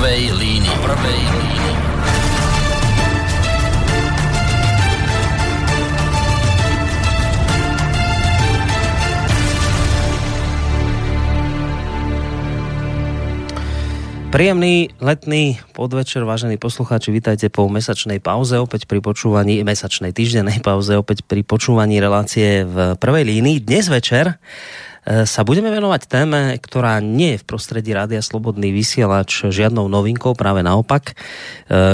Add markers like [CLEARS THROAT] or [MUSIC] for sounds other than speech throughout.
prvej línii. Prvej línii. Príjemný letný podvečer, vážení poslucháči, vítajte po mesačnej pauze, opäť pri počúvaní, mesačnej týždennej pauze, opäť pri počúvaní relácie v prvej línii. Dnes večer sa budeme venovať téme, ktorá nie je v prostredí Rádia Slobodný vysielač žiadnou novinkou, práve naopak. E,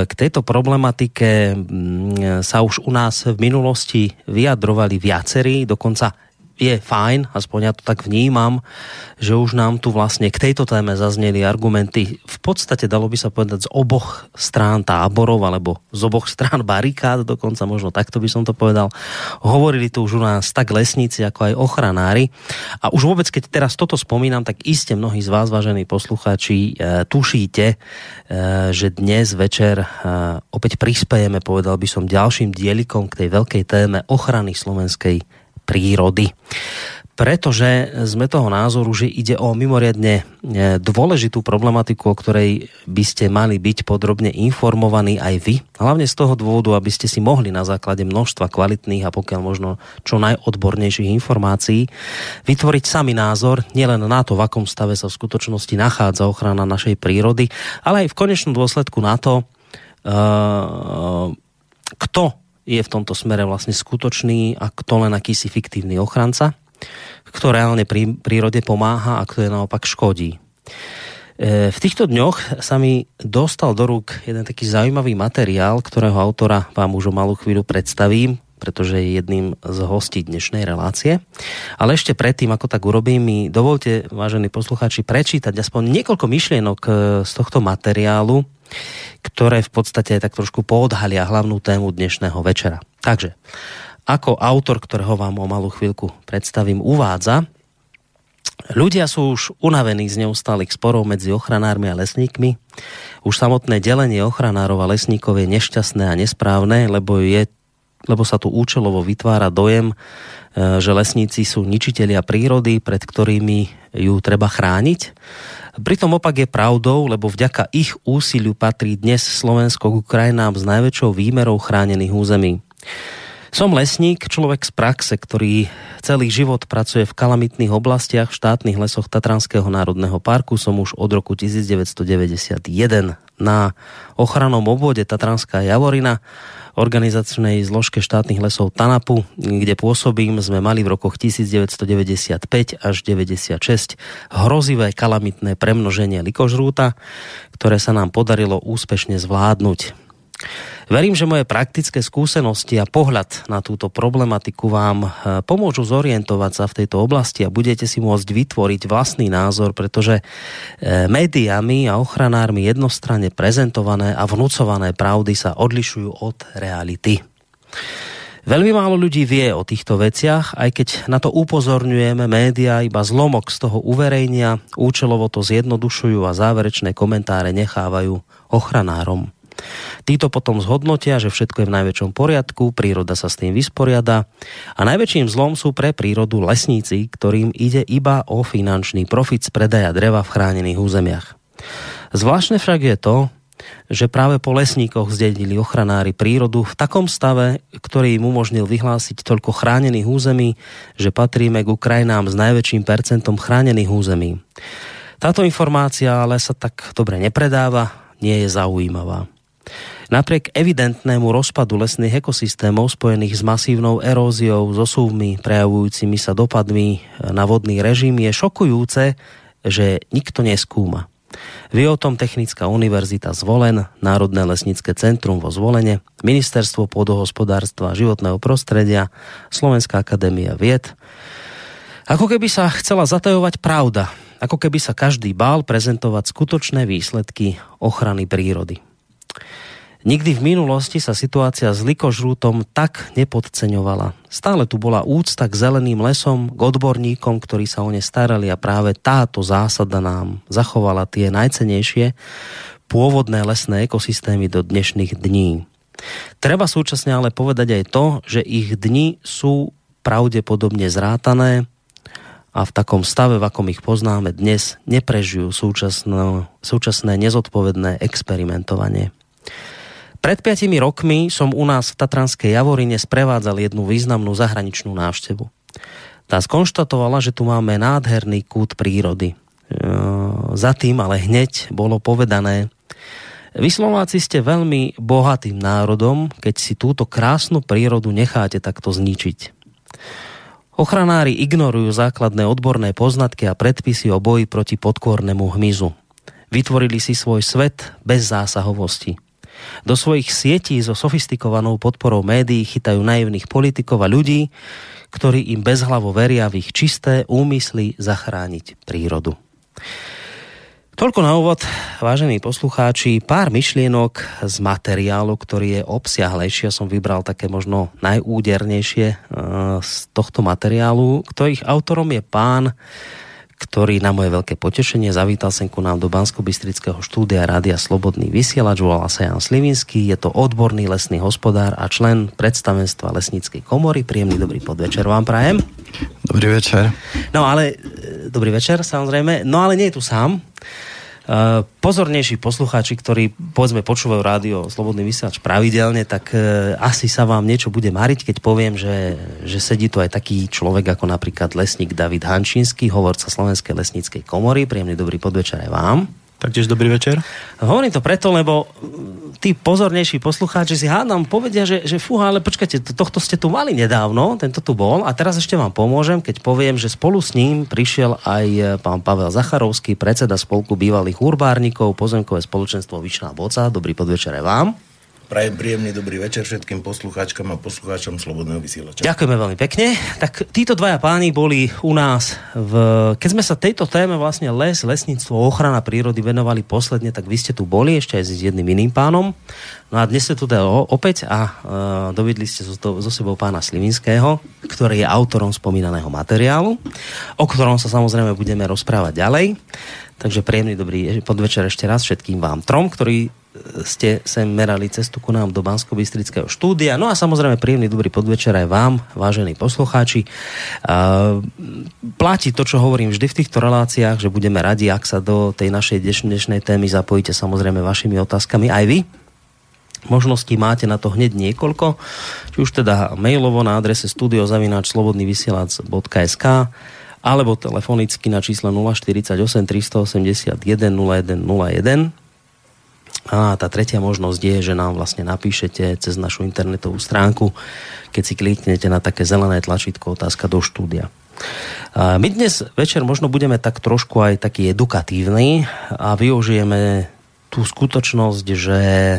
k tejto problematike sa už u nás v minulosti vyjadrovali viacerí, dokonca je fajn, aspoň ja to tak vnímam, že už nám tu vlastne k tejto téme zazneli argumenty v podstate dalo by sa povedať z oboch strán táborov alebo z oboch strán barikád, dokonca možno takto by som to povedal. Hovorili tu už u nás tak lesníci ako aj ochranári a už vôbec keď teraz toto spomínam, tak iste mnohí z vás, vážení poslucháči, e, tušíte, e, že dnes večer e, opäť prispejeme, povedal by som, ďalším dielikom k tej veľkej téme ochrany slovenskej prírody. Pretože sme toho názoru, že ide o mimoriadne e, dôležitú problematiku, o ktorej by ste mali byť podrobne informovaní aj vy. Hlavne z toho dôvodu, aby ste si mohli na základe množstva kvalitných a pokiaľ možno čo najodbornejších informácií vytvoriť sami názor nielen na to, v akom stave sa v skutočnosti nachádza ochrana našej prírody, ale aj v konečnom dôsledku na to, uh, kto je v tomto smere vlastne skutočný a kto len akýsi fiktívny ochranca, kto reálne prí, prírode pomáha a kto je naopak škodí. E, v týchto dňoch sa mi dostal do rúk jeden taký zaujímavý materiál, ktorého autora vám už o malú chvíľu predstavím, pretože je jedným z hostí dnešnej relácie. Ale ešte predtým, ako tak urobím, mi dovolte, vážení poslucháči, prečítať aspoň niekoľko myšlienok e, z tohto materiálu, ktoré v podstate tak trošku poodhalia hlavnú tému dnešného večera. Takže, ako autor, ktorého vám o malú chvíľku predstavím, uvádza, Ľudia sú už unavení z neustálých sporov medzi ochranármi a lesníkmi. Už samotné delenie ochranárov a lesníkov je nešťastné a nesprávne, lebo, je, lebo sa tu účelovo vytvára dojem, e, že lesníci sú ničitelia prírody, pred ktorými ju treba chrániť. Pritom opak je pravdou, lebo vďaka ich úsiliu patrí dnes Slovensko k krajinám s najväčšou výmerou chránených území. Som lesník, človek z praxe, ktorý celý život pracuje v kalamitných oblastiach v štátnych lesoch Tatranského národného parku. Som už od roku 1991 na ochranom obvode Tatranská Javorina organizačnej zložke štátnych lesov TANAPu, kde pôsobím, sme mali v rokoch 1995 až 96 hrozivé kalamitné premnoženie likožrúta, ktoré sa nám podarilo úspešne zvládnuť. Verím, že moje praktické skúsenosti a pohľad na túto problematiku vám eh, pomôžu zorientovať sa v tejto oblasti a budete si môcť vytvoriť vlastný názor, pretože eh, médiami a ochranármi jednostranne prezentované a vnúcované pravdy sa odlišujú od reality. Veľmi málo ľudí vie o týchto veciach, aj keď na to upozorňujeme, média iba zlomok z toho uverejnia, účelovo to zjednodušujú a záverečné komentáre nechávajú ochranárom. Títo potom zhodnotia, že všetko je v najväčšom poriadku, príroda sa s tým vysporiada a najväčším zlom sú pre prírodu lesníci, ktorým ide iba o finančný profit z predaja dreva v chránených územiach. Zvláštne však je to, že práve po lesníkoch zdedili ochranári prírodu v takom stave, ktorý im umožnil vyhlásiť toľko chránených území, že patríme ku krajinám s najväčším percentom chránených území. Táto informácia ale sa tak dobre nepredáva, nie je zaujímavá. Napriek evidentnému rozpadu lesných ekosystémov spojených s masívnou eróziou, zosúvmi, prejavujúcimi sa dopadmi na vodný režim, je šokujúce, že nikto neskúma. Vie o tom Technická univerzita Zvolen, Národné lesnícke centrum vo Zvolene, Ministerstvo pôdohospodárstva životného prostredia, Slovenská akadémia vied. Ako keby sa chcela zatajovať pravda, ako keby sa každý bál prezentovať skutočné výsledky ochrany prírody. Nikdy v minulosti sa situácia s likožrútom tak nepodceňovala. Stále tu bola úcta k zeleným lesom, k odborníkom, ktorí sa o ne starali a práve táto zásada nám zachovala tie najcenejšie pôvodné lesné ekosystémy do dnešných dní. Treba súčasne ale povedať aj to, že ich dni sú pravdepodobne zrátané a v takom stave, v akom ich poznáme dnes, neprežijú súčasné, súčasné nezodpovedné experimentovanie. Pred piatimi rokmi som u nás v Tatranskej Javorine sprevádzal jednu významnú zahraničnú návštevu. Tá skonštatovala, že tu máme nádherný kút prírody. E, za tým ale hneď bolo povedané, vy Slováci ste veľmi bohatým národom, keď si túto krásnu prírodu necháte takto zničiť. Ochranári ignorujú základné odborné poznatky a predpisy o boji proti podkórnemu hmyzu. Vytvorili si svoj svet bez zásahovosti. Do svojich sietí so sofistikovanou podporou médií chytajú naivných politikov a ľudí, ktorí im bezhlavo veria v ich čisté úmysly zachrániť prírodu. Toľko na úvod, vážení poslucháči, pár myšlienok z materiálu, ktorý je obsiahlejší. Ja som vybral také možno najúdernejšie eh, z tohto materiálu, ktorých autorom je pán ktorý na moje veľké potešenie zavítal sem ku nám do bansko bystrického štúdia Rádia Slobodný vysielač, volal sa Jan Slivinský, je to odborný lesný hospodár a člen predstavenstva Lesníckej komory. Príjemný dobrý podvečer vám prajem. Dobrý večer. No ale, e, dobrý večer samozrejme, no ale nie je tu sám. Uh, pozornejší poslucháči, ktorí povedzme počúvajú rádio Slobodný vysielač pravidelne, tak uh, asi sa vám niečo bude mariť, keď poviem, že, že sedí tu aj taký človek ako napríklad lesník David Hančínsky, hovorca Slovenskej lesníckej komory. Príjemný dobrý podvečer aj vám. Taktiež dobrý večer. Hovorím to preto, lebo tí pozornejší poslucháči si hádam povedia, že, že fúha, ale počkajte, tohto ste tu mali nedávno, tento tu bol a teraz ešte vám pomôžem, keď poviem, že spolu s ním prišiel aj e, pán Pavel Zacharovský, predseda spolku bývalých urbárnikov, pozemkové spoločenstvo Vyšná Boca. Dobrý podvečer vám. Prajem príjemný dobrý večer všetkým poslucháčkam a poslucháčom Slobodného vysielača. Ďakujeme veľmi pekne. Tak títo dvaja páni boli u nás, v, keď sme sa tejto téme vlastne les, lesníctvo, ochrana prírody venovali posledne, tak vy ste tu boli ešte aj s jedným iným pánom. No a dnes ste tu teda opäť a uh, dovidli ste so, so sebou pána Slivinského, ktorý je autorom spomínaného materiálu, o ktorom sa samozrejme budeme rozprávať ďalej. Takže príjemný dobrý podvečer ešte raz všetkým vám trom, ktorí ste sem merali cestu ku nám do bansko štúdia. No a samozrejme príjemný dobrý podvečer aj vám, vážení poslucháči. Uh, platí to, čo hovorím vždy v týchto reláciách, že budeme radi, ak sa do tej našej dnešnej témy zapojíte samozrejme vašimi otázkami aj vy. Možností máte na to hneď niekoľko, či už teda mailovo na adrese studiozavináčslobodnyvysielac.sk alebo telefonicky na čísle 048 381 0101 a tá tretia možnosť je, že nám vlastne napíšete cez našu internetovú stránku, keď si kliknete na také zelené tlačítko otázka do štúdia. My dnes večer možno budeme tak trošku aj taký edukatívny a využijeme tú skutočnosť, že e,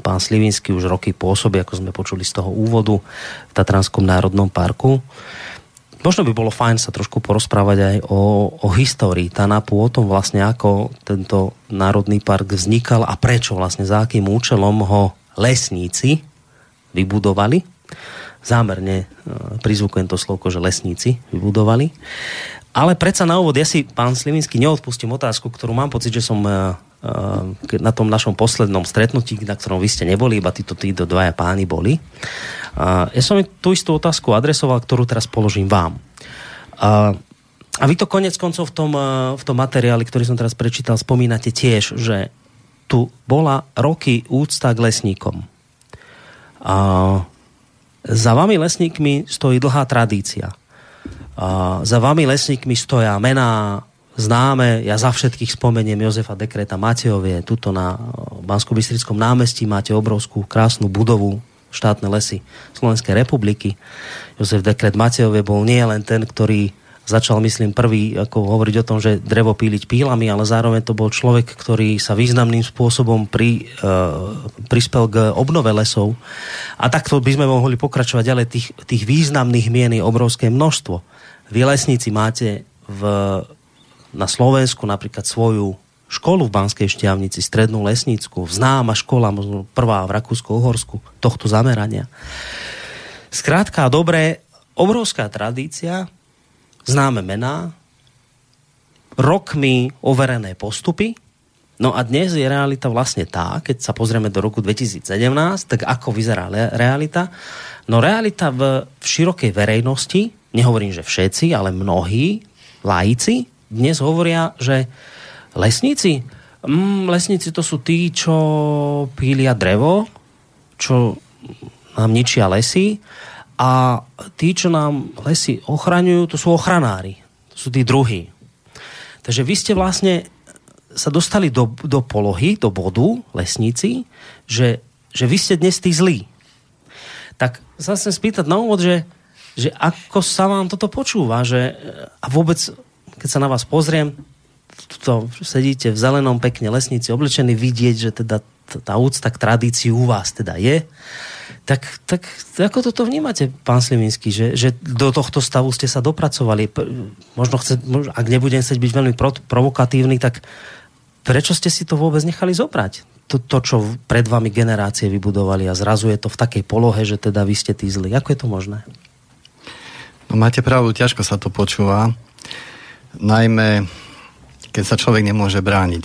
pán Slivinsky už roky pôsobí, ako sme počuli z toho úvodu, v Tatranskom národnom parku Možno by bolo fajn sa trošku porozprávať aj o, o histórii Tanapu, o tom vlastne, ako tento národný park vznikal a prečo vlastne, za akým účelom ho lesníci vybudovali. Zámerne e, prizvukujem to slovko, že lesníci vybudovali. Ale predsa na úvod, ja si, pán Slivinsky, neodpustím otázku, ktorú mám pocit, že som e, na tom našom poslednom stretnutí, na ktorom vy ste neboli, iba títo, títo dvaja páni boli. A ja som tú istú otázku adresoval, ktorú teraz položím vám. A, a vy to konec koncov v tom, v tom materiáli, ktorý som teraz prečítal, spomínate tiež, že tu bola roky úcta k lesníkom. A za vami lesníkmi stojí dlhá tradícia. A za vami lesníkmi stoja mená známe, ja za všetkých spomeniem Jozefa Dekreta Matejovie, tuto na bansko námestí máte obrovskú krásnu budovu štátne lesy Slovenskej republiky. Jozef Dekret Matejové bol nie len ten, ktorý začal, myslím, prvý ako hovoriť o tom, že drevo píliť pílami, ale zároveň to bol človek, ktorý sa významným spôsobom pri, uh, prispel k obnove lesov. A takto by sme mohli pokračovať ďalej. Tých, tých významných mien je obrovské množstvo. Vy lesníci máte v, na Slovensku napríklad svoju školu v Banskej Štiavnici, strednú lesnícku, známa škola, možno prvá v Rakúsko-Uhorsku tohto zamerania. Skrátka, dobré, obrovská tradícia, známe mená, rokmi overené postupy, No a dnes je realita vlastne tá, keď sa pozrieme do roku 2017, tak ako vyzerá realita? No realita v, v širokej verejnosti, nehovorím, že všetci, ale mnohí, laici dnes hovoria, že lesníci, mm, lesníci to sú tí, čo pília drevo, čo nám ničia lesy a tí, čo nám lesy ochraňujú, to sú ochranári. To sú tí druhí. Takže vy ste vlastne sa dostali do, do polohy, do bodu, lesníci, že, že vy ste dnes tí zlí. Tak sa chcem spýtať na úvod, že, že ako sa vám toto počúva, že a vôbec, keď sa na vás pozriem, to sedíte v zelenom pekne lesníci oblečení, vidieť, že teda tá úcta k tradícii u vás teda je. Tak, tak ako toto vnímate, pán Sliminský, že, že do tohto stavu ste sa dopracovali? Možno, chce, ak nebudem chcieť byť veľmi pro, provokatívny, tak prečo ste si to vôbec nechali zobrať? To, to, čo pred vami generácie vybudovali a zrazu je to v takej polohe, že teda vy ste tí zlí. Ako je to možné? No máte pravdu, ťažko sa to počúva. Najmä, keď sa človek nemôže brániť.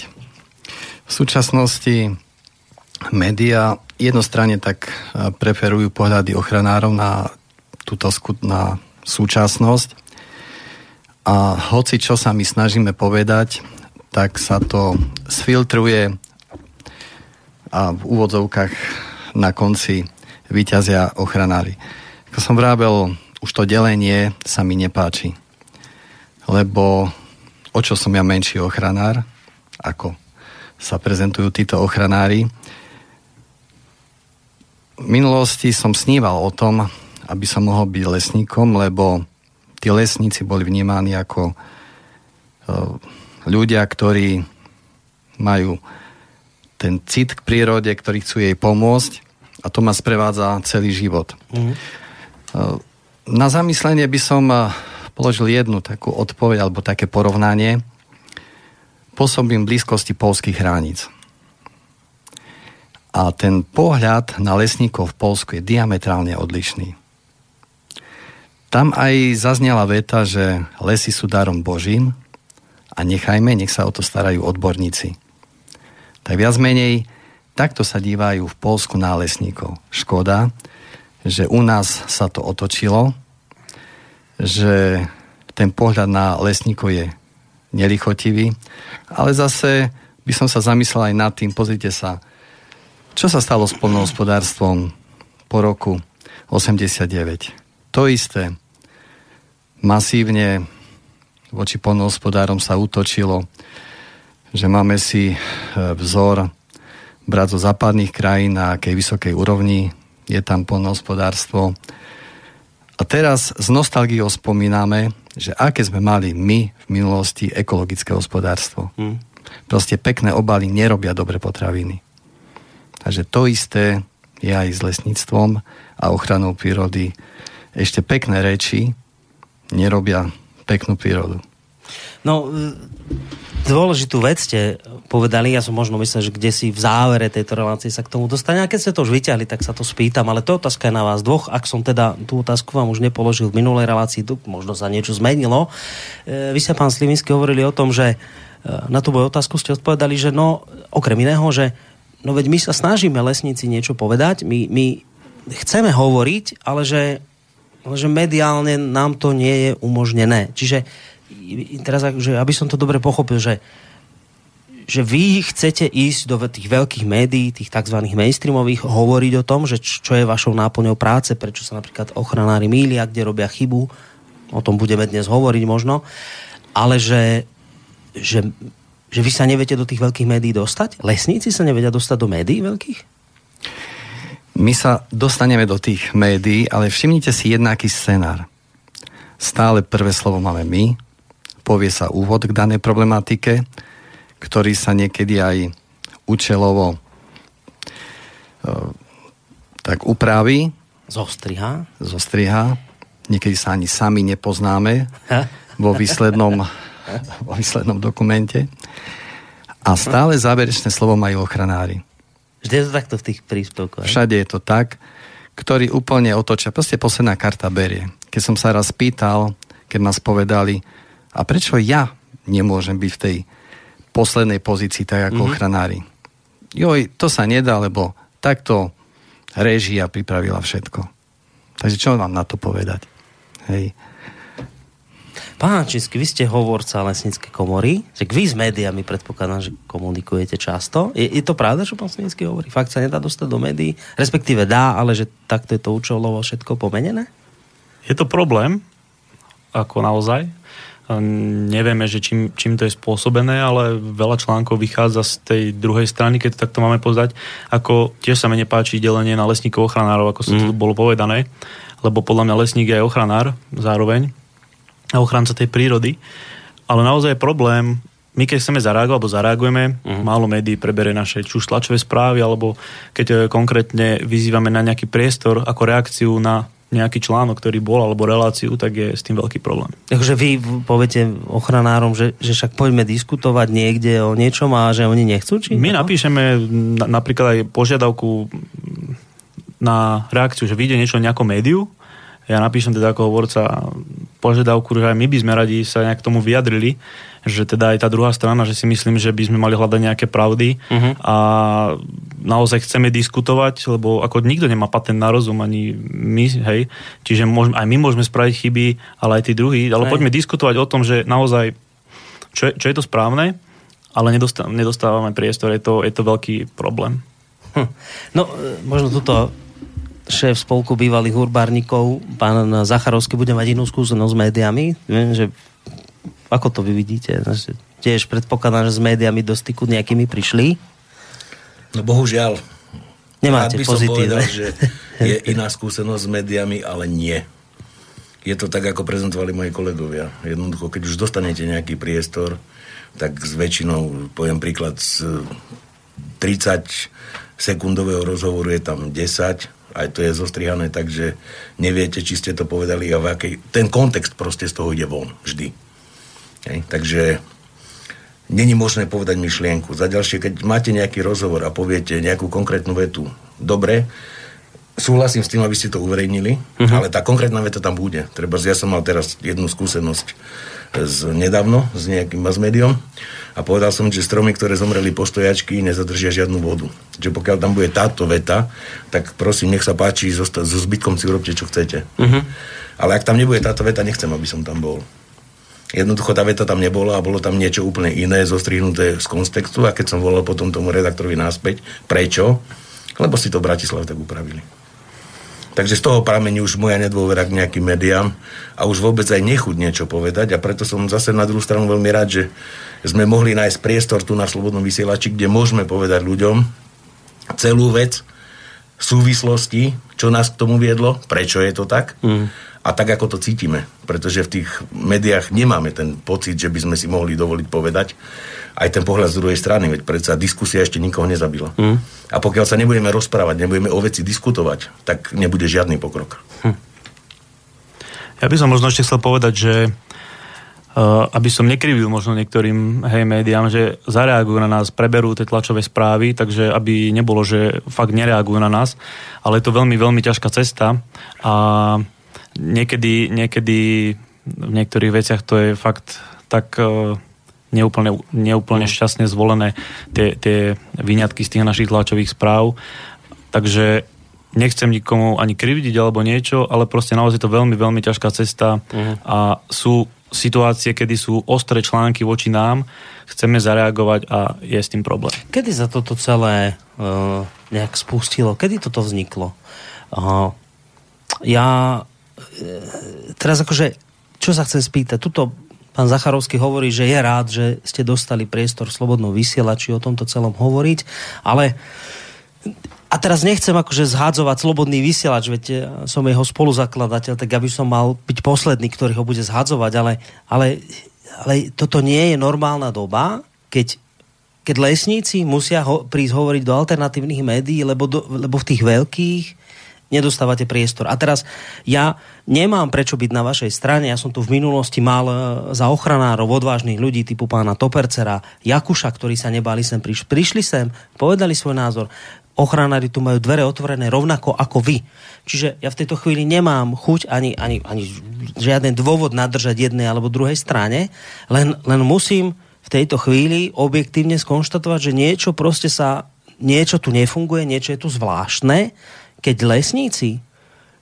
V súčasnosti média jednostranne tak preferujú pohľady ochranárov na túto na súčasnosť a hoci čo sa my snažíme povedať, tak sa to sfiltruje a v úvodzovkách na konci vyťazia ochranári. Ako som vrábel, už to delenie sa mi nepáči. Lebo o čo som ja menší ochranár, ako sa prezentujú títo ochranári, v minulosti som sníval o tom, aby som mohol byť lesníkom, lebo tí lesníci boli vnímaní ako e, ľudia, ktorí majú ten cit k prírode, ktorí chcú jej pomôcť a to ma sprevádza celý život. Mm. Na zamyslenie by som e, položil jednu takú odpoveď alebo také porovnanie. Pôsobím blízkosti polských hraníc. A ten pohľad na lesníkov v Polsku je diametrálne odlišný. Tam aj zaznela veta, že lesy sú darom Božím a nechajme, nech sa o to starajú odborníci. Tak viac menej takto sa dívajú v Polsku na lesníkov. Škoda, že u nás sa to otočilo, že ten pohľad na lesníkov je nelichotivý, ale zase by som sa zamyslel aj nad tým, pozrite sa, čo sa stalo s polnohospodárstvom po roku 89? To isté. Masívne voči polnohospodárom sa útočilo, že máme si e, vzor brať zo západných krajín na akej vysokej úrovni je tam polnohospodárstvo. A teraz s nostalgiou spomíname, že aké sme mali my v minulosti ekologické hospodárstvo. Hmm. Proste pekné obaly nerobia dobre potraviny. Takže to isté je aj s lesníctvom a ochranou prírody. Ešte pekné reči nerobia peknú prírodu. No, dôležitú vec ste povedali, ja som možno myslel, že kde si v závere tejto relácie sa k tomu dostane. A keď ste to už vyťahli, tak sa to spýtam, ale to otázka je na vás dvoch. Ak som teda tú otázku vám už nepoložil v minulej relácii, tu možno sa niečo zmenilo. E, vy ste, pán Slivinsky, hovorili o tom, že e, na tú moju otázku ste odpovedali, že no, okrem iného, že No veď my sa snažíme lesníci niečo povedať, my, my chceme hovoriť, ale že, ale že mediálne nám to nie je umožnené. Čiže teraz, že aby som to dobre pochopil, že, že vy chcete ísť do tých veľkých médií, tých tzv. mainstreamových, hovoriť o tom, že čo je vašou náplňou práce, prečo sa napríklad ochranári mília, kde robia chybu, o tom budeme dnes hovoriť možno, ale že, že že vy sa neviete do tých veľkých médií dostať? Lesníci sa nevedia dostať do médií veľkých? My sa dostaneme do tých médií, ale všimnite si jednaký scenár. Stále prvé slovo máme my, povie sa úvod k danej problematike, ktorý sa niekedy aj účelovo e, tak upraví. Zostriha. Zostriha. Niekedy sa ani sami nepoznáme vo výslednom vo výslednom dokumente. A stále záverečné slovo majú ochranári. Vždy je to takto v tých príspevkoch. Všade je to tak, ktorý úplne otočia. Proste posledná karta berie. Keď som sa raz pýtal, keď nás povedali, a prečo ja nemôžem byť v tej poslednej pozícii, tak ako mm-hmm. ochranári. Joj, to sa nedá, lebo takto režia pripravila všetko. Takže čo mám na to povedať? Hej. Pán Čínsky, vy ste hovorca lesníckej komory, že vy s médiami predpokladám, že komunikujete často. Je, je to pravda, čo pán Snícky hovorí? Fakt sa nedá dostať do médií? Respektíve dá, ale že takto je to účelovo všetko pomenené? Je to problém, ako naozaj. Nevieme, že čím, čím to je spôsobené, ale veľa článkov vychádza z tej druhej strany, keď to takto máme pozdať. Ako tiež sa mi nepáči delenie na lesníkov ochranárov, ako sa mm. tu bolo povedané, lebo podľa mňa lesník je aj ochranár zároveň a ochranca tej prírody. Ale naozaj je problém, my keď chceme zareagovať, alebo zareagujeme, uh-huh. málo médií prebere naše či už tlačové správy, alebo keď e, konkrétne vyzývame na nejaký priestor ako reakciu na nejaký článok, ktorý bol, alebo reláciu, tak je s tým veľký problém. Takže vy poviete ochranárom, že, že však poďme diskutovať niekde o niečom a že oni nechcú? Či My napíšeme na, napríklad aj požiadavku na reakciu, že vyjde niečo nejakom médiu ja napíšem teda ako hovorca požiadavku, že aj my by sme radi sa nejak k tomu vyjadrili, že teda aj tá druhá strana, že si myslím, že by sme mali hľadať nejaké pravdy uh-huh. a naozaj chceme diskutovať, lebo ako nikto nemá patent na rozum, ani my, hej, čiže môžeme, aj my môžeme spraviť chyby, ale aj tí druhí, ale aj. poďme diskutovať o tom, že naozaj, čo je, čo je to správne, ale nedostávame priestor, je to, je to veľký problém. Hm. No, e, možno tuto šéf spolku bývalých urbárnikov, pán Zacharovský, bude mať inú skúsenosť s médiami. Viem, že ako to vy vidíte? Tiež predpokladám, že s médiami do styku nejakými prišli? No bohužiaľ. Nemáte by pozitívne. Povedal, že je iná skúsenosť s médiami, ale nie. Je to tak, ako prezentovali moji kolegovia. Jednoducho, keď už dostanete nejaký priestor, tak s väčšinou, poviem príklad, z 30 sekundového rozhovoru je tam 10, aj to je zostrihané tak, že neviete, či ste to povedali a v akej... Ten kontext proste z toho ide von, vždy. Hej, takže není možné povedať myšlienku. Za ďalšie, keď máte nejaký rozhovor a poviete nejakú konkrétnu vetu, dobre, súhlasím s tým, aby ste to uverejnili, uh-huh. ale tá konkrétna veta tam bude. Treba, ja som mal teraz jednu skúsenosť z, nedávno s nejakým mass médiom a povedal som, že stromy, ktoré zomreli po stojačky, nezadržia žiadnu vodu. Že pokiaľ tam bude táto veta, tak prosím, nech sa páči, so, so zbytkom si urobte, čo chcete. Uh-huh. Ale ak tam nebude táto veta, nechcem, aby som tam bol. Jednoducho tá veta tam nebola a bolo tam niečo úplne iné, zostrihnuté z kontextu a keď som volal potom tomu redaktorovi náspäť, prečo? Lebo si to v Bratislave tak upravili. Takže z toho pramení už moja nedôvera k nejakým médiám a už vôbec aj nechuť niečo povedať a preto som zase na druhú stranu veľmi rád, že sme mohli nájsť priestor tu na Slobodnom vysielači, kde môžeme povedať ľuďom celú vec, súvislosti, čo nás k tomu viedlo, prečo je to tak mm. A tak, ako to cítime. Pretože v tých médiách nemáme ten pocit, že by sme si mohli dovoliť povedať, aj ten pohľad z druhej strany, veď predsa diskusia ešte nikoho nezabila. Mm. A pokiaľ sa nebudeme rozprávať, nebudeme o veci diskutovať, tak nebude žiadny pokrok. Hm. Ja by som možno ešte chcel povedať, že uh, aby som nekrivil možno niektorým hej médiám, že zareagujú na nás, preberú tie tlačové správy, takže aby nebolo, že fakt nereagujú na nás, ale je to veľmi, veľmi ťažká cesta a niekedy, niekedy v niektorých veciach to je fakt tak uh, neúplne, neúplne mm. šťastne zvolené tie, tie vyňatky z tých našich tlačových správ. Takže nechcem nikomu ani krivdiť alebo niečo, ale proste naozaj je to veľmi, veľmi ťažká cesta uh-huh. a sú situácie, kedy sú ostré články voči nám, chceme zareagovať a je s tým problém. Kedy sa toto celé uh, nejak spustilo? Kedy toto vzniklo? Uh, ja teraz akože, čo sa chcem spýtať? Tuto Pán Zacharovský hovorí, že je rád, že ste dostali priestor slobodnou vysielači o tomto celom hovoriť, ale a teraz nechcem akože zhádzovať slobodný vysielač, veď som jeho spoluzakladateľ, tak aby som mal byť posledný, ktorý ho bude zhadzovať, ale, ale, ale toto nie je normálna doba, keď keď lesníci musia ho, prísť hovoriť do alternatívnych médií, lebo, do, lebo v tých veľkých nedostávate priestor. A teraz ja nemám prečo byť na vašej strane, ja som tu v minulosti mal e, za ochranárov odvážnych ľudí typu pána Topercera, Jakuša, ktorí sa nebali sem prišli. Prišli sem, povedali svoj názor. Ochranári tu majú dvere otvorené rovnako ako vy. Čiže ja v tejto chvíli nemám chuť ani, ani, ani žiaden dôvod nadržať jednej alebo druhej strane, len, len musím v tejto chvíli objektívne skonštatovať, že niečo proste sa, niečo tu nefunguje, niečo je tu zvláštne keď lesníci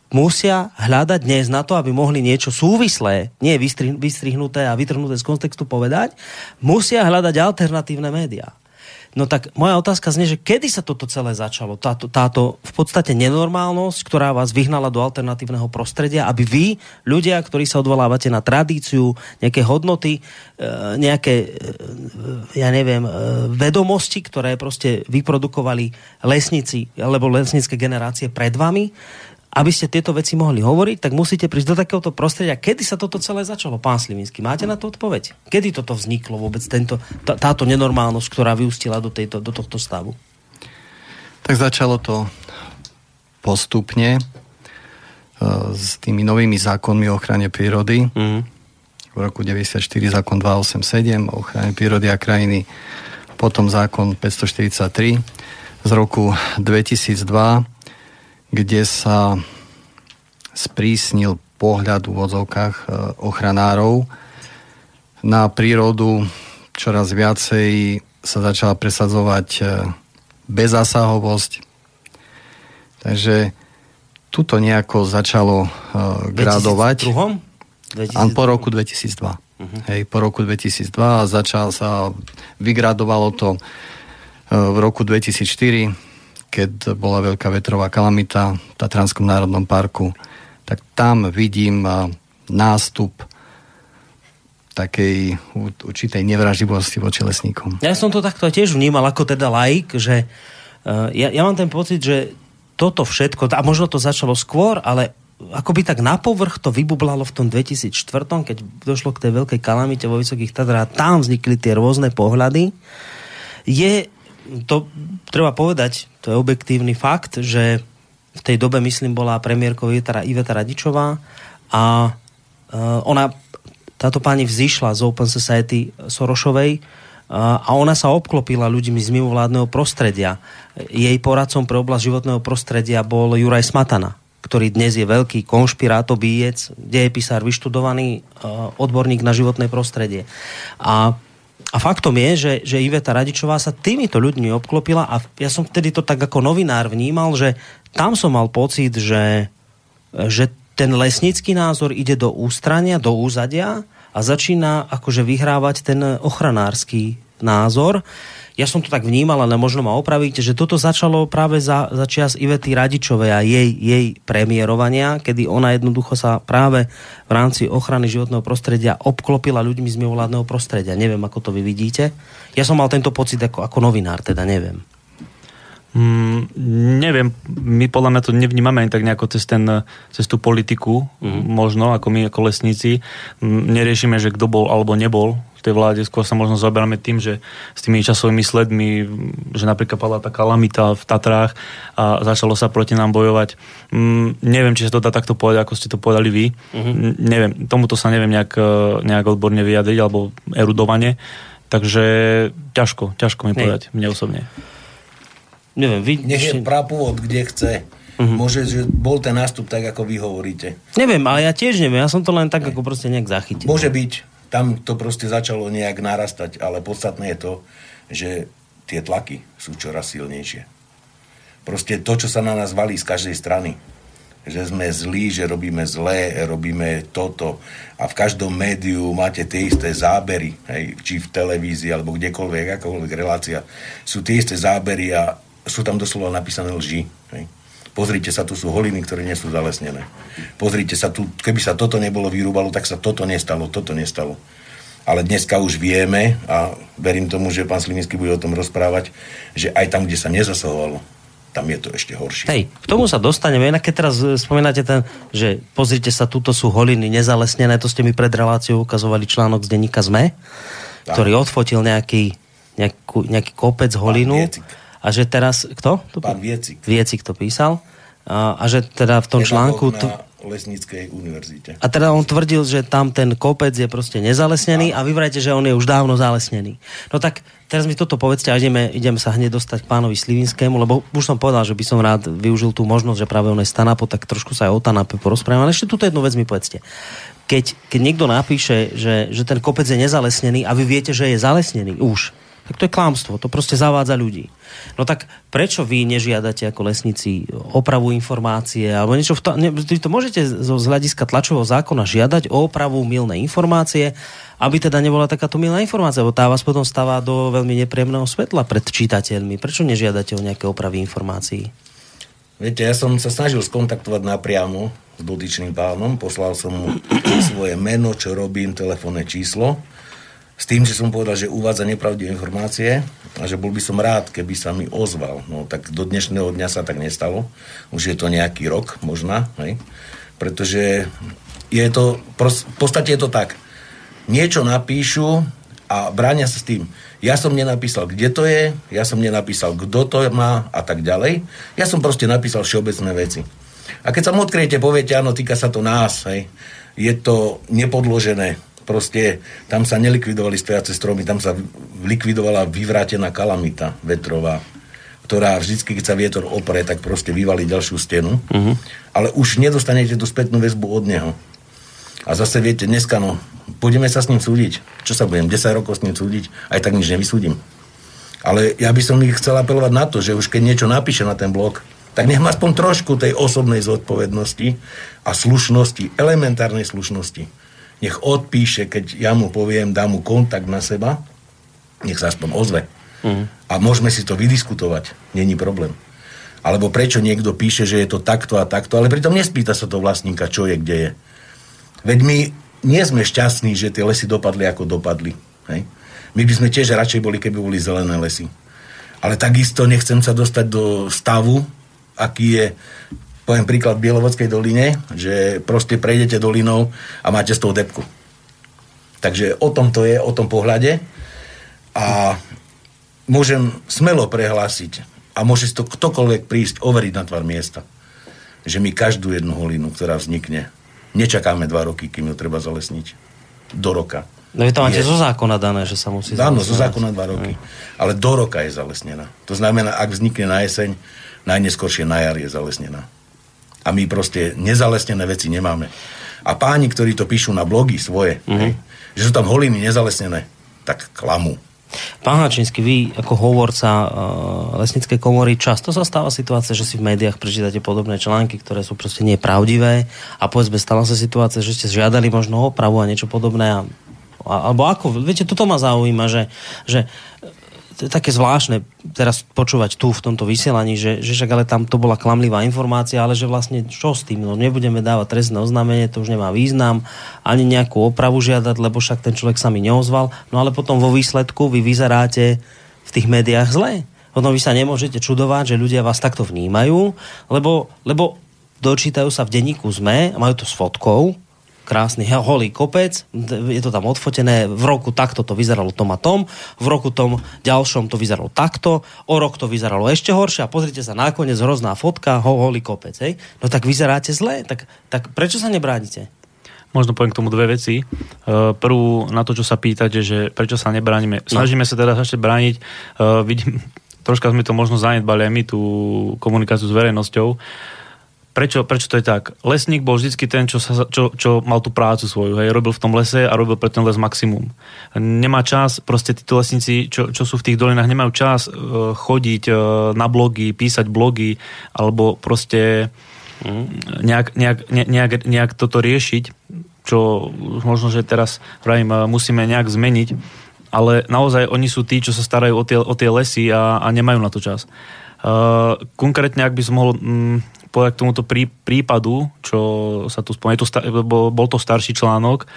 musia hľadať dnes na to, aby mohli niečo súvislé, nie vystrihnuté a vytrhnuté z kontextu povedať, musia hľadať alternatívne médiá. No tak moja otázka znie, že kedy sa toto celé začalo? Táto, táto v podstate nenormálnosť, ktorá vás vyhnala do alternatívneho prostredia, aby vy, ľudia, ktorí sa odvolávate na tradíciu, nejaké hodnoty, e, nejaké, e, ja neviem, e, vedomosti, ktoré proste vyprodukovali lesníci alebo lesnícke generácie pred vami, aby ste tieto veci mohli hovoriť, tak musíte prísť do takéhoto prostredia. Kedy sa toto celé začalo, pán Slivinsky? Máte na to odpoveď? Kedy toto vzniklo vôbec, tento, tá, táto nenormálnosť, ktorá vyústila do, tejto, do tohto stavu? Tak začalo to postupne uh, s tými novými zákonmi o ochrane prírody. Mm. V roku 94 zákon 287 o ochrane prírody a krajiny, potom zákon 543 z roku 2002 kde sa sprísnil pohľad v úvodzovkách e, ochranárov na prírodu čoraz viacej sa začala presadzovať e, bezásahovosť. Takže tuto nejako začalo uh, gradovať. 2002? po roku 2002. Uh-huh. Hej, po roku 2002 a začal sa, vygradovalo to v roku 2004 keď bola veľká vetrová kalamita v Tatranskom národnom parku, tak tam vidím nástup takej určitej nevraživosti voči lesníkom. Ja som to takto tiež vnímal ako teda laik, že uh, ja, ja mám ten pocit, že toto všetko, a možno to začalo skôr, ale akoby tak na povrch to vybublalo v tom 2004, keď došlo k tej veľkej kalamite vo Vysokých Tatrách, tam vznikli tie rôzne pohľady. Je to treba povedať, to je objektívny fakt, že v tej dobe, myslím, bola premiérkou Iveta Radičová a uh, ona, táto pani vzýšla z Open Society Sorošovej uh, a ona sa obklopila ľuďmi z mimovládneho prostredia. Jej poradcom pre oblasť životného prostredia bol Juraj Smatana, ktorý dnes je veľký konšpirátobiec, dejepisár, vyštudovaný uh, odborník na životné prostredie. A a faktom je, že, že Iveta Radičová sa týmito ľuďmi obklopila a ja som vtedy to tak ako novinár vnímal, že tam som mal pocit, že, že ten lesnícky názor ide do ústrania, do úzadia a začína akože vyhrávať ten ochranársky názor ja som to tak vnímal, ale možno ma opravíte, že toto začalo práve za, za čias Ivety Radičovej a jej, jej premiérovania, kedy ona jednoducho sa práve v rámci ochrany životného prostredia obklopila ľuďmi z mimovládneho prostredia. Neviem, ako to vy vidíte. Ja som mal tento pocit ako, ako novinár, teda neviem. Mm, neviem, my podľa mňa to nevnímame ani tak nejako cez, ten, cez tú politiku, mm. možno, ako my ako lesníci. Mm, neriešime, že kto bol alebo nebol tej vláde, skôr sa možno zaberáme tým, že s tými časovými sledmi, že napríklad padla tá kalamita v Tatrách a začalo sa proti nám bojovať. Mm, neviem, či sa to dá takto povedať, ako ste to povedali vy. Uh-huh. Neviem, tomuto sa neviem nejak, e, nejak odborne vyjadriť alebo erudovane. Takže ťažko, ťažko mi povedať, mne osobne. Neviem, vy... Nech je prapôvod, kde chce. Uh-huh. Môže, že bol ten nástup tak, ako vy hovoríte. Neviem, ale ja tiež neviem. Ja som to len tak, ne. ako proste nejak zachytil. Môže byť tam to proste začalo nejak narastať, ale podstatné je to, že tie tlaky sú čoraz silnejšie. Proste to, čo sa na nás valí z každej strany, že sme zlí, že robíme zlé, robíme toto a v každom médiu máte tie isté zábery, hej, či v televízii alebo kdekoľvek, akokoľvek relácia, sú tie isté zábery a sú tam doslova napísané lži. Pozrite sa, tu sú holiny, ktoré nie sú zalesnené. Pozrite sa, tu, keby sa toto nebolo vyrúbalo, tak sa toto nestalo, toto nestalo. Ale dneska už vieme, a verím tomu, že pán Slivinský bude o tom rozprávať, že aj tam, kde sa nezasahovalo, tam je to ešte horšie. Hej, k tomu sa dostaneme. Inak keď teraz e, spomínate ten, že pozrite sa, tuto sú holiny nezalesnené, to ste mi pred reláciou ukazovali článok z denníka ZME, tak. ktorý odfotil nejaký, nejakú, nejaký kopec holinu. Pán a že teraz, kto? To, Pán Viecik. Viecik to písal. A, a že teda v tom článku... To, Lesníckej univerzite. A teda on tvrdil, že tam ten kopec je proste nezalesnený a, a vy vrajte, že on je už dávno zalesnený. No tak teraz mi toto povedzte a ideme, ideme sa hneď dostať k pánovi Slivinskému, lebo už som povedal, že by som rád využil tú možnosť, že práve on je stanapo, tak trošku sa aj o Tanape porozprávame. Ale ešte túto jednu vec mi povedzte. Keď, keď niekto napíše, že, že ten kopec je nezalesnený a vy viete, že je zalesnený už, tak to je klamstvo, to proste zavádza ľudí. No tak prečo vy nežiadate ako lesníci opravu informácie alebo niečo v to, ne, vy to môžete zo, z hľadiska tlačového zákona žiadať o opravu milnej informácie, aby teda nebola takáto milná informácia, lebo tá vás potom stáva do veľmi nepríjemného svetla pred čitateľmi. Prečo nežiadate o nejaké opravy informácií? Viete, ja som sa snažil skontaktovať napriamo s dotyčným pánom, poslal som mu [CLEARS THROAT] svoje meno, čo robím, telefónne číslo s tým, že som povedal, že uvádza nepravdivé informácie a že bol by som rád, keby sa mi ozval. No tak do dnešného dňa sa tak nestalo. Už je to nejaký rok možná, hej? pretože je to, v podstate je to tak. Niečo napíšu a bránia sa s tým. Ja som nenapísal, kde to je, ja som nenapísal, kto to má a tak ďalej. Ja som proste napísal všeobecné veci. A keď sa mu odkriete, poviete, áno, týka sa to nás, hej, je to nepodložené, proste tam sa nelikvidovali stojace stromy, tam sa likvidovala vyvrátená kalamita vetrová, ktorá vždycky, keď sa vietor opre, tak proste vyvalí ďalšiu stenu. Uh-huh. Ale už nedostanete tú spätnú väzbu od neho. A zase viete, dneska no, pôjdeme sa s ním súdiť. Čo sa budem, 10 rokov s ním súdiť? Aj tak nič nevysúdim. Ale ja by som ich chcel apelovať na to, že už keď niečo napíše na ten blog, tak nech má aspoň trošku tej osobnej zodpovednosti a slušnosti, elementárnej slušnosti nech odpíše, keď ja mu poviem, dám mu kontakt na seba, nech sa aspoň ozve. Mm. A môžeme si to vydiskutovať, není problém. Alebo prečo niekto píše, že je to takto a takto, ale pritom nespýta sa to vlastníka, čo je, kde je. Veď my nie sme šťastní, že tie lesy dopadli, ako dopadli. Hej? My by sme tiež radšej boli, keby boli zelené lesy. Ale takisto nechcem sa dostať do stavu, aký je poviem príklad v Bielovodskej doline, že proste prejdete dolinou a máte z toho depku. Takže o tom to je, o tom pohľade. A môžem smelo prehlásiť a môže si to ktokoľvek prísť overiť na tvar miesta, že my každú jednu holinu, ktorá vznikne, nečakáme dva roky, kým ju treba zalesniť. Do roka. No vy to máte je... zo zákona dané, že sa musí Áno, zo zákona dva roky. Aj. Ale do roka je zalesnená. To znamená, ak vznikne na jeseň, najneskôršie na jar je zalesnená a my proste nezalesnené veci nemáme. A páni, ktorí to píšu na blogy svoje, mm-hmm. hej, že sú tam holiny nezalesnené, tak klamú. Pán Hačinsky, vy ako hovorca uh, lesníckej komory, často sa stáva situácia, že si v médiách prečítate podobné články, ktoré sú proste nepravdivé a povedzme, stala sa situácia, že ste žiadali možno opravu a niečo podobné a, a, alebo ako, viete, toto ma zaujíma, že, že také zvláštne teraz počúvať tu v tomto vysielaní, že, že však ale tam to bola klamlivá informácia, ale že vlastne čo s tým? No nebudeme dávať trestné oznámenie, to už nemá význam, ani nejakú opravu žiadať, lebo však ten človek sa mi neozval. No ale potom vo výsledku vy vyzeráte v tých médiách zle. Potom vy sa nemôžete čudovať, že ľudia vás takto vnímajú, lebo, lebo dočítajú sa v denníku ZME, majú to s fotkou, krásny holý kopec, je to tam odfotené, v roku takto to vyzeralo tom a tom, v roku tom ďalšom to vyzeralo takto, o rok to vyzeralo ešte horšie a pozrite sa nakoniec hrozná fotka, ho, holý kopec, hej? No tak vyzeráte zle, tak, tak prečo sa nebránite? Možno poviem k tomu dve veci. E, prvú na to, čo sa pýtate, že prečo sa nebránime. No. Snažíme sa teda ešte brániť. E, vidím, [LAUGHS] troška sme to možno zanedbali aj my, tú komunikáciu s verejnosťou prečo, prečo to je tak? Lesník bol vždycky ten, čo, sa, čo, čo mal tú prácu svoju, hej, robil v tom lese a robil pre ten les maximum. Nemá čas, proste títo lesníci, čo, čo sú v tých dolinách, nemajú čas uh, chodiť uh, na blogy, písať blogy, alebo proste mm. nejak, nejak, ne, nejak, nejak toto riešiť, čo možno, že teraz pravím, uh, musíme nejak zmeniť, ale naozaj oni sú tí, čo sa starajú o tie, o tie lesy a, a nemajú na to čas. Uh, konkrétne, ak by som mohol um, povedať k tomuto prí, prípadu, čo sa tu spomína, bol to starší článok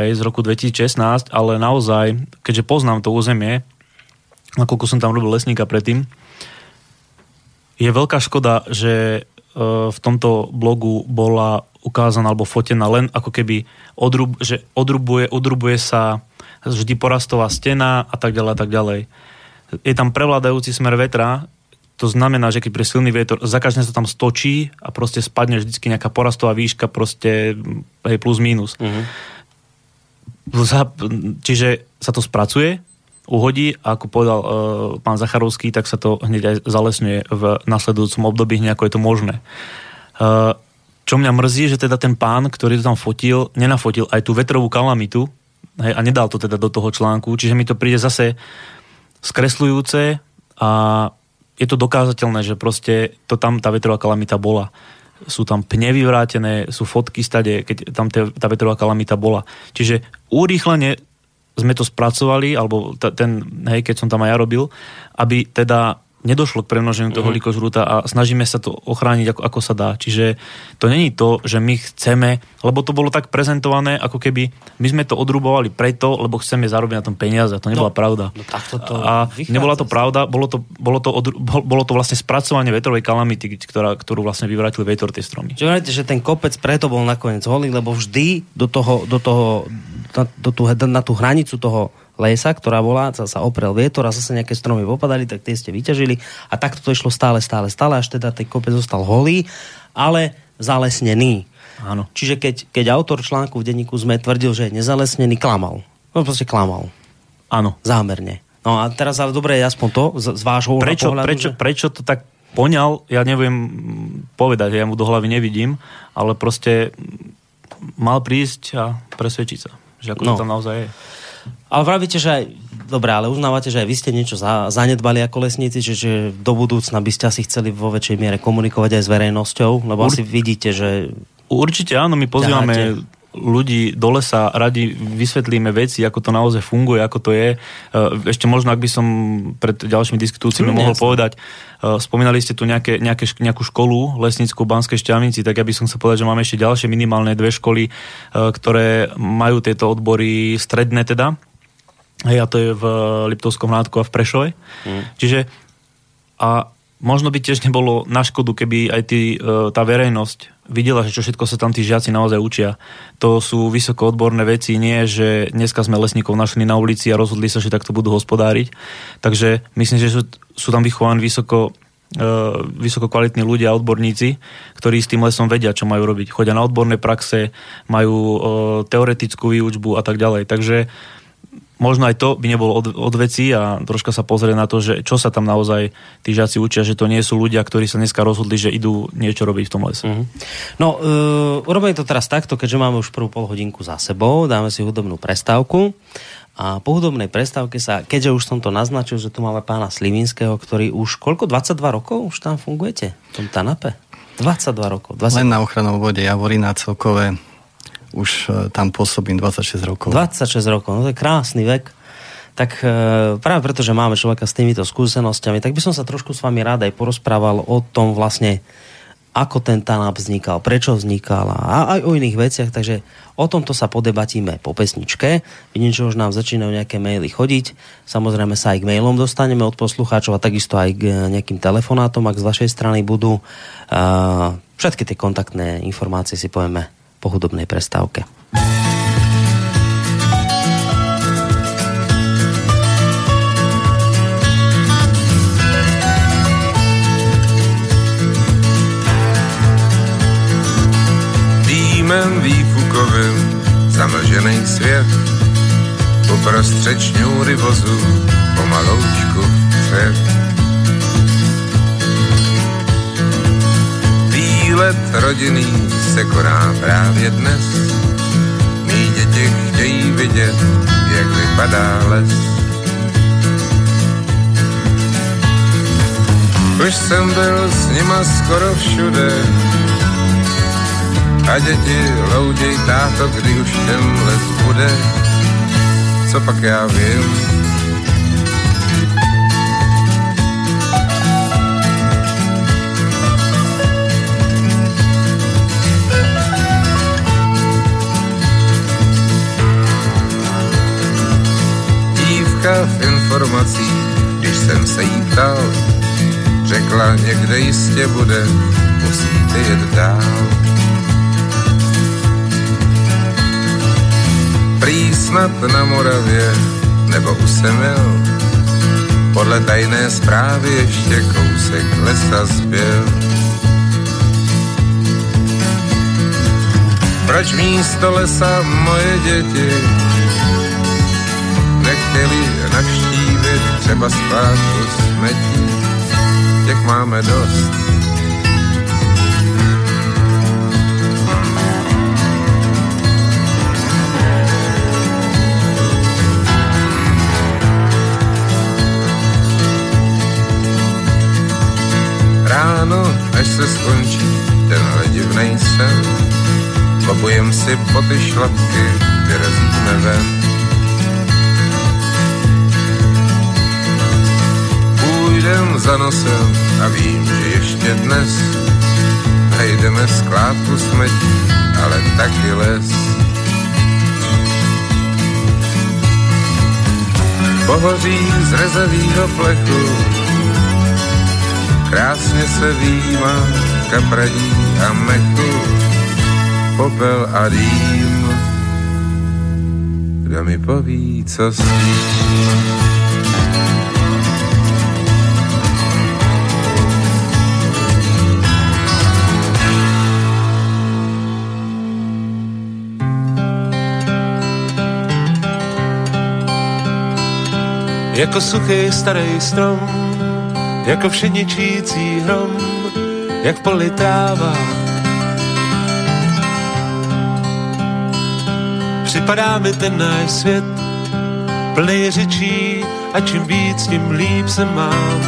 hej, z roku 2016, ale naozaj, keďže poznám to územie, nakoľko som tam robil lesníka predtým, je veľká škoda, že e, v tomto blogu bola ukázaná alebo fotená len ako keby odrub, že odrubuje, odrubuje sa vždy porastová stena a tak ďalej a tak ďalej. Je tam prevládajúci smer vetra, to znamená, že keď pre silný vietor, za každým sa tam stočí a proste spadne vždy nejaká porastová výška, proste hej, plus minus. Uh-huh. Čiže sa to spracuje, uhodí a ako povedal uh, pán Zacharovský, tak sa to hneď aj zalesňuje v nasledujúcom období, hneď ako je to možné. Uh, čo mňa mrzí, že teda ten pán, ktorý to tam fotil, nenafotil aj tú vetrovú kalamitu hej, a nedal to teda do toho článku, čiže mi to príde zase skresľujúce a je to dokázateľné, že proste to tam tá vetrová kalamita bola. Sú tam pne vyvrátené, sú fotky stade, keď tam tá vetrová kalamita bola. Čiže urýchlene sme to spracovali, alebo t- ten, hej, keď som tam aj ja robil, aby teda nedošlo k premnoženiu toho uh-huh. likožrúta a snažíme sa to ochrániť ako, ako sa dá. Čiže to není to, že my chceme, lebo to bolo tak prezentované, ako keby my sme to odrubovali preto, lebo chceme zarobiť na tom peniaze. To nebola no, pravda. No, tak to to a nebola to pravda, bolo to, bolo, to odru, bolo to vlastne spracovanie vetrovej kalamity, ktorá, ktorú vlastne vyvrátili vetor tie stromy. Čiže že ten kopec preto bol nakoniec holý, lebo vždy do toho, do toho na, do tú, na tú hranicu toho lesa, ktorá bola, sa, sa oprel vietor a zase nejaké stromy popadali, tak tie ste vyťažili a takto to išlo stále, stále, stále, až teda ten kopec zostal holý, ale zalesnený. Áno. Čiže keď, keď autor článku v denníku sme tvrdil, že je nezalesnený, klamal. No proste klamal. Áno. Zámerne. No a teraz ale dobre je aspoň to z, z vášho prečo, pohľadu, prečo, že... prečo to tak poňal, ja neviem povedať, ja mu do hlavy nevidím, ale proste mal prísť a presvedčiť sa, že ako no. to tam naozaj je. Ale vravíte, že aj, dobré, ale uznávate, že aj vy ste niečo za, zanedbali ako lesníci, že, že do budúcna by ste asi chceli vo väčšej miere komunikovať aj s verejnosťou, lebo Ur... asi vidíte, že... Určite áno, my pozývame ťaháte ľudí do lesa, radi vysvetlíme veci, ako to naozaj funguje, ako to je. E, ešte možno, ak by som pred ďalšími diskutúciami mm, mohol jasne. povedať, e, spomínali ste tu nejaké, nejaké, nejakú školu lesnícku v Banskej Šťavnici, tak ja by som sa povedať, že máme ešte ďalšie minimálne dve školy, e, ktoré majú tieto odbory stredné teda. Hej, a to je v Liptovskom hládku a v Prešove. Mm. Čiže a možno by tiež nebolo na škodu, keby aj tý, tá verejnosť videla, že čo všetko sa tam tí žiaci naozaj učia. To sú vysoko odborné veci, nie že dneska sme lesníkov našli na ulici a rozhodli sa, že takto budú hospodáriť. Takže myslím, že sú, sú tam vychovaní vysoko e, vysoko kvalitní ľudia, odborníci, ktorí s tým lesom vedia, čo majú robiť. Chodia na odborné praxe, majú teoretickú výučbu a tak ďalej. Takže možno aj to by nebolo od, od veci a troška sa pozrie na to, že čo sa tam naozaj tí žiaci učia, že to nie sú ľudia, ktorí sa dneska rozhodli, že idú niečo robiť v tom lese. Mm-hmm. No, uh, urobíme to teraz takto, keďže máme už prvú pol hodinku za sebou, dáme si hudobnú prestávku. A po hudobnej prestávke sa, keďže už som to naznačil, že tu máme pána Slivinského, ktorý už koľko, 22 rokov už tam fungujete? V tom Tanape? 22 rokov. 20... Len na ochranou vode Javorina celkové už e, tam pôsobím 26 rokov. 26 rokov, no to je krásny vek. Tak e, práve preto, že máme človeka s týmito skúsenosťami, tak by som sa trošku s vami rád aj porozprával o tom vlastne, ako ten TANAP vznikal, prečo vznikal a aj o iných veciach, takže o tomto sa podebatíme po pesničke. Vidím, že už nám začínajú nejaké maily chodiť. Samozrejme sa aj k mailom dostaneme od poslucháčov a takisto aj k nejakým telefonátom, ak z vašej strany budú. Uh, všetky tie kontaktné informácie si povieme po hudobnej prestávke. Dýmem výfukovým zamlžený svět uprostřed šňůry vozu pomaloučku vpřed. Výlet rodinný se koná právě dnes. Mí děti chtějí vidět, jak vypadá les. Už jsem byl s nima skoro všude a děti louděj táto, kdy už ten les bude. Co pak já vím, dívka v informacích, když jsem se jí ptal, řekla, někde jistě bude, musíte jet dál. Prý snad na Moravě, nebo u Semil, podle tajné zprávy ještě kousek lesa zbyl. Proč místo lesa moje děti chtěli navštívit třeba skládku smetí, těch máme dost. Ráno, až se skončí ten ledivnej sen, Lobujem si po ty šlapky, vyrazíme ven Půjdem za nosem a vím, že ještě dnes najdeme skládku smetí, ale taky les. Pohoří z rezavýho plechu, krásně se výjímá kapradí a mechu, popel a dým. Kdo mi poví, co s tím? Jako suchý starý strom, jako všeničící hrom, jak poli tráva. Připadá mi ten náš svět, plný řečí a čím víc, tím líp se mám.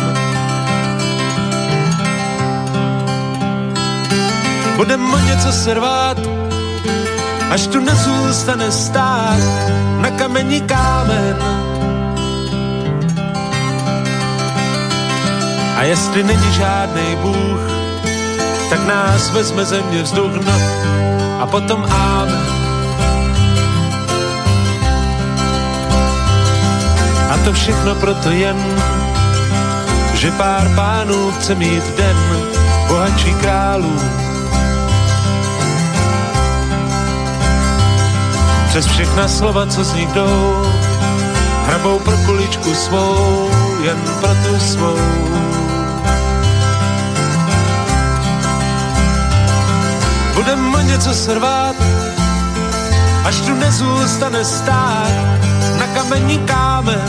Budem o něco se rvát, až tu nezůstane stát na kamení kámen jestli není žádný Bůh, tak nás vezme země vzduch, no a potom amen. A to všechno proto jen, že pár pánů chce mít den bohatší králů. Přes všechna slova, co z nich jdou, hrabou pro kuličku svou, jen pro tu svou. Budem něco srvat, až tu nezůstane stát na kamení kámen.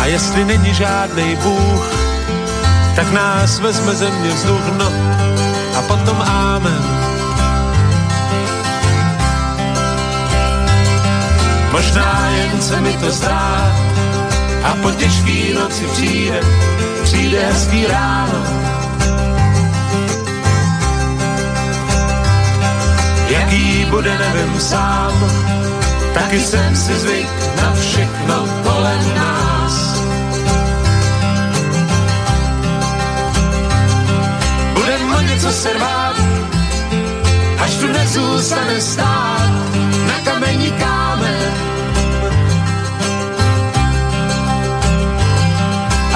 A jestli není žádný Bůh, tak nás vezme země vzduch, no a potom ámen. Možná jen se mi to zdá a po těžký noci přijde přijde hezký ráno. Jaký bude, nevím sám, taky jsem si zvyk na všechno kolem nás. Budem o něco se až tu nezůstane stát na kamení kámen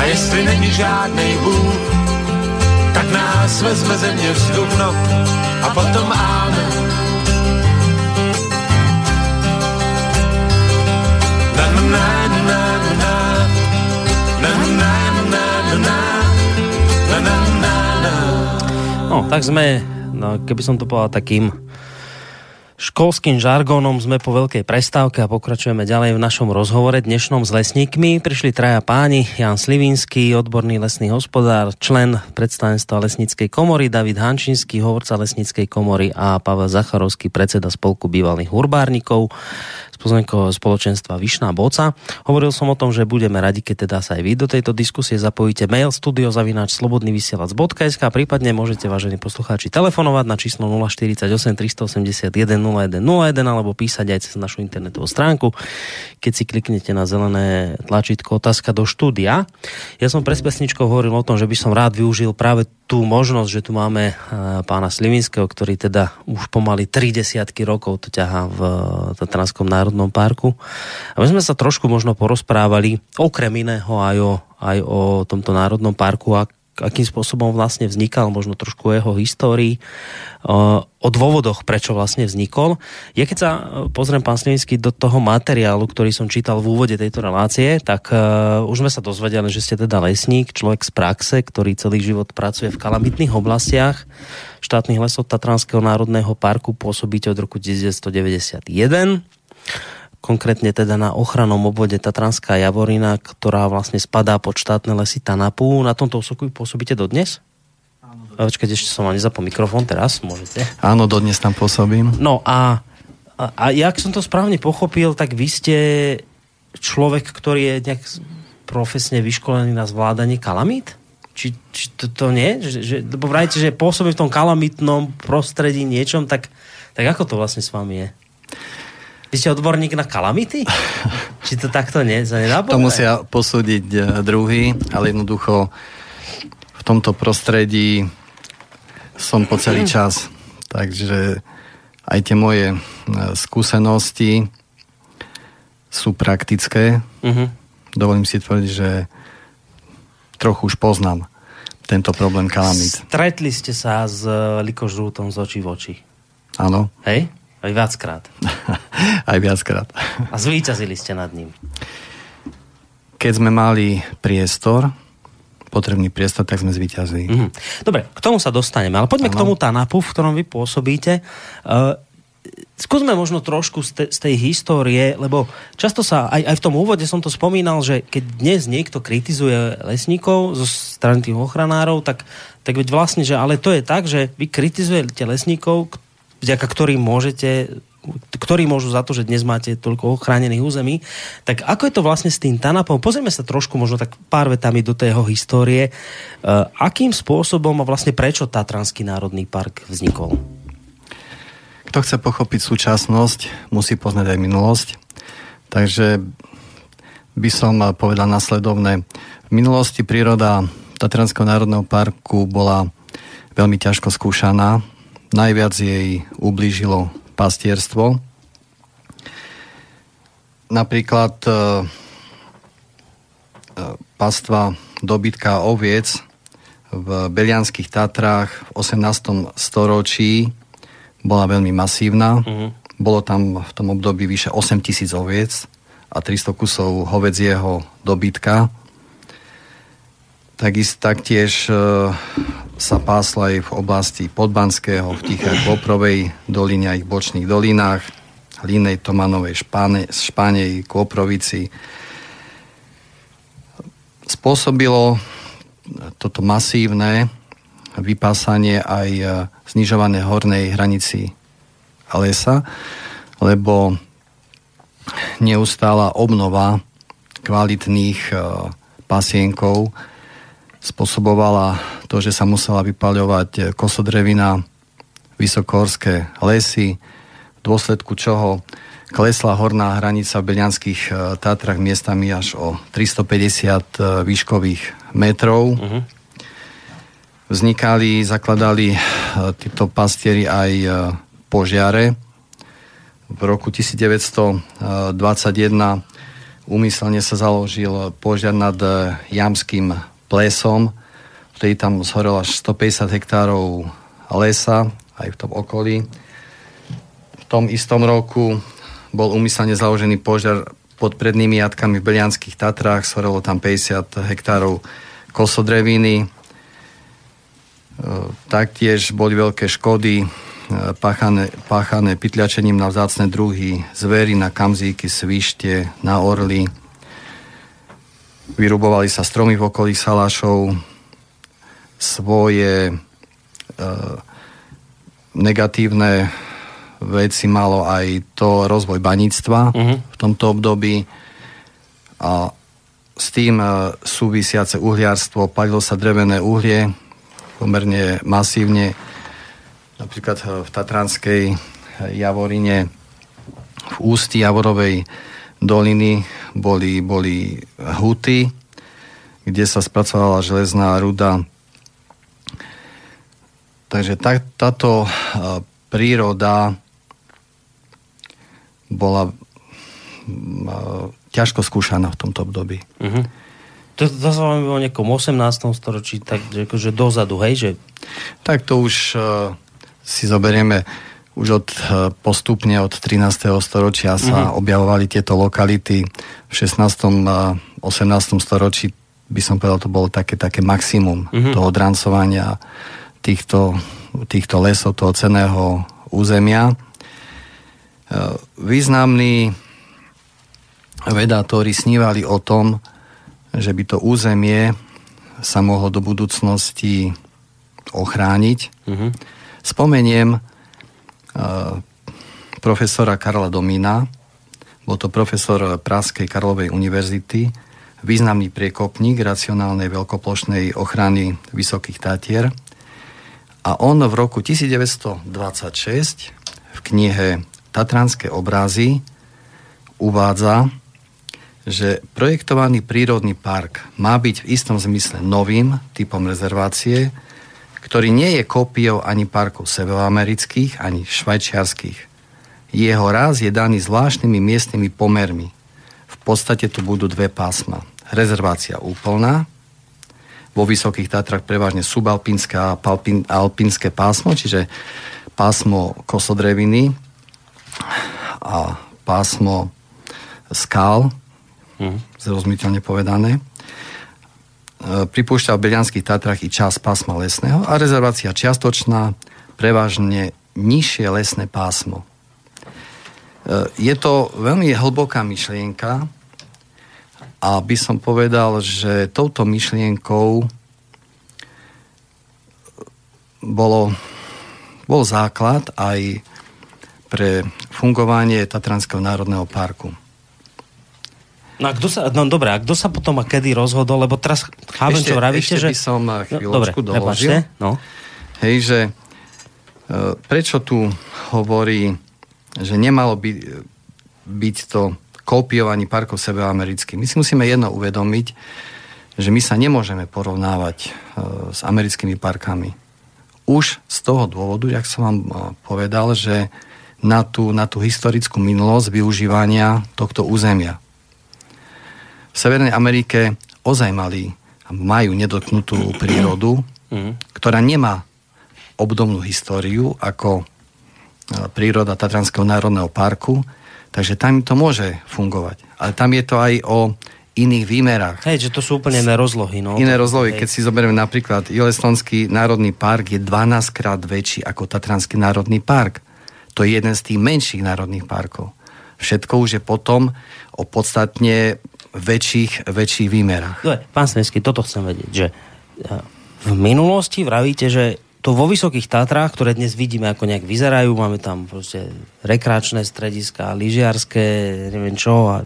jestli není žádný Bůh, tak nás vezme země vzduch, no a potom ámen. Na na na na na na na na na na na na No, tak sme, no, keby som to povedal takým školským žargónom sme po veľkej prestávke a pokračujeme ďalej v našom rozhovore dnešnom s lesníkmi. Prišli traja páni, Jan Slivinský, odborný lesný hospodár, člen predstavenstva lesníckej komory, David Hančinský, hovorca lesníckej komory a Pavel Zacharovský, predseda spolku bývalých urbárnikov pozemkového spoločenstva Vyšná Boca. Hovoril som o tom, že budeme radi, keď teda sa aj vy do tejto diskusie zapojíte mail studiozavináč slobodnyvysielac.sk prípadne môžete, vážení poslucháči, telefonovať na číslo 048 381 0101 alebo písať aj cez našu internetovú stránku, keď si kliknete na zelené tlačítko otázka do štúdia. Ja som pred pesničkou hovoril o tom, že by som rád využil práve tú možnosť, že tu máme eh, pána Slivinského, ktorý teda už pomaly 3 desiatky rokov to ťahá v Tatranskom národnom parku. A my sme sa trošku možno porozprávali, okrem iného aj o, aj o tomto národnom parku, akým spôsobom vlastne vznikal, možno trošku jeho histórii, o dôvodoch, prečo vlastne vznikol. Ja keď sa e, pozriem, pán Slivinsky, do toho materiálu, ktorý som čítal v úvode tejto relácie, tak uh, už sme sa dozvedeli, že ste teda lesník, človek z praxe, ktorý celý život pracuje v kalamitných oblastiach štátnych lesov Tatranského národného parku, pôsobíte od roku 1991 konkrétne teda na ochranom obvode Tatranská Javorina, ktorá vlastne spadá pod štátne lesy Tanapu. Na tomto úsoku pôsobíte dodnes? Počkajte, ešte som vám nezapol mikrofón teraz, môžete. Áno, dodnes tam pôsobím. No a, a, a jak som to správne pochopil, tak vy ste človek, ktorý je nejak profesne vyškolený na zvládanie kalamít? Či, či to, to nie? Že, že, lebo vrajte, že pôsobí v tom kalamitnom prostredí niečom, tak, tak ako to vlastne s vami je? Vy ste odborník na kalamity? [LAUGHS] či to takto nie? To, to musia posúdiť e, druhý, ale jednoducho v tomto prostredí som po celý čas. Takže aj tie moje e, skúsenosti sú praktické. Uh-huh. Dovolím si tvrdiť, že trochu už poznám tento problém kalamít. Stretli ste sa s eh, likožrútom z očí v oči. Áno. Hej? Aj viackrát. [LAUGHS] Aj viackrát. A zvíťazili ste nad ním. Keď sme mali priestor, potrebný priestor, tak sme zvíťazili. Mm-hmm. Dobre, k tomu sa dostaneme, ale poďme ano. k tomu TANAPu, v ktorom vy pôsobíte. Uh, skúsme možno trošku z, te, z tej histórie, lebo často sa, aj, aj v tom úvode som to spomínal, že keď dnes niekto kritizuje lesníkov zo strany tých ochranárov, tak, tak veď vlastne, že ale to je tak, že vy kritizujete lesníkov, vďaka ktorým môžete ktorí môžu za to, že dnes máte toľko ochránených území. Tak ako je to vlastne s tým TANAPom? Pozrieme sa trošku možno tak pár vetami do tého histórie. Uh, akým spôsobom a vlastne prečo Tatranský národný park vznikol? Kto chce pochopiť súčasnosť, musí poznať aj minulosť. Takže by som povedal nasledovné. V minulosti príroda Tatranského národného parku bola veľmi ťažko skúšaná. Najviac jej ublížilo pastierstvo. Napríklad e, e, pastva dobytka oviec v Belianských Tatrách v 18. storočí bola veľmi masívna. Uh-huh. Bolo tam v tom období vyše 8 tisíc oviec a 300 kusov hovedzieho dobytka. Takisto taktiež e, sa pásla aj v oblasti Podbanského, v Tichej Koprovej doline a ich bočných dolinách, Línej, Tomanovej, Špáne, Špánej, Koprovici. Spôsobilo toto masívne vypásanie aj e, znižované hornej hranici lesa, lebo neustála obnova kvalitných e, pasienkov spôsobovala to, že sa musela vypaľovať e, kosodrevina, vysokohorské lesy, v dôsledku čoho klesla horná hranica v Belianských Tatrach miestami až o 350 výškových metrov. Uh-huh vznikali, zakladali títo pastieri aj požiare. V roku 1921 úmyselne sa založil požiar nad Jamským plesom, vtedy tam zhorelo až 150 hektárov lesa, aj v tom okolí. V tom istom roku bol úmyselne založený požiar pod prednými jatkami v Belianských Tatrách, zhorelo tam 50 hektárov kosodreviny, Taktiež boli veľké škody e, páchané, páchané pytľačením na vzácne druhy zvery, na kamzíky, svište, na orly. Vyrubovali sa stromy v okolí salášov. Svoje e, negatívne veci malo aj to rozvoj baníctva uh-huh. v tomto období. A s tým e, súvisiace uhliarstvo, palilo sa drevené uhlie, pomerne masívne. Napríklad eh, v Tatranskej Javorine, v ústi Javorovej doliny boli, boli huty, kde sa spracovala železná ruda. Takže tá, táto eh, príroda bola ťažko skúšaná v tomto období. Uh-huh. To, to sa vám nejakom 18. storočí, tak akože dozadu, hej? Že... Tak to už uh, si zoberieme už od uh, postupne od 13. storočia sa uh-huh. objavovali tieto lokality. V 16. a 18. storočí by som povedal, to bolo také, také maximum uh-huh. toho drancovania týchto, týchto lesov, toho ceného územia. Uh, významní vedátori snívali o tom, že by to územie sa mohlo do budúcnosti ochrániť. Uh-huh. Spomeniem profesora Karla Domina, bol to profesor Praskej Karlovej univerzity, významný priekopník racionálnej veľkoplošnej ochrany Vysokých Tatier. A on v roku 1926 v knihe Tatranské obrazy uvádza, že projektovaný prírodný park má byť v istom zmysle novým typom rezervácie, ktorý nie je kópiou ani parkov severoamerických, ani švajčiarských. Jeho ráz je daný zvláštnymi miestnymi pomermi. V podstate tu budú dve pásma. Rezervácia úplná, vo Vysokých Tatrach prevažne subalpínske a alpínske pásmo, čiže pásmo kosodreviny a pásmo skal, mm. zrozumiteľne povedané. Pripúšťa v Belianských Tatrach i čas pásma lesného a rezervácia čiastočná, prevažne nižšie lesné pásmo. E, je to veľmi hlboká myšlienka a by som povedal, že touto myšlienkou bolo, bol základ aj pre fungovanie Tatranského národného parku. No a kto sa, no dobré, a kto sa potom a kedy rozhodol, lebo teraz chápem, ešte, čo vravíte, ešte že... by som no, chvíľočku no, doložil. no. Hej, že e, prečo tu hovorí, že nemalo by, byť to kópiovaní parkov sebeamerických. My si musíme jedno uvedomiť, že my sa nemôžeme porovnávať e, s americkými parkami. Už z toho dôvodu, jak som vám e, povedal, že na tú, na tú historickú minulosť využívania tohto územia. V Severnej Amerike ozaj mali majú nedotknutú prírodu, ktorá nemá obdobnú históriu ako e, príroda Tatranského národného parku, takže tam to môže fungovať. Ale tam je to aj o iných výmerách. Hej, že to sú úplne iné rozlohy. No. Iné rozlohy. Hej. Keď si zoberieme napríklad Jelestonský národný park je 12 krát väčší ako Tatranský národný park. To je jeden z tých menších národných parkov. Všetko už je potom o podstatne väčších, väčších výmerách. Dobre, pán Snesky, toto chcem vedieť, že e, v minulosti vravíte, že to vo Vysokých Tatrách, ktoré dnes vidíme, ako nejak vyzerajú, máme tam proste rekreačné strediska, lyžiarské, neviem čo, a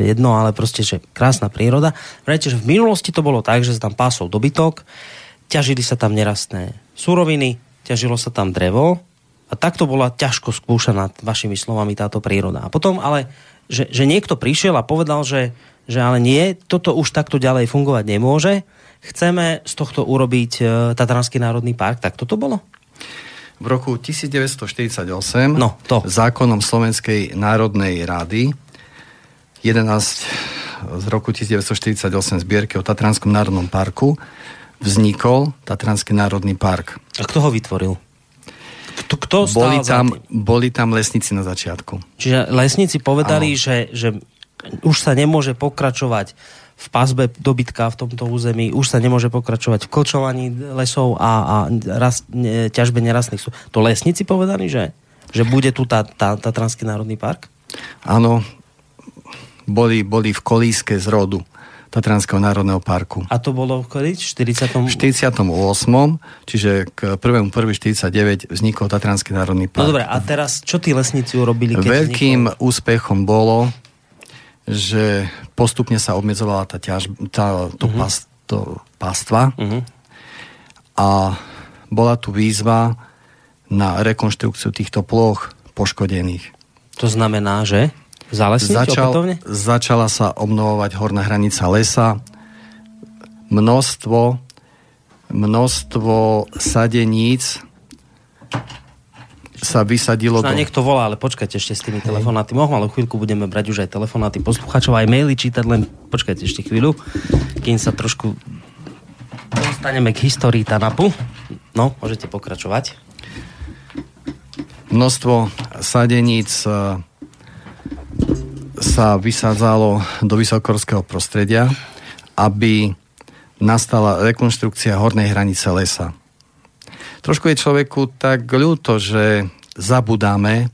jedno, ale proste, že krásna príroda. Vravíte, že v minulosti to bolo tak, že sa tam pásol dobytok, ťažili sa tam nerastné suroviny, ťažilo sa tam drevo a takto bola ťažko skúšaná vašimi slovami táto príroda. A potom ale, že, že niekto prišiel a povedal, že že ale nie, toto už takto ďalej fungovať nemôže. Chceme z tohto urobiť e, Tatranský národný park. Tak toto bolo? V roku 1948 no, to. zákonom Slovenskej národnej rady 11 z roku 1948 zbierky o Tatranskom národnom parku vznikol Tatranský národný park. A kto ho vytvoril? Kto, kto boli, tam, boli tam lesníci na začiatku. Čiže lesníci povedali, že, že už sa nemôže pokračovať v pazbe dobytka v tomto území, už sa nemôže pokračovať v klčovaní lesov a, a rast, ne, ťažbe nerastných sú. To lesníci povedali, že, že bude tu tá, tá, tá Transký národný park? Áno, boli, boli v kolíske z rodu. Tatranského národného parku. A to bolo v 40. V 48. Čiže k 1.1.49 vznikol Tatranský národný park. No dobre, a teraz čo tí lesníci urobili? Keď Veľkým vznikol? úspechom bolo, že postupne sa obmedzovala tá, ťaž, tá to, uh-huh. pas, to pastva uh-huh. a bola tu výzva na rekonštrukciu týchto ploch poškodených. To znamená, že zalesniť Začal, opätovne? Začala sa obnovovať horná hranica lesa, množstvo množstvo sadeníc sa vysadilo do... niekto volá, ale počkajte ešte s tými telefonáty. Mohol, ale chvíľku budeme brať už aj telefonáty poslucháčov, aj maily čítať, len počkajte ešte chvíľu, kým sa trošku dostaneme k histórii TANAPu. No, môžete pokračovať. Množstvo sadeníc e, sa vysádzalo do vysokorského prostredia, aby nastala rekonštrukcia hornej hranice lesa trošku je človeku tak ľúto, že zabudáme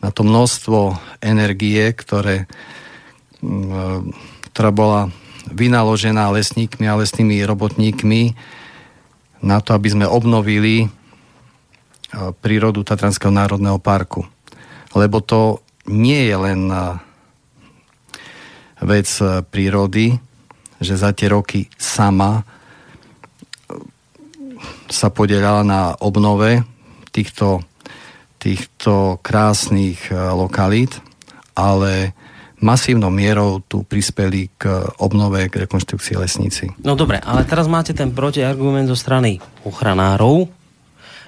na to množstvo energie, ktoré, mm, ktorá bola vynaložená lesníkmi a lesnými robotníkmi na to, aby sme obnovili e, prírodu Tatranského národného parku. Lebo to nie je len e, vec e, prírody, že za tie roky sama sa podielala na obnove týchto, týchto krásnych e, lokalít, ale masívnou mierou tu prispeli k obnove, k rekonštrukcii lesníci. No dobre, ale teraz máte ten protiargument zo strany ochranárov,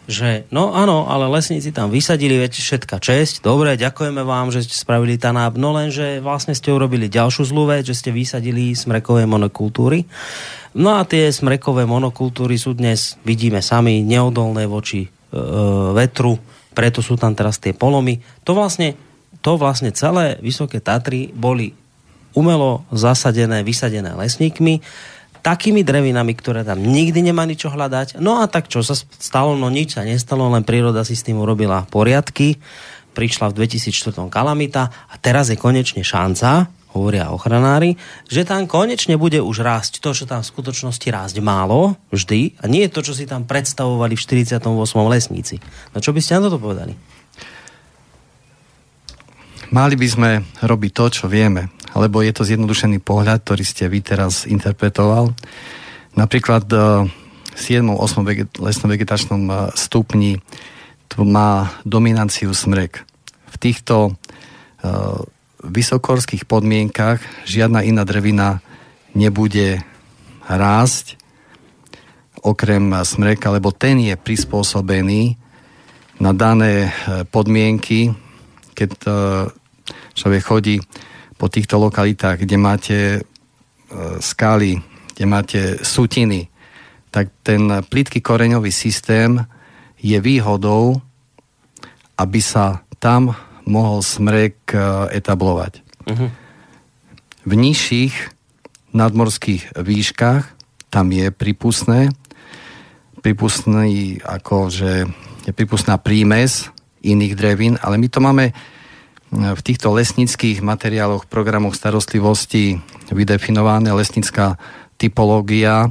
že no áno, ale lesníci tam vysadili veď všetka česť, dobre, ďakujeme vám, že ste spravili tanáp, no lenže vlastne ste urobili ďalšiu zlú vec, že ste vysadili smrekové monokultúry. No a tie smrekové monokultúry sú dnes, vidíme sami, neodolné voči e, vetru, preto sú tam teraz tie polomy. To vlastne, to vlastne celé Vysoké Tatry boli umelo zasadené, vysadené lesníkmi takými drevinami, ktoré tam nikdy nemali čo hľadať. No a tak čo sa stalo? No nič sa nestalo, len príroda si s tým urobila poriadky. Prišla v 2004 kalamita a teraz je konečne šanca, hovoria ochranári, že tam konečne bude už rásť to, čo tam v skutočnosti rásť málo, vždy, a nie to, čo si tam predstavovali v 48. lesníci. No čo by ste na toto povedali? Mali by sme robiť to, čo vieme lebo je to zjednodušený pohľad, ktorý ste vy teraz interpretoval. Napríklad v 7. 8. lesnom vegetačnom e, stupni to má dominanciu smrek. V týchto uh, vysokorských podmienkach žiadna iná drevina nebude rásť okrem smreka, lebo ten je prispôsobený na dané e, podmienky, keď človek chodí po týchto lokalitách, kde máte e, skály, kde máte sutiny, tak ten plitký koreňový systém je výhodou, aby sa tam mohol smrek e, etablovať. Uh-huh. V nižších nadmorských výškach tam je pripustné, pripustný ako, že je pripustná prímes iných drevín, ale my to máme v týchto lesnických materiáloch, programoch starostlivosti vydefinované lesnická typológia,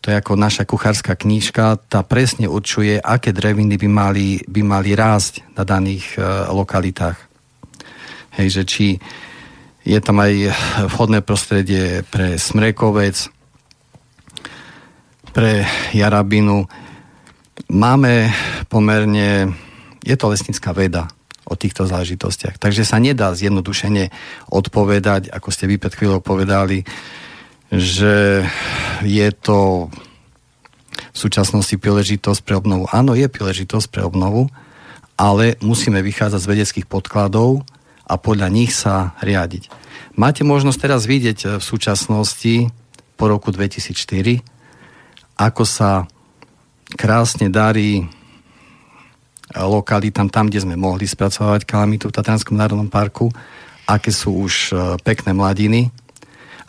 to je ako naša kuchárska knížka, tá presne určuje, aké dreviny by mali, by mali rásť na daných e, lokalitách. Hej, že či je tam aj vhodné prostredie pre smrekovec, pre jarabinu. Máme pomerne, je to lesnická veda, o týchto záležitostiach. Takže sa nedá zjednodušene odpovedať, ako ste vy pred chvíľou povedali, že je to v súčasnosti príležitosť pre obnovu. Áno, je príležitosť pre obnovu, ale musíme vychádzať z vedeckých podkladov a podľa nich sa riadiť. Máte možnosť teraz vidieť v súčasnosti po roku 2004, ako sa krásne darí lokalitám, tam, kde sme mohli spracovať kalamitu v Tatranskom národnom parku, aké sú už e, pekné mladiny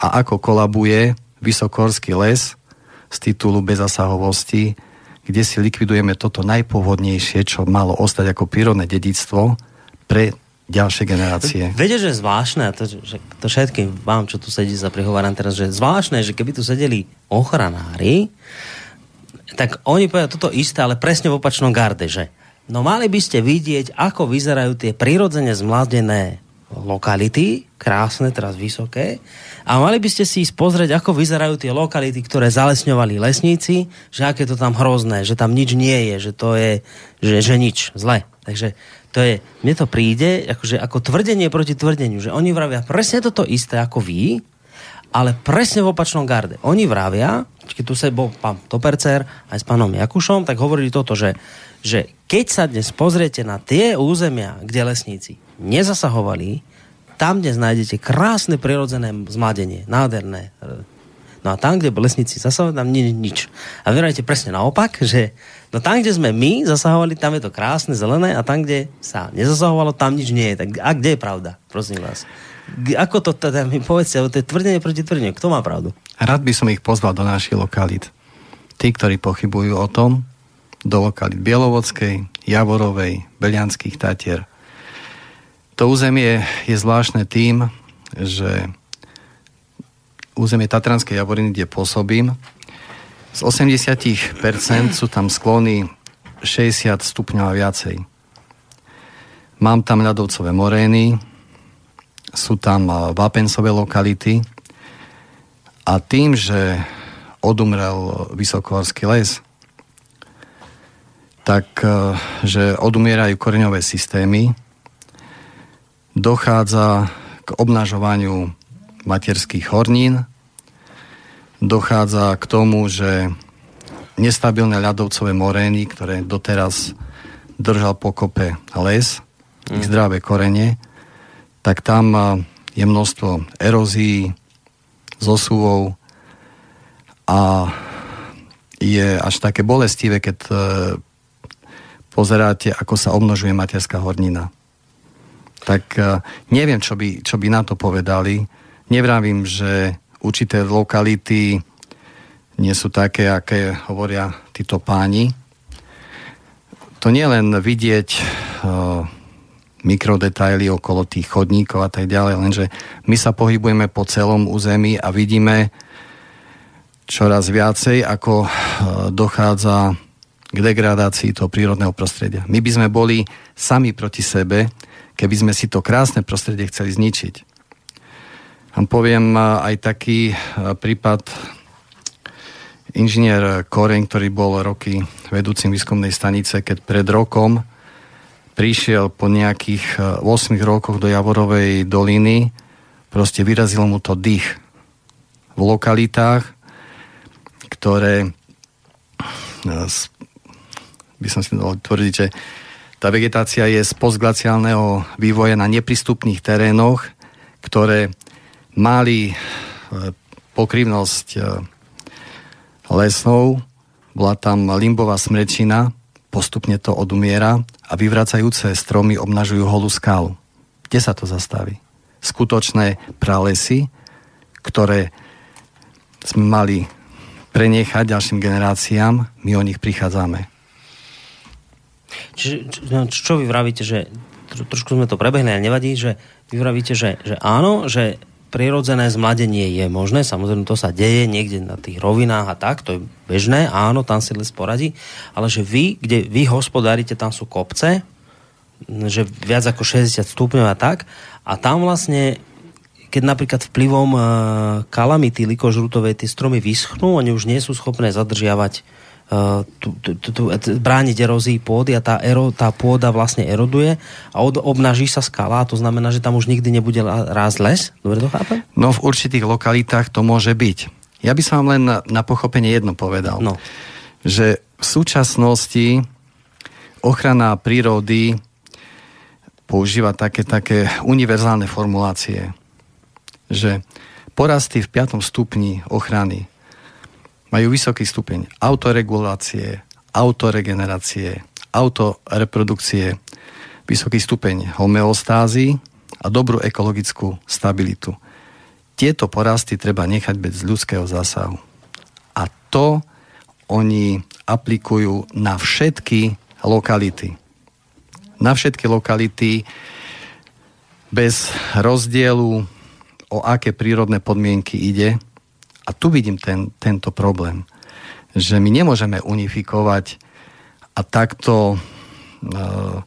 a ako kolabuje vysokorský les z titulu bezasahovosti, kde si likvidujeme toto najpôvodnejšie, čo malo ostať ako prírodné dedictvo pre ďalšie generácie. Viete, že je zvláštne, to, že to všetkým vám, čo tu sedí, sa prihováram teraz, že zvláštne, že keby tu sedeli ochranári, tak oni povedia toto isté, ale presne v opačnom garde, že No mali by ste vidieť, ako vyzerajú tie prirodzene zmladené lokality, krásne, teraz vysoké, a mali by ste si ísť pozrieť, ako vyzerajú tie lokality, ktoré zalesňovali lesníci, že aké to tam hrozné, že tam nič nie je, že to je, že, že nič, zle. Takže to je, mne to príde akože ako tvrdenie proti tvrdeniu, že oni vravia presne toto isté ako vy, ale presne v opačnom garde. Oni vravia, keď tu sa bol pán Topercer aj s pánom Jakušom, tak hovorili toto, že že keď sa dnes pozriete na tie územia, kde lesníci nezasahovali, tam dnes nájdete krásne prirodzené zmladenie, nádherné. No a tam, kde lesníci zasahovali, tam nie nič. A vy presne naopak, že no tam, kde sme my zasahovali, tam je to krásne, zelené a tam, kde sa nezasahovalo, tam nič nie je. Tak a kde je pravda, prosím vás? Ako to teda mi povedzte, to je tvrdenie proti tvrdeniu. Kto má pravdu? Rád by som ich pozval do našich lokalít. Tí, ktorí pochybujú o tom, do lokalit Bielovodskej, Javorovej, Belianských Tatier. To územie je zvláštne tým, že územie Tatranskej Javoriny, kde pôsobím, z 80% sú tam sklony 60 stupňov a viacej. Mám tam ľadovcové morény, sú tam vápensové lokality. A tým, že odumrel vysokohorský les, tak e, že odumierajú koreňové systémy, dochádza k obnažovaniu materských hornín, dochádza k tomu, že nestabilné ľadovcové morény, ktoré doteraz držal pokope les, ich zdravé korene, tak tam e, je množstvo erózií, zosuvov a je až také bolestivé, keď e, pozeráte, ako sa obnožuje materská hornina. Tak e, neviem, čo by, čo by na to povedali. Nevravím, že určité lokality nie sú také, aké hovoria títo páni. To nie len vidieť mikrodetaily okolo tých chodníkov a tak ďalej, lenže my sa pohybujeme po celom území a vidíme čoraz viacej, ako uh, dochádza k degradácii toho prírodného prostredia. My by sme boli sami proti sebe, keby sme si to krásne prostredie chceli zničiť. Vám poviem aj taký prípad inžinier Koreň, ktorý bol roky vedúcim výskumnej stanice, keď pred rokom prišiel po nejakých 8 rokoch do Javorovej doliny, proste vyrazil mu to dých v lokalitách, ktoré by som si dal tvrdiť, že tá vegetácia je z postglaciálneho vývoja na neprístupných terénoch, ktoré mali e, pokrývnosť e, lesov, bola tam limbová smrečina, postupne to odumiera a vyvracajúce stromy obnažujú holú skálu. Kde sa to zastaví? Skutočné pralesy, ktoré sme mali prenechať ďalším generáciám, my o nich prichádzame. Čiže, čo, no, čo vy vravíte, že trošku sme to prebehli, ale nevadí, že vy vravíte, že, že áno, že prirodzené zmladenie je možné, samozrejme to sa deje niekde na tých rovinách a tak, to je bežné, áno, tam si les poradí, ale že vy, kde vy hospodárite, tam sú kopce, že viac ako 60 stupňov a tak, a tam vlastne keď napríklad vplyvom uh, kalamity likožrutovej tie stromy vyschnú, oni už nie sú schopné zadržiavať brániť erózii pôdy a tá, ero, tá pôda vlastne eroduje a od, obnaží sa skala a to znamená, že tam už nikdy nebude rásť les? Dobre to chápem? No v určitých lokalitách to môže byť. Ja by som vám len na, na pochopenie jedno povedal. No. Že v súčasnosti ochrana prírody používa také, také univerzálne formulácie, že porasty v 5. stupni ochrany majú vysoký stupeň autoregulácie, autoregenerácie, autoreprodukcie, vysoký stupeň homeostázy a dobrú ekologickú stabilitu. Tieto porasty treba nechať bez ľudského zásahu. A to oni aplikujú na všetky lokality. Na všetky lokality bez rozdielu, o aké prírodné podmienky ide, a tu vidím ten, tento problém, že my nemôžeme unifikovať a takto uh,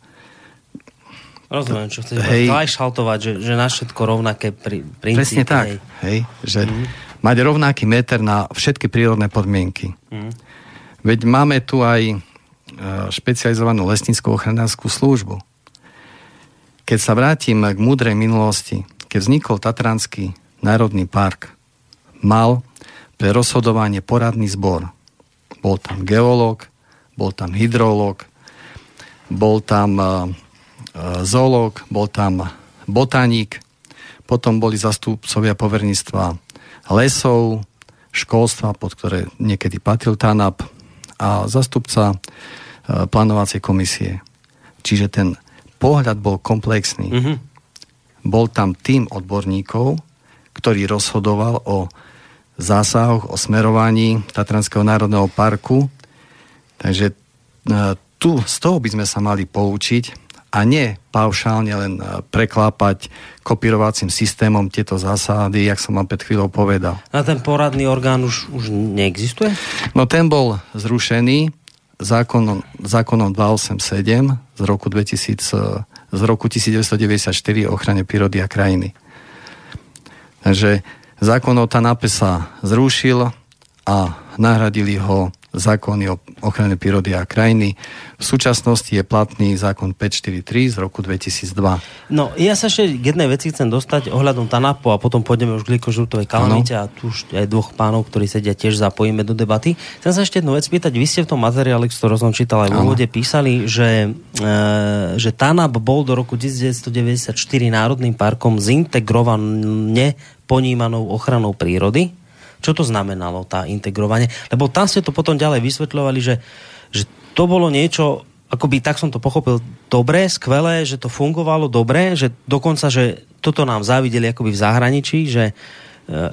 Rozumiem, čo chcete hej, šaltovať, že, že na všetko rovnaké pri, princípy. Presne tak, hej, hej že mm. mať rovnaký meter na všetky prírodné podmienky. Mm. Veď máme tu aj uh, špecializovanú lesnickú ochranárskú službu. Keď sa vrátim k múdrej minulosti, keď vznikol Tatranský národný park, mal pre rozhodovanie poradný zbor. Bol tam geológ, bol tam hydrológ, bol tam uh, zoológ, bol tam botaník, potom boli zastupcovia poverníctva lesov, školstva, pod ktoré niekedy patril TANAP a zastupca uh, plánovacej komisie. Čiže ten pohľad bol komplexný. Mm-hmm. Bol tam tým odborníkov, ktorý rozhodoval o zásahoch, o smerovaní Tatranského národného parku. Takže e, tu z toho by sme sa mali poučiť a nie paušálne len e, preklápať kopírovacím systémom tieto zásady, jak som vám pred chvíľou povedal. A ten poradný orgán už, už neexistuje? No ten bol zrušený zákonom, zákonom 287 z roku, 2000, e, z roku 1994 o ochrane prírody a krajiny. Takže Zákon o TANAPE sa zrušil a nahradili ho zákony o ochrane prírody a krajiny. V súčasnosti je platný zákon 543 z roku 2002. No, ja sa ešte k jednej veci chcem dostať ohľadom TANAPu a potom pôjdeme už k glikožrutovej kalamite a tu už aj dvoch pánov, ktorí sedia tiež zapojíme do debaty. Chcem sa ešte jednu vec pýtať. Vy ste v tom materiáli, ktorý som čítal aj v úvode, písali, že, e, že TANAP bol do roku 1994 Národným parkom zintegrovane ponímanou ochranou prírody čo to znamenalo, tá integrovanie? Lebo tam ste to potom ďalej vysvetľovali, že, že to bolo niečo, akoby tak som to pochopil, dobré, skvelé, že to fungovalo dobre, že dokonca, že toto nám závideli akoby v zahraničí, že e,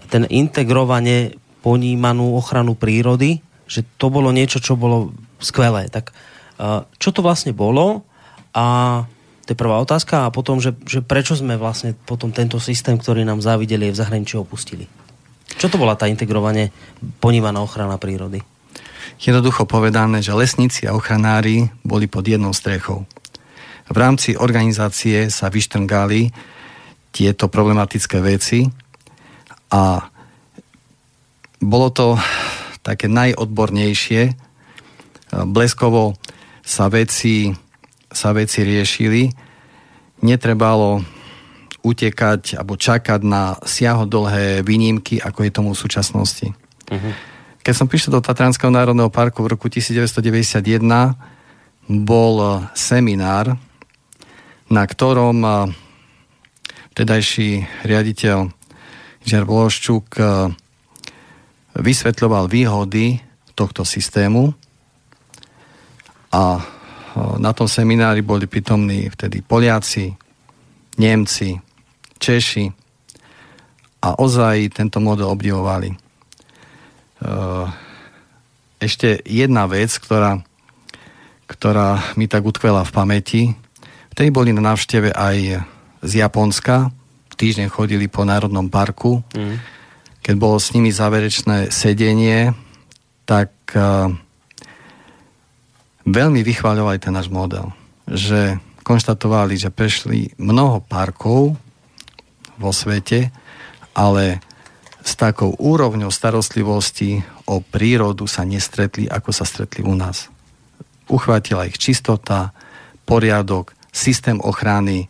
ten integrovanie ponímanú ochranu prírody, že to bolo niečo, čo bolo skvelé. Tak e, čo to vlastne bolo? A to je prvá otázka. A potom, že, že prečo sme vlastne potom tento systém, ktorý nám závideli, v zahraničí opustili? Čo to bola tá integrovanie ponímaná ochrana prírody? Jednoducho povedané, že lesníci a ochranári boli pod jednou strechou. V rámci organizácie sa vyštrngali tieto problematické veci a bolo to také najodbornejšie. Bleskovo sa veci, sa veci riešili. Netrebalo utekať alebo čakať na siahodlhé výnimky, ako je tomu v súčasnosti. Uh-huh. Keď som prišiel do Tatranského národného parku v roku 1991, bol seminár, na ktorom vtedajší riaditeľ Žer Vološčuk vysvetľoval výhody tohto systému a na tom seminári boli pritomní vtedy Poliaci, Nemci, Češi a ozaj tento model obdivovali. E, ešte jedna vec, ktorá, ktorá mi tak utkvela v pamäti. Vtedy boli na návšteve aj z Japonska. Týždeň chodili po Národnom parku. Mm. Keď bolo s nimi záverečné sedenie, tak uh, veľmi vychváľovali ten náš model. Že konštatovali, že prešli mnoho parkov vo svete, ale s takou úrovňou starostlivosti o prírodu sa nestretli, ako sa stretli u nás. Uchvátila ich čistota, poriadok, systém ochrany,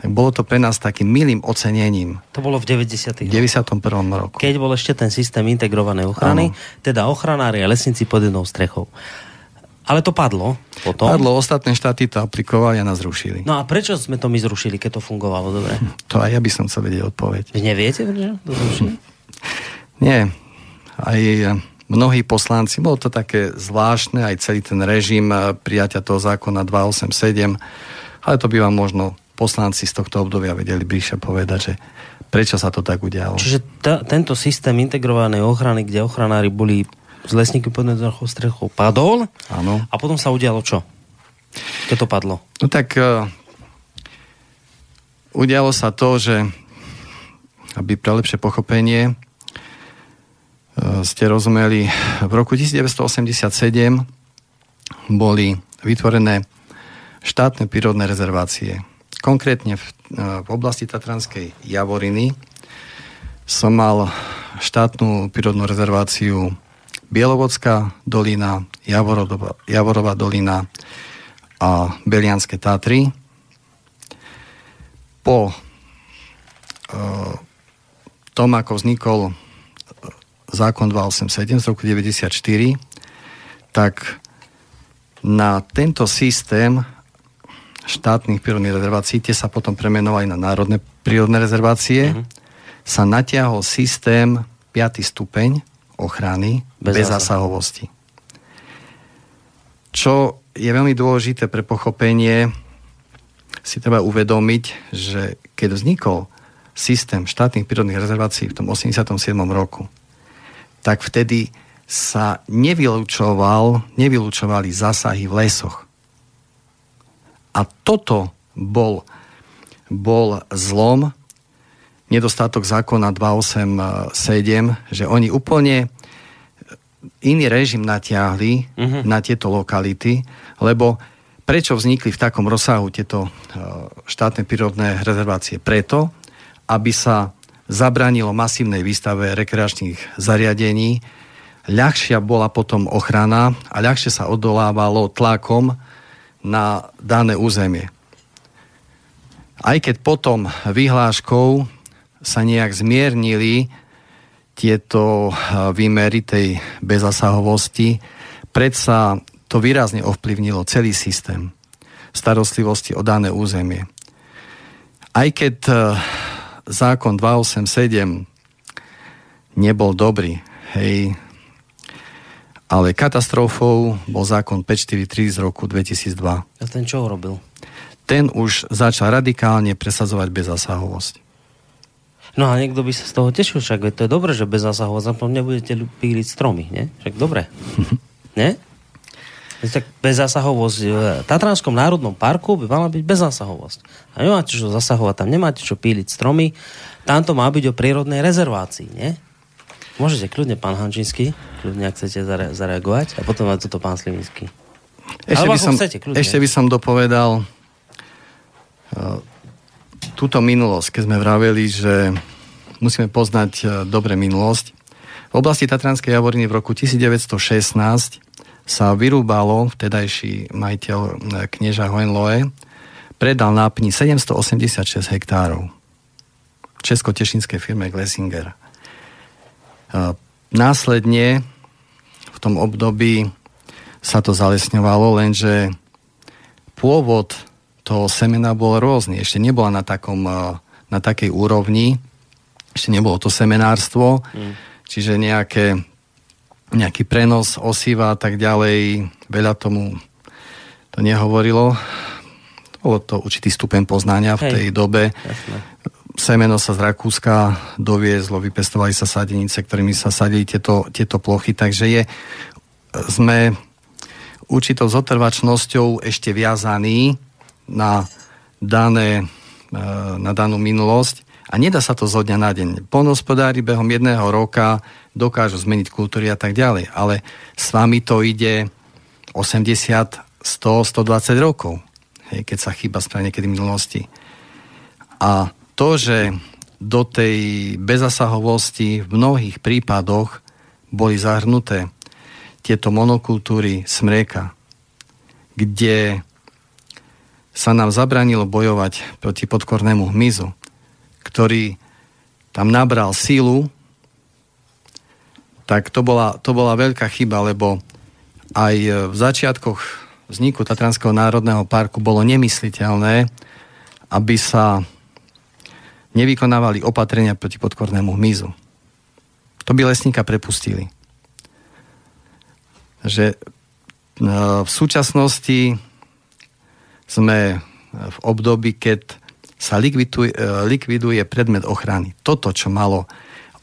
tak bolo to pre nás takým milým ocenením. To bolo v 90. 91. roku. Keď bol ešte ten systém integrovanej ochrany, ano. teda ochranári a lesníci pod jednou strechou. Ale to padlo potom. Padlo, ostatné štáty to aplikovali a nás zrušili. No a prečo sme to my zrušili, keď to fungovalo dobre? [LAUGHS] To aj ja by som chcel vedieť odpoveď. Vy neviete, prečo to zrušili? [LAUGHS] Nie. Aj e, mnohí poslanci, bolo to také zvláštne, aj celý ten režim e, prijatia toho zákona 287, ale to by vám možno poslanci z tohto obdobia vedeli bližšie povedať, že prečo sa to tak udialo. Čiže t- tento systém integrovanej ochrany, kde ochranári boli z lesníky pod strechou padol Áno. a potom sa udialo čo? Keď to padlo? No tak uh, udialo sa to, že aby pre lepšie pochopenie uh, ste rozumeli, v roku 1987 boli vytvorené štátne prírodné rezervácie. Konkrétne v, uh, v oblasti Tatranskej Javoriny som mal štátnu prírodnú rezerváciu Bielovodská dolina, Javorová, Javorová dolina a Belianské Tatry. Po e, tom, ako vznikol e, zákon 287 z roku 94, tak na tento systém štátnych prírodných rezervácií, tie sa potom premenovali na národné prírodné rezervácie, mm-hmm. sa natiahol systém 5. stupeň, ochrany bez, bez zásahovosti. Čo je veľmi dôležité pre pochopenie, si treba uvedomiť, že keď vznikol systém štátnych prírodných rezervácií v tom 87. roku, tak vtedy sa nevylučoval, nevylučovali zásahy v lesoch. A toto bol, bol zlom nedostatok zákona 287, že oni úplne iný režim natiahli uh-huh. na tieto lokality, lebo prečo vznikli v takom rozsahu tieto e, štátne prírodné rezervácie? Preto, aby sa zabránilo masívnej výstave rekreačných zariadení, ľahšia bola potom ochrana a ľahšie sa odolávalo tlakom na dané územie. Aj keď potom vyhláškou sa nejak zmiernili tieto výmery tej bezasahovosti, predsa to výrazne ovplyvnilo celý systém starostlivosti o dané územie. Aj keď e, zákon 287 nebol dobrý, hej, ale katastrofou bol zákon 543 z roku 2002. A ten čo urobil? Ten už začal radikálne presadzovať bezasahovosť. No a niekto by sa z toho tešil, však to je dobré, že bezasahovosť, a nebudete píliť stromy, nie? Však dobre. [LAUGHS] nie? Tak bezásahovosť v Tatranskom národnom parku by mala byť bezásahovosť. A nemáte čo zasahovať, tam nemáte čo píliť stromy. Tam to má byť o prírodnej rezervácii, nie? Môžete kľudne, pán Hančínsky, kľudne, ak chcete zare- zareagovať. A potom aj toto pán Slivinský. Ešte by, som, chcete, ešte by som dopovedal túto minulosť, keď sme vraveli, že musíme poznať uh, dobre minulosť. V oblasti Tatranskej Javoriny v roku 1916 sa vyrúbalo vtedajší majiteľ e, knieža Hohenlohe, predal nápni 786 hektárov česko-tešinskej firme Glessinger. E, následne v tom období sa to zalesňovalo, lenže pôvod toho semena bol rôzny. Ešte nebola na, takom, e, na takej úrovni, ešte nebolo to semenárstvo, mm. čiže nejaké nejaký prenos osiva a tak ďalej. Veľa tomu to nehovorilo. Bolo to určitý stupeň poznania v tej Hej, dobe. Jasne. Semeno sa z Rakúska doviezlo, vypestovali sa sadenice, ktorými sa sadili tieto, tieto plochy, takže je, sme určitou zotrvačnosťou ešte viazaní na, dané, e, na danú minulosť a nedá sa to zo dňa na deň. Polnohospodári behom jedného roka dokážu zmeniť kultúry a tak ďalej. Ale s vami to ide 80, 100, 120 rokov, hej, keď sa chýba správne niekedy v minulosti. A to, že do tej bezasahovosti v mnohých prípadoch boli zahrnuté tieto monokultúry smrieka, kde sa nám zabranilo bojovať proti podkornému hmyzu, ktorý tam nabral sílu tak to bola, to bola veľká chyba, lebo aj v začiatkoch vzniku Tatranského národného parku bolo nemysliteľné, aby sa nevykonávali opatrenia proti podkornému hmyzu. To by lesníka prepustili. Že e, v súčasnosti sme v období, keď sa likviduje, likviduje predmet ochrany. Toto, čo malo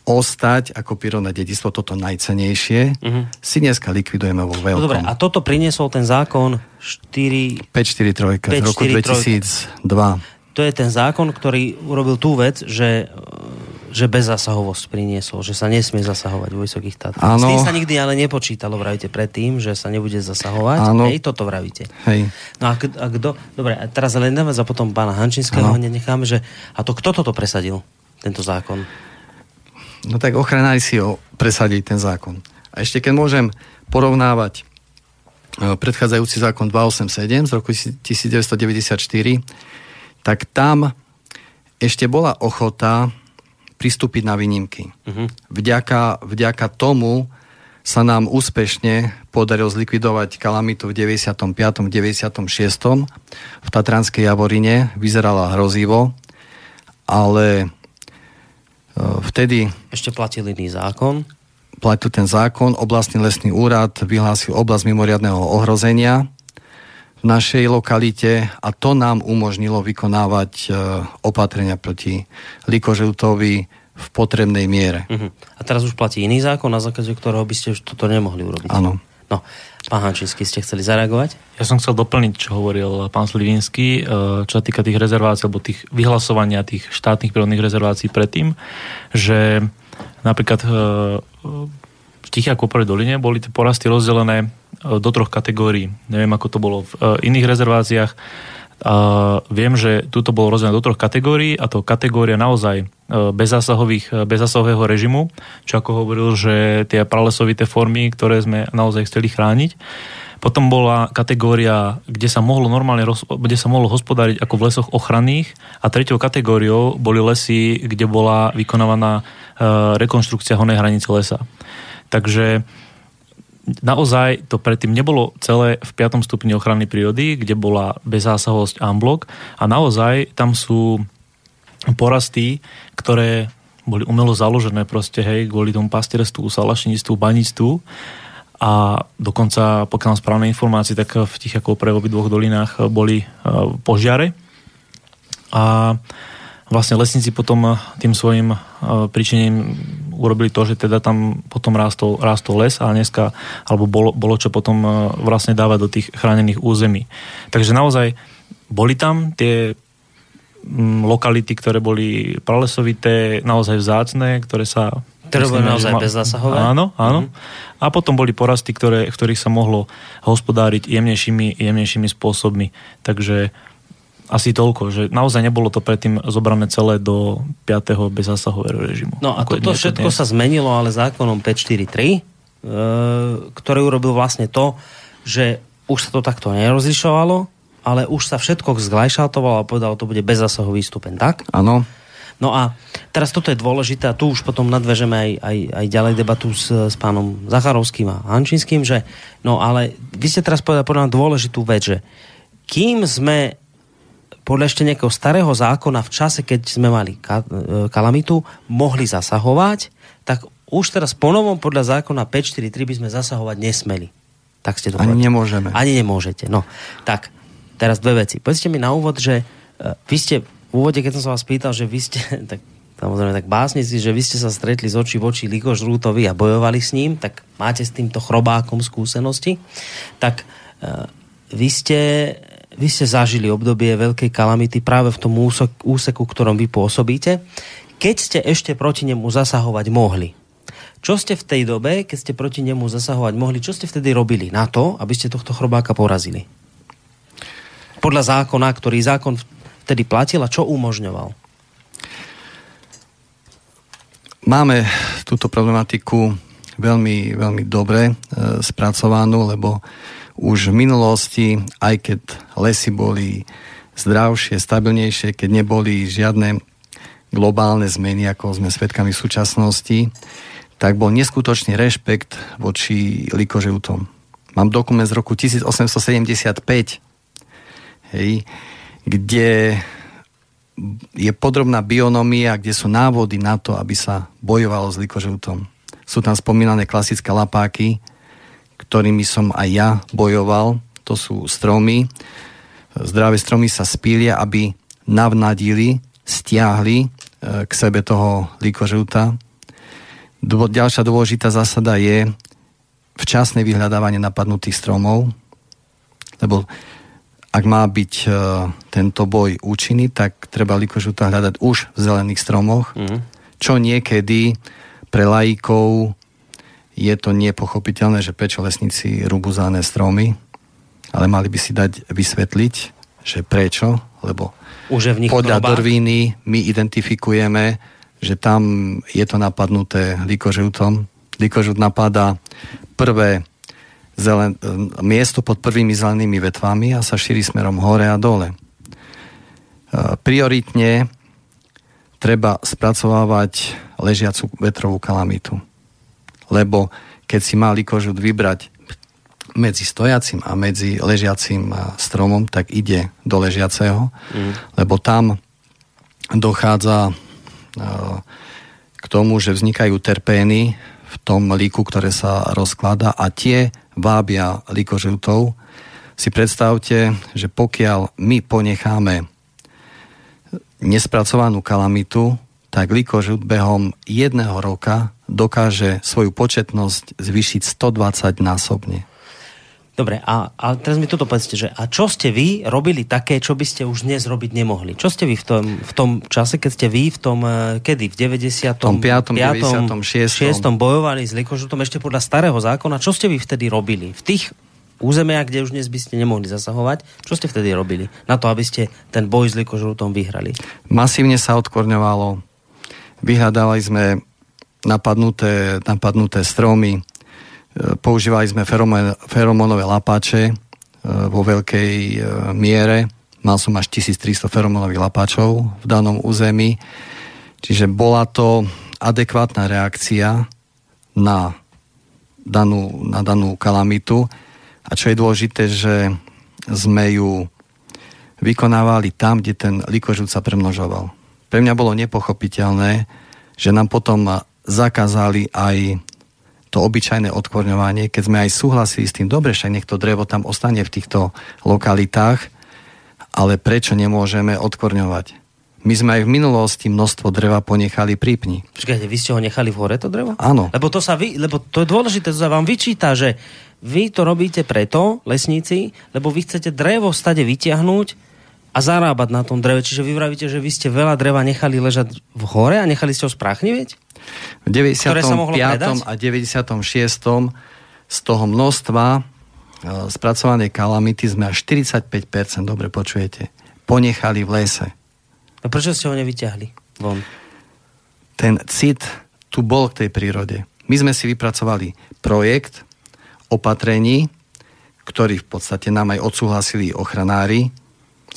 ostať ako prírodné dedictvo, toto najcenejšie, uh-huh. si dneska likvidujeme vo veľkom. No dobre, a toto priniesol ten zákon 4... 543 z roku 2002. To je ten zákon, ktorý urobil tú vec, že že bezasahovosť priniesol, že sa nesmie zasahovať vo vysokých Tatrách. S tým sa nikdy ale nepočítalo, vravíte, predtým, že sa nebude zasahovať. Áno. Hej, toto vravíte. Hej. No a, a kto... Dobre, a teraz len za potom pána Hančinského, necháme, že... A to kto toto presadil, tento zákon? No tak ochranári si ho presadiť ten zákon. A ešte keď môžem porovnávať e, predchádzajúci zákon 287 z roku 1994, tak tam ešte bola ochota pristúpiť na výnimky. Uh-huh. Vďaka, vďaka tomu sa nám úspešne podarilo zlikvidovať kalamitu v 95. 96. v Tatranskej Javorine. Vyzerala hrozivo, ale Eh, vtedy... Ešte platil iný zákon? Platil ten zákon, oblastný lesný úrad vyhlásil oblasť mimoriadného ohrozenia v našej lokalite a to nám umožnilo vykonávať eh, opatrenia proti likožutovi v potrebnej miere. Uh-huh. A teraz už platí iný zákon, na základe ktorého by ste už toto nemohli urobiť. Áno. No, pán Hančínsky, ste chceli zareagovať? Ja som chcel doplniť, čo hovoril pán Slivinský, e, čo sa týka tých rezervácií, alebo tých vyhlasovania tých štátnych prírodných rezervácií predtým, že napríklad e, v Tichej Koporej doline boli tie porasty rozdelené e, do troch kategórií. Neviem, ako to bolo v iných rezerváciách. A viem, že túto bolo rozdelené do troch kategórií a to kategória naozaj e, bezzásahových, e, bezzásahového režimu, čo ako hovoril, že tie pralesovité formy, ktoré sme naozaj chceli chrániť. Potom bola kategória, kde sa mohlo normálne, kde sa mohlo hospodáriť ako v lesoch ochranných a tretou kategóriou boli lesy, kde bola vykonávaná e, rekonštrukcia honej hranice lesa. Takže naozaj to predtým nebolo celé v 5. stupni ochrany prírody, kde bola bezzásahovosť Amblok a naozaj tam sú porasty, ktoré boli umelo založené proste, hej, kvôli tomu pastierstvu, salašníctvu, baníctvu a dokonca, pokiaľ mám správne informácie, tak v tých ako pre dvoch dolinách boli uh, požiare a vlastne lesníci potom tým svojim príčinením urobili to, že teda tam potom rástol, rástol les a dneska, alebo bolo, bolo čo potom e, vlastne dávať do tých chránených území. Takže naozaj boli tam tie mm, lokality, ktoré boli pralesovité, naozaj vzácne, ktoré sa... Ktoré boli naozaj ma... bezzásahové? Áno, áno. Mm-hmm. A potom boli porasty, ktoré, ktorých sa mohlo hospodáriť jemnejšími, jemnejšími spôsobmi. Takže asi toľko, že naozaj nebolo to predtým zobrané celé do 5. bezzásahového režimu. No a toto všetko dnes. sa zmenilo ale zákonom 543, e, ktorý urobil vlastne to, že už sa to takto nerozlišovalo, ale už sa všetko zglajšaltovalo a povedal, to bude bezzásahový stupeň, tak? Áno. No a teraz toto je dôležité a tu už potom nadvežeme aj, aj, aj ďalej debatu s, s pánom Zacharovským a Hančinským, že no ale vy ste teraz povedali podľa dôležitú vec, že kým sme podľa ešte nejakého starého zákona v čase, keď sme mali e, kalamitu, mohli zasahovať, tak už teraz ponovom podľa zákona 543 by sme zasahovať nesmeli. Tak ste to Ani nemôžeme. Ani nemôžete. No, tak, teraz dve veci. Povedzte mi na úvod, že uh, vy ste v úvode, keď som sa vás pýtal, že vy ste, [LAUGHS] tak samozrejme tak básnici, že vy ste sa stretli z očí v oči Likoš Rútovi a bojovali s ním, tak máte s týmto chrobákom skúsenosti, tak uh, vy ste vy ste zažili obdobie veľkej kalamity práve v tom úseku, ktorom vy pôsobíte, keď ste ešte proti nemu zasahovať mohli. Čo ste v tej dobe, keď ste proti nemu zasahovať mohli, čo ste vtedy robili na to, aby ste tohto chrobáka porazili? Podľa zákona, ktorý zákon vtedy platil a čo umožňoval? Máme túto problematiku veľmi, veľmi dobre e, spracovanú, lebo už v minulosti, aj keď lesy boli zdravšie, stabilnejšie, keď neboli žiadne globálne zmeny, ako sme svedkami v súčasnosti, tak bol neskutočný rešpekt voči likožeutom. Mám dokument z roku 1875, hej, kde je podrobná bionomia, kde sú návody na to, aby sa bojovalo s likožeutom. Sú tam spomínané klasické lapáky, ktorými som aj ja bojoval. To sú stromy. Zdravé stromy sa spília, aby navnadili, stiahli e, k sebe toho likožuta. Ďalšia dôležitá zásada je včasné vyhľadávanie napadnutých stromov, lebo ak má byť e, tento boj účinný, tak treba likožuta hľadať už v zelených stromoch, mm. čo niekedy pre laikov je to nepochopiteľné, že prečo lesníci rúbu záne stromy, ale mali by si dať vysvetliť, že prečo, lebo Už je v nich podľa drvíny my identifikujeme, že tam je to napadnuté likožutom. Likožut napadá prvé zelen, miesto pod prvými zelenými vetvami a sa šíri smerom hore a dole. E, prioritne treba spracovávať ležiacu vetrovú kalamitu lebo keď si má likožut vybrať medzi stojacím a medzi ležiacím stromom, tak ide do ležiaceho, mm. lebo tam dochádza k tomu, že vznikajú terpény v tom líku, ktoré sa rozklada a tie vábia likožutov. Si predstavte, že pokiaľ my ponecháme nespracovanú kalamitu, tak likožut behom jedného roka dokáže svoju početnosť zvýšiť 120 násobne. Dobre, a, a teraz mi toto povedzte, že a čo ste vy robili také, čo by ste už dnes robiť nemohli? Čo ste vy v tom, v tom čase, keď ste vy v tom, eh, kedy? V 90. 5. 96. 6. bojovali s likožutom ešte podľa starého zákona. Čo ste vy vtedy robili? V tých územia, kde už dnes by ste nemohli zasahovať. Čo ste vtedy robili? Na to, aby ste ten boj s likožrutom vyhrali. Masívne sa odkorňovalo, vyhľadávali sme napadnuté, napadnuté stromy, e, používali sme feromonové lapáče e, vo veľkej e, miere. Mal som až 1300 feromonových lapáčov v danom území. Čiže bola to adekvátna reakcia na danú, na danú kalamitu. A čo je dôležité, že sme ju vykonávali tam, kde ten likožút sa premnožoval. Pre mňa bolo nepochopiteľné, že nám potom zakázali aj to obyčajné odkorňovanie, keď sme aj súhlasili s tým, dobre, však nech to drevo tam ostane v týchto lokalitách, ale prečo nemôžeme odkorňovať? My sme aj v minulosti množstvo dreva ponechali pri pni. Počkajte, vy ste ho nechali v hore, to drevo? Áno. Lebo to, sa vy, lebo to je dôležité, to sa vám vyčíta, že vy to robíte preto, lesníci, lebo vy chcete drevo stade vyťahnuť a zarábať na tom dreve. Čiže vy vravíte, že vy ste veľa dreva nechali ležať v hore a nechali ste ho spráchnivieť? V 95. a 96. z toho množstva e, spracovanej kalamity sme až 45%, dobre počujete, ponechali v lese. A prečo ste ho nevyťahli von? Ten cit tu bol k tej prírode. My sme si vypracovali projekt opatrení, ktorý v podstate nám aj odsúhlasili ochranári.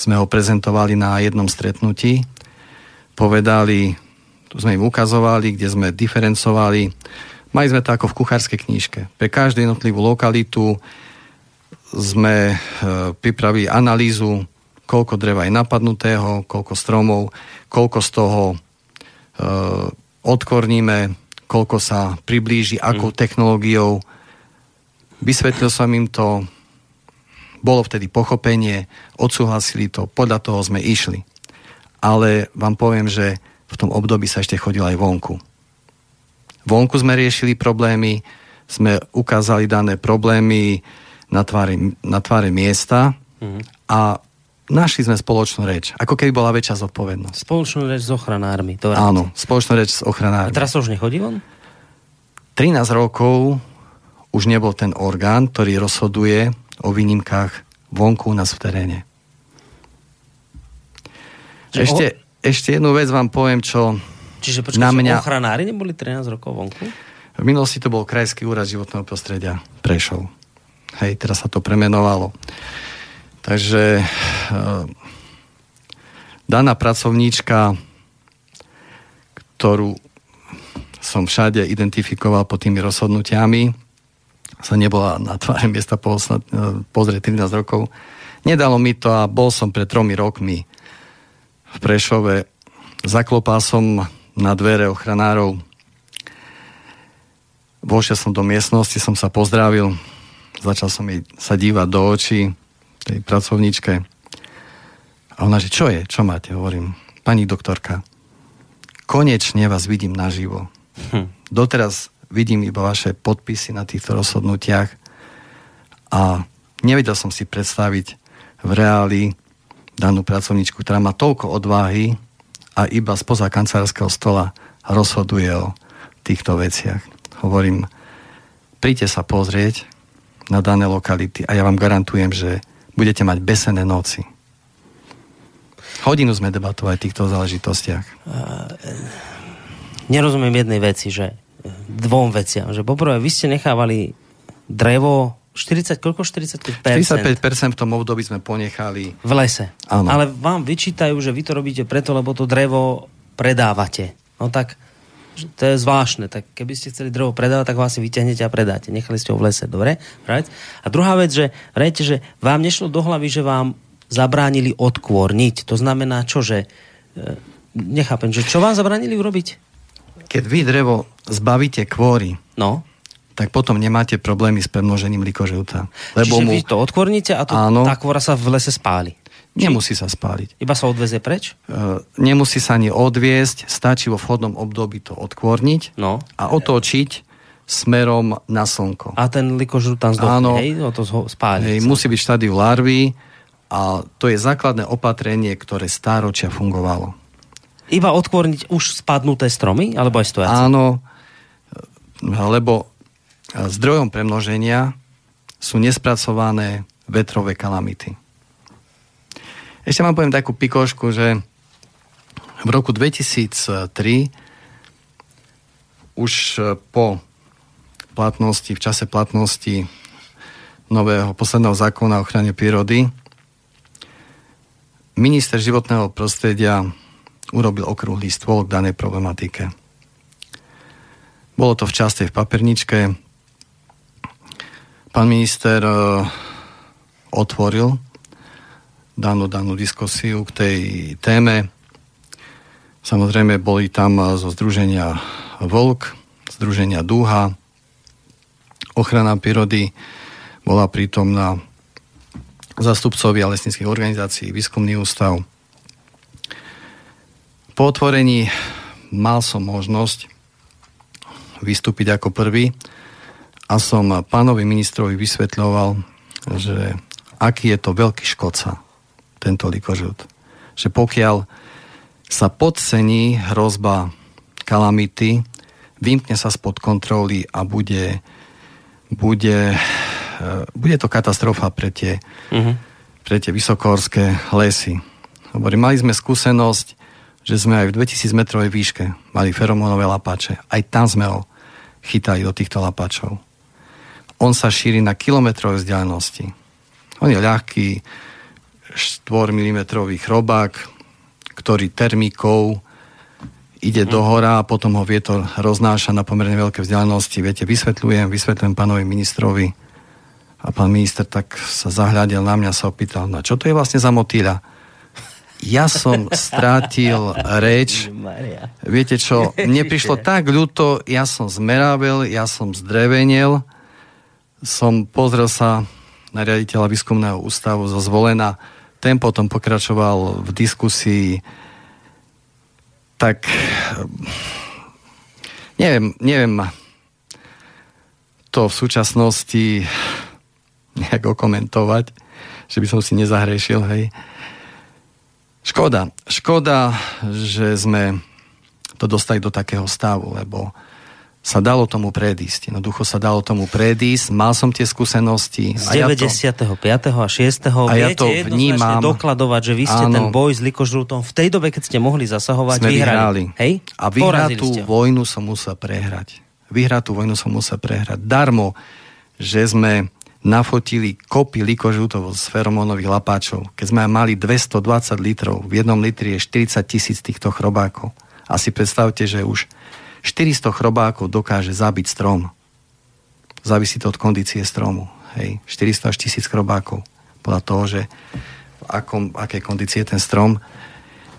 Sme ho prezentovali na jednom stretnutí. Povedali, tu sme im ukazovali, kde sme diferencovali. Mali sme to ako v kuchárskej knižke. Pre každú jednotlivú lokalitu sme e, pripravili analýzu koľko dreva je napadnutého, koľko stromov, koľko z toho e, odkorníme, koľko sa priblíži, akou mm. technológiou. Vysvetlil som im to, bolo vtedy pochopenie, odsúhlasili to, podľa toho sme išli. Ale vám poviem, že v tom období sa ešte chodil aj vonku. Vonku sme riešili problémy, sme ukázali dané problémy na tváre, na tváre miesta mm. a našli sme spoločnú reč. Ako keby bola väčšia zodpovednosť. Spoločnú reč s ochranármi. To Áno, spoločnú reč s ochranármi. A teraz už nechodí on? 13 rokov už nebol ten orgán, ktorý rozhoduje o výnimkách vonku u nás v teréne. Čiže ešte, o... ešte jednu vec vám poviem, čo Čiže počkaj, na mňa... ochranári neboli 13 rokov vonku? V minulosti to bol Krajský úrad životného prostredia Prešov. Hej, teraz sa to premenovalo. Takže uh, daná pracovníčka, ktorú som všade identifikoval pod tými rozhodnutiami, sa nebola na tváre miesta uh, pozrieť 13 rokov. Nedalo mi to a bol som pred tromi rokmi v Prešove. Zaklopal som na dvere ochranárov. Vošiel som do miestnosti, som sa pozdravil, začal som jej sa dívať do očí tej pracovníčke. A ona, že čo je, čo máte, hovorím. Pani doktorka, konečne vás vidím naživo. Hm. Doteraz vidím iba vaše podpisy na týchto rozhodnutiach a nevedel som si predstaviť v reáli danú pracovníčku, ktorá má toľko odvahy a iba spoza kancelárskeho stola rozhoduje o týchto veciach. Hovorím, príďte sa pozrieť na dané lokality a ja vám garantujem, že budete mať besené noci. Hodinu sme debatovali v týchto záležitostiach. Nerozumiem jednej veci, že dvom veciam. Že poprvé, vy ste nechávali drevo 40, koľko? 45%? 45% v tom období sme ponechali. V lese. Áno. Ale vám vyčítajú, že vy to robíte preto, lebo to drevo predávate. No tak to je zvláštne. Tak keby ste chceli drevo predávať, tak vás si vyťahnete a predáte. Nechali ste ho v lese, dobre? Right? A druhá vec, že vrajte, že vám nešlo do hlavy, že vám zabránili odkôrniť. To znamená čo, že e, nechápem, že čo vám zabránili urobiť? Keď vy drevo zbavíte kvôry, no tak potom nemáte problémy s premnožením likožilta. Lebo Čiže mu... vy to odkvorníte a to, Áno. tá kvora sa v lese spáli. Nemusí sa spáliť. Iba sa odvezie preč? Uh, nemusí sa ani odviesť, stačí vo vhodnom období to odkvorniť no. a otočiť smerom na slnko. A ten likožrút tam zdochne, hej? No to spáli. Hej, musí byť štádiu larvy a to je základné opatrenie, ktoré stáročia fungovalo. Iba odkvorniť už spadnuté stromy, alebo aj stojace? Áno, lebo zdrojom premnoženia sú nespracované vetrové kalamity. Ešte vám poviem takú pikošku, že v roku 2003 už po platnosti, v čase platnosti nového posledného zákona o ochrane prírody minister životného prostredia urobil okrúhly stôl k danej problematike. Bolo to v časte v paperničke. Pán minister e, otvoril danú, danú diskusiu k tej téme. Samozrejme, boli tam zo Združenia Volk, Združenia Dúha, ochrana prírody, bola prítomná zastupcovia lesnických organizácií, výskumný ústav. Po otvorení mal som možnosť vystúpiť ako prvý a som pánovi ministrovi vysvetľoval, že aký je to veľký škodca, tento likožut. Že pokiaľ sa podcení hrozba kalamity, vymkne sa spod kontroly a bude, bude, e, bude to katastrofa pre tie, uh-huh. pre tie vysokohorské lesy. Hovorím, mali sme skúsenosť, že sme aj v 2000 metrovej výške mali feromónové lapáče. Aj tam sme ho chytali do týchto lapáčov. On sa šíri na kilometrové vzdialenosti. On je ľahký 4 mm chrobák, ktorý termikou ide do hora a potom ho vietor roznáša na pomerne veľké vzdialenosti. Viete, vysvetľujem, vysvetľujem pánovi ministrovi a pán minister tak sa zahľadil na mňa, sa opýtal, na čo to je vlastne za motýľa? Ja som strátil reč. Viete čo, mne prišlo tak ľúto, ja som zmerável, ja som zdrevenil, som pozrel sa na riaditeľa výskumného ústavu zo zvolená, ten potom pokračoval v diskusii, tak neviem, neviem to v súčasnosti nejak okomentovať, že by som si nezahrešil, hej. Škoda. Škoda, že sme to dostali do takého stavu, lebo sa dalo tomu predísť. Jednoducho sa dalo tomu predísť. Mal som tie skúsenosti. Z 95. a 6. A ja to vnímam. dokladovať, že vy ste áno, ten boj s likožrútom v tej dobe, keď ste mohli zasahovať, sme vyhrali. vyhrali. Hej? A vyhratú vojnu som musel prehrať. Vyhratú vojnu som musel prehrať. Darmo, že sme nafotili kopy likožútov z feromónových lapáčov. Keď sme mali 220 litrov, v jednom litri je 40 tisíc týchto chrobákov. A si predstavte, že už 400 chrobákov dokáže zabiť strom. Závisí to od kondície stromu. Hej, 400 až 1000 chrobákov. Podľa toho, že v akom, aké kondície je ten strom.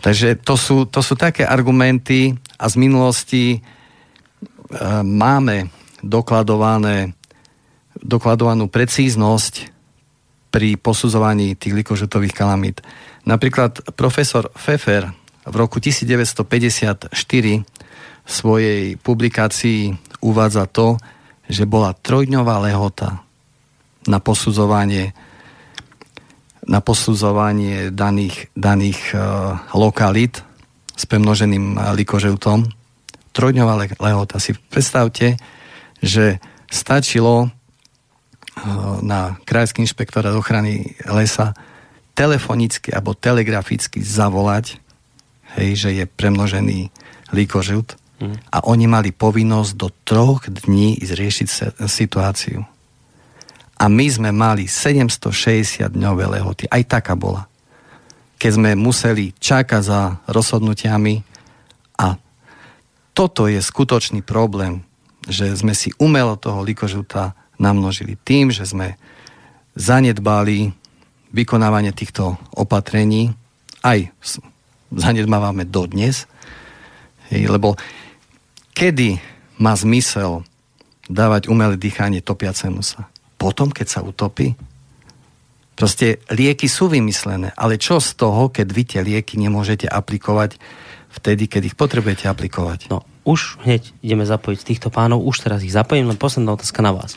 Takže to sú, to sú také argumenty a z minulosti e, máme dokladované dokladovanú precíznosť pri posudzovaní tých likožetových kalamít. Napríklad profesor Pfeffer v roku 1954 v svojej publikácii uvádza to, že bola trojdňová lehota na posudzovanie na posudzovanie daných, daných uh, lokalít s premnoženým uh. Trojdňová lehota. Si predstavte, že stačilo na Krajský inšpektorát ochrany lesa telefonicky alebo telegraficky zavolať, hej, že je premnožený líkožut mm. a oni mali povinnosť do troch dní zriešiť situáciu. A my sme mali 760 dňové lehoty. Aj taká bola. Keď sme museli čakať za rozhodnutiami a toto je skutočný problém, že sme si umelo toho likožuta namnožili tým, že sme zanedbali vykonávanie týchto opatrení, aj zanedbávame dodnes, lebo kedy má zmysel dávať umelé dýchanie topiacemu sa? Potom, keď sa utopí? Proste lieky sú vymyslené, ale čo z toho, keď vy tie lieky nemôžete aplikovať vtedy, keď ich potrebujete aplikovať? No, už hneď ideme zapojiť týchto pánov, už teraz ich zapojím, len posledná otázka na vás.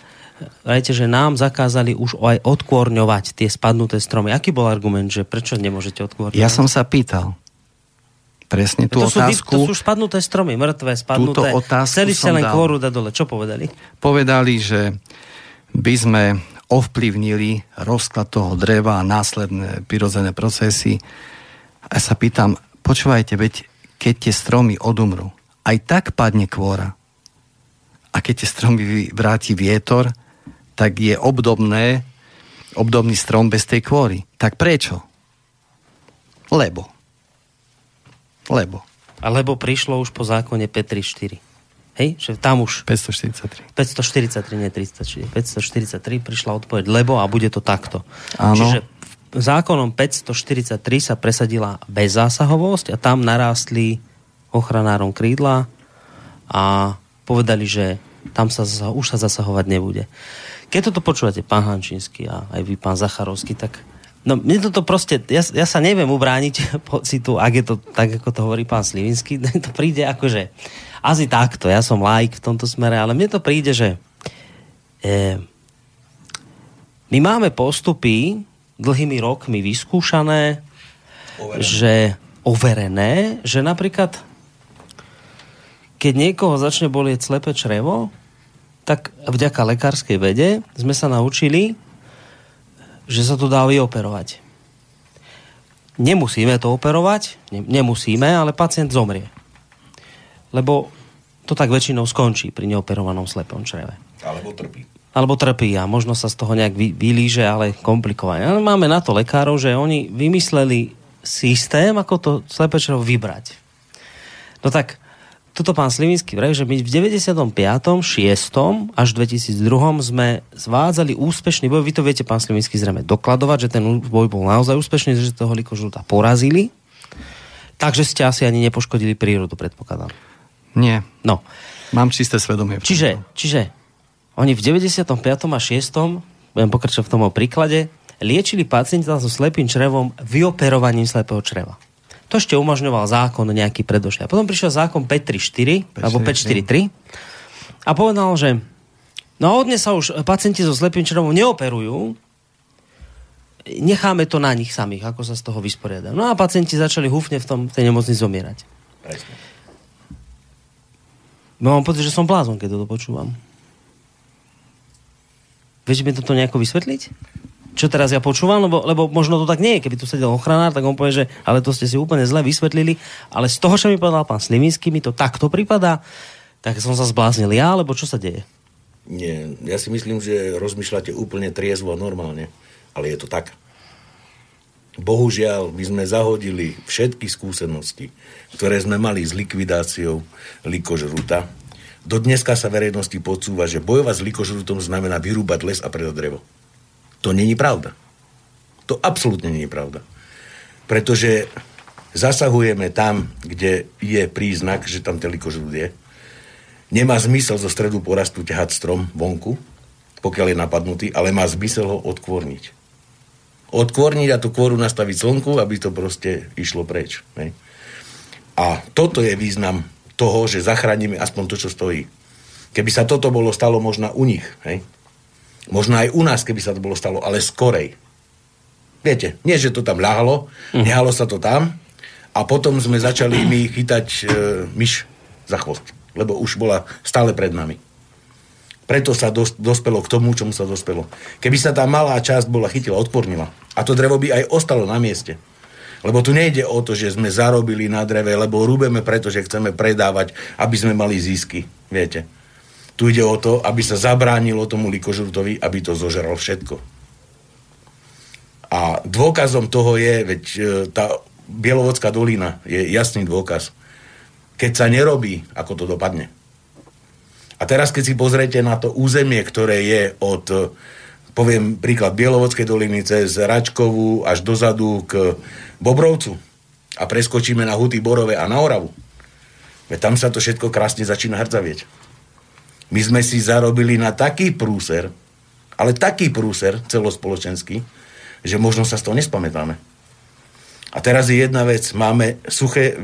Viete, že nám zakázali už aj odkôrňovať tie spadnuté stromy. Aký bol argument, že prečo nemôžete odkôrňovať? Ja som sa pýtal. Presne tú to otázku. Sú, to sú spadnuté stromy, mŕtve, spadnuté. Túto otázku Chceli ste len dal. kôru dať dole. Čo povedali? Povedali, že by sme ovplyvnili rozklad toho dreva a následné prirodzené procesy. A ja sa pýtam, počúvajte, veď keď tie stromy odumrú, aj tak padne kvôra. A keď tie stromy vráti vietor, tak je obdobné, obdobný strom bez tej kvôry. Tak prečo? Lebo. Lebo. Alebo prišlo už po zákone Petri 4. Hej, že tam už... 543. 543, nie 300, 543 prišla odpoveď, lebo a bude to takto. Áno. Čiže zákonom 543 sa presadila bezzásahovosť a tam narástli ochranárom krídla a povedali, že tam sa už sa zasahovať nebude. Keď toto počúvate, pán Hančínsky a aj vy, pán Zacharovský, tak No mne toto proste, ja, ja sa neviem ubrániť [LAUGHS] pocitu, ak je to tak, ako to hovorí pán Slivinsky, [LAUGHS] to príde akože asi takto, ja som like v tomto smere, ale mne to príde, že e, my máme postupy dlhými rokmi vyskúšané, overené. že overené, že napríklad keď niekoho začne bolieť slepé črevo, tak vďaka lekárskej vede sme sa naučili, že sa to dá vyoperovať. Nemusíme to operovať, nemusíme, ale pacient zomrie. Lebo to tak väčšinou skončí pri neoperovanom slepom čreve. Alebo trpí. Alebo trpí a možno sa z toho nejak vylíže, ale komplikovane. Ale máme na to lekárov, že oni vymysleli systém, ako to slepé črevo vybrať. No tak toto pán Slivinský vraví, že my v 95. 6. až 2002. sme zvádzali úspešný boj. Vy to viete, pán Slivinský, zrejme dokladovať, že ten boj bol naozaj úspešný, že toho likožluta porazili. Takže ste asi ani nepoškodili prírodu, predpokladám. Nie. No. Mám čisté svedomie. Čiže, čiže oni v 95. a 6. budem pokračovať v tom príklade, liečili pacienta so slepým črevom vyoperovaním slepého čreva. To ešte umožňoval zákon nejaký predošlý. A potom prišiel zákon 534, 543, alebo 543 a povedal, že no od dnes sa už pacienti so slepým črevom neoperujú, necháme to na nich samých, ako sa z toho vysporiadajú. No a pacienti začali húfne v tom v tej nemocni zomierať. Presne. No mám pocit, že som blázon, keď toto počúvam. Vieš mi toto nejako vysvetliť? Čo teraz ja počúvam, lebo, lebo možno to tak nie je. Keby tu sedel ochranár, tak on povie, že ale to ste si úplne zle vysvetlili. Ale z toho, čo mi povedal pán Slivinsky, mi to takto pripadá, tak som sa zbláznil ja, alebo čo sa deje? Nie, ja si myslím, že rozmýšľate úplne triezvo a normálne. Ale je to tak. Bohužiaľ, my sme zahodili všetky skúsenosti, ktoré sme mali s likvidáciou likožruta. Do dneska sa verejnosti podsúva, že bojovať s likožrutom znamená vyrúbať les a predať drevo. To není pravda. To absolútne není pravda. Pretože zasahujeme tam, kde je príznak, že tam ten likožrút je. Nemá zmysel zo stredu porastu ťahať strom vonku, pokiaľ je napadnutý, ale má zmysel ho odkvorniť. Odkvorniť a tú kôru nastaviť slnku, aby to proste išlo preč. Ne? A toto je význam toho, že zachránime aspoň to, čo stojí. Keby sa toto bolo stalo možno u nich, hej? Možno aj u nás, keby sa to bolo stalo, ale skorej. Viete, nie, že to tam ľahlo, mm. nehalo sa to tam a potom sme začali my chytať e, myš za chvost, lebo už bola stále pred nami. Preto sa dos, dospelo k tomu, čomu sa dospelo. Keby sa tá malá časť bola chytila, odpornila. A to drevo by aj ostalo na mieste. Lebo tu nejde o to, že sme zarobili na dreve, lebo rúbeme preto, že chceme predávať, aby sme mali zisky. Viete. Tu ide o to, aby sa zabránilo tomu likožrutovi, aby to zožeral všetko. A dôkazom toho je, veď e, tá Bielovodská dolina je jasný dôkaz. Keď sa nerobí, ako to dopadne. A teraz, keď si pozriete na to územie, ktoré je od, e, poviem príklad Bielovodskej doliny cez Račkovú až dozadu k Bobrovcu a preskočíme na Huty Borove a na Oravu, veď tam sa to všetko krásne začína hrdzavieť. My sme si zarobili na taký prúser, ale taký prúser celospoločenský, že možno sa z toho nespamätáme. A teraz je jedna vec. Máme suché,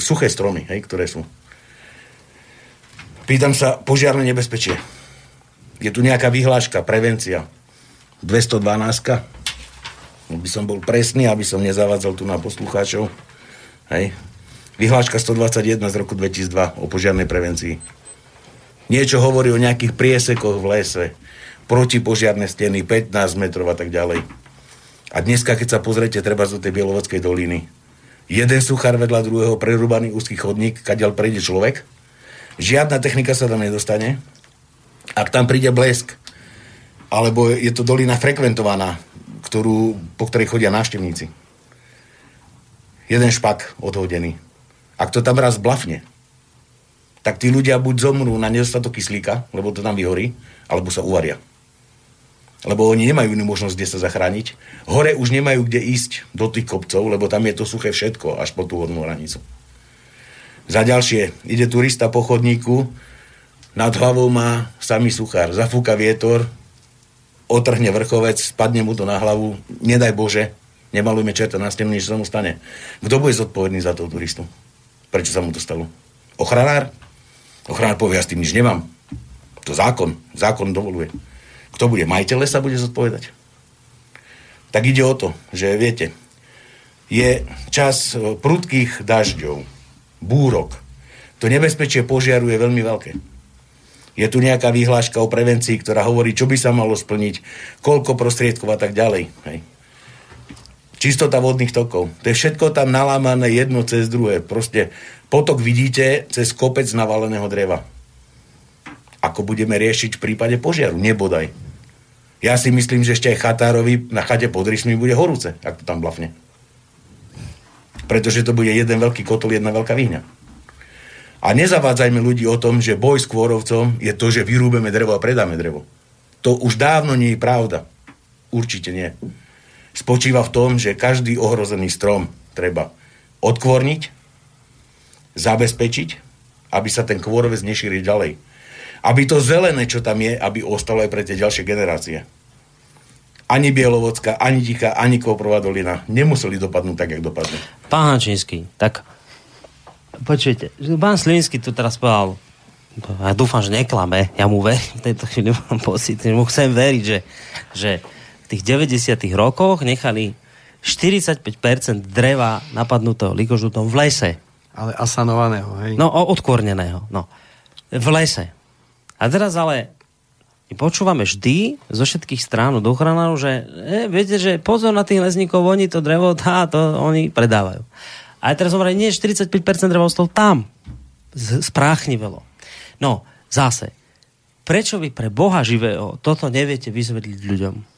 suché stromy, hej, ktoré sú. Pýtam sa, požiarne nebezpečie. Je tu nejaká vyhláška, prevencia. 212 by som bol presný, aby som nezavádzal tu na poslucháčov. Hej. Vyhláška 121 z roku 2002 o požiarnej prevencii Niečo hovorí o nejakých priesekoch v lese, protipožiarné steny, 15 metrov a tak ďalej. A dneska, keď sa pozriete, treba do tej Bielovodskej doliny, jeden suchár vedľa druhého, prerúbaný úzky chodník, kadiaľ prejde človek, žiadna technika sa tam nedostane, ak tam príde blesk, alebo je to dolina frekventovaná, ktorú, po ktorej chodia návštevníci. Jeden špak odhodený. Ak to tam raz blafne, tak tí ľudia buď zomrú na nedostatok kyslíka, lebo to tam vyhorí, alebo sa uvaria. Lebo oni nemajú inú možnosť, kde sa zachrániť. Hore už nemajú kde ísť do tých kopcov, lebo tam je to suché všetko, až po tú hornú hranicu. Za ďalšie, ide turista po chodníku, nad hlavou má samý suchár, zafúka vietor, otrhne vrchovec, spadne mu to na hlavu, nedaj Bože, nemalujme čerta na stenu, nič sa mu stane. Kto bude zodpovedný za toho turistu? Prečo sa mu to stalo? Ochranár? Ochránár povie, ja s tým nič nemám. To zákon. Zákon dovoluje. Kto bude? Majiteľ sa bude zodpovedať. Tak ide o to, že viete, je čas e, prudkých dažďov, búrok. To nebezpečie požiaru je veľmi veľké. Je tu nejaká vyhláška o prevencii, ktorá hovorí, čo by sa malo splniť, koľko prostriedkov a tak ďalej. Hej. Čistota vodných tokov. To je všetko tam nalámané jedno cez druhé. Proste potok vidíte cez kopec navaleného dreva. Ako budeme riešiť v prípade požiaru? Nebodaj. Ja si myslím, že ešte aj chatárovi na chate pod Rysmi bude horúce, ak to tam blafne. Pretože to bude jeden veľký kotol, jedna veľká výhňa. A nezavádzajme ľudí o tom, že boj s kôrovcom je to, že vyrúbeme drevo a predáme drevo. To už dávno nie je pravda. Určite nie. Spočíva v tom, že každý ohrozený strom treba odkvorniť, zabezpečiť, aby sa ten kôrovec nešíril ďalej. Aby to zelené, čo tam je, aby ostalo aj pre tie ďalšie generácie. Ani Bielovodska, ani Tichá, ani Koprová dolina nemuseli dopadnúť tak, jak dopadne. Pán Hančínsky, tak počujete, pán Slinsky tu teraz povedal, ja dúfam, že neklame, ja mu verím, v tejto chvíli mám pocit, že mu chcem veriť, že, že tých 90 rokoch nechali 45% dreva napadnutého likožutom v lese. Ale asanovaného, hej? No, odkorneného, no. V lese. A teraz ale počúvame vždy zo všetkých strán od ochranárov, že e, viete, že pozor na tých lesníkov, oni to drevo, tá, to oni predávajú. A teraz hovorím, nie, 45% dreva ostalo tam. Spráchnivelo. No, zase, prečo vy pre Boha živého toto neviete vysvetliť ľuďom?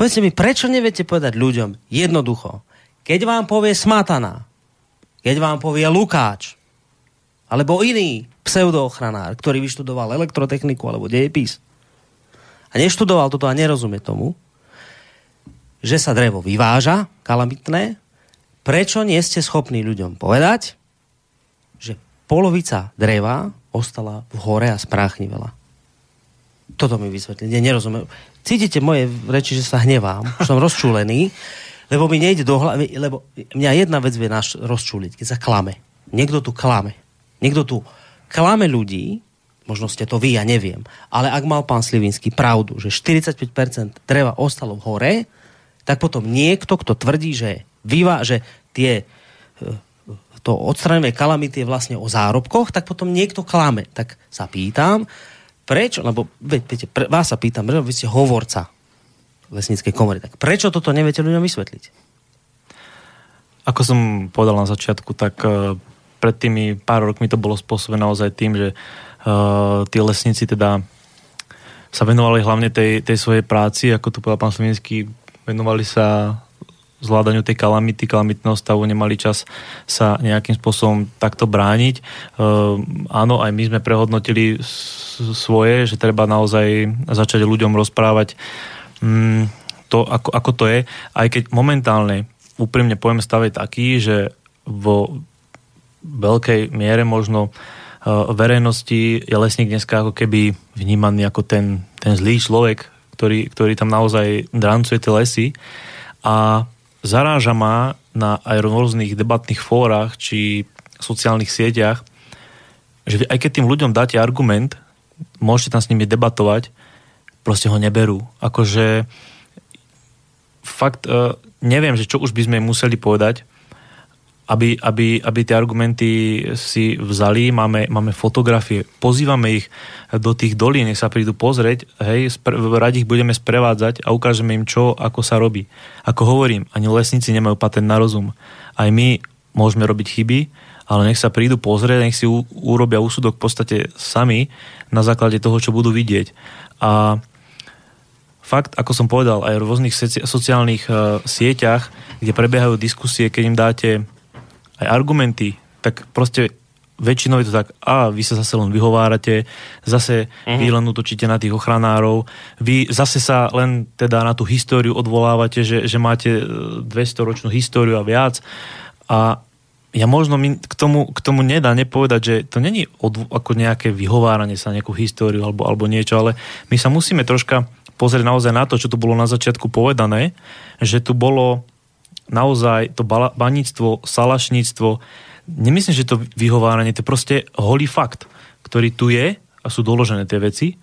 Povedzte mi, prečo neviete povedať ľuďom jednoducho? Keď vám povie Smatana, keď vám povie Lukáč, alebo iný pseudoochranár, ktorý vyštudoval elektrotechniku alebo dejepis a neštudoval toto a nerozumie tomu, že sa drevo vyváža, kalamitné, prečo nie ste schopní ľuďom povedať, že polovica dreva ostala v hore a spráchnivela. Toto mi vysvetlí. Ja nerozumiem. Cítite moje reči, že sa hnevám, som rozčúlený, lebo mi nejde do hlavy, lebo mňa jedna vec vie nás rozčúliť, keď sa klame. Niekto tu klame. Niekto tu klame ľudí, možno ste to vy, ja neviem, ale ak mal pán Slivinský pravdu, že 45% dreva ostalo v hore, tak potom niekto, kto tvrdí, že, vyvá, že tie e, to odstraňujeme kalamity je vlastne o zárobkoch, tak potom niekto klame. Tak sa pýtam, prečo, lebo viete, pre, vás sa pýtam, prečo vy ste hovorca lesníckej komory, tak prečo toto neviete ľuďom vysvetliť? Ako som povedal na začiatku, tak uh, pred tými pár rokmi to bolo spôsobené naozaj tým, že uh, tí lesníci teda sa venovali hlavne tej, tej svojej práci, ako tu povedal pán Slovenský, venovali sa zvládaniu tej kalamity, kalamitného stavu, nemali čas sa nejakým spôsobom takto brániť. Uh, áno, aj my sme prehodnotili svoje, že treba naozaj začať ľuďom rozprávať um, to, ako, ako to je, aj keď momentálne úprimne poviem stav je taký, že vo veľkej miere možno uh, verejnosti je lesník dneska ako keby vnímaný ako ten, ten zlý človek, ktorý, ktorý tam naozaj drancuje tie lesy a zaráža ma na aj rôznych debatných fórach či sociálnych sieťach, že aj keď tým ľuďom dáte argument, môžete tam s nimi debatovať, proste ho neberú. Akože fakt uh, neviem, že čo už by sme museli povedať, aby, aby, aby tie argumenty si vzali, máme, máme fotografie, pozývame ich do tých dolín, nech sa prídu pozrieť, hej, spre, radi ich budeme sprevádzať a ukážeme im, čo, ako sa robí. Ako hovorím, ani lesníci nemajú patent na rozum. Aj my môžeme robiť chyby, ale nech sa prídu pozrieť, nech si u, urobia úsudok v podstate sami na základe toho, čo budú vidieť. A fakt, ako som povedal, aj v rôznych sociálnych uh, sieťach, kde prebiehajú diskusie, keď im dáte aj argumenty, tak proste väčšinou je to tak, a vy sa zase len vyhovárate, zase uh-huh. vy len utočíte na tých ochranárov, vy zase sa len teda na tú históriu odvolávate, že, že máte 200-ročnú e, históriu a viac. A ja možno mi k tomu, k tomu nedá nepovedať, že to není od, ako nejaké vyhováranie sa nejakú históriu alebo, alebo niečo, ale my sa musíme troška pozrieť naozaj na to, čo tu bolo na začiatku povedané, že tu bolo naozaj to baníctvo, salašníctvo, nemyslím, že to vyhováranie, to je proste holý fakt, ktorý tu je a sú doložené tie veci.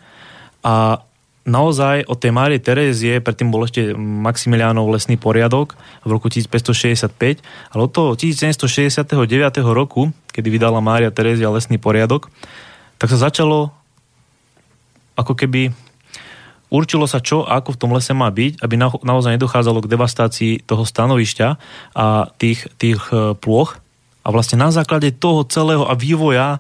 A naozaj od tej Márie Terézie, predtým bol ešte Maximiliánov lesný poriadok v roku 1565, ale od toho 1769 roku, kedy vydala Mária Terézia lesný poriadok, tak sa začalo ako keby určilo sa, čo ako v tom lese má byť, aby na, naozaj nedochádzalo k devastácii toho stanovišťa a tých, tých e, plôch. A vlastne na základe toho celého a vývoja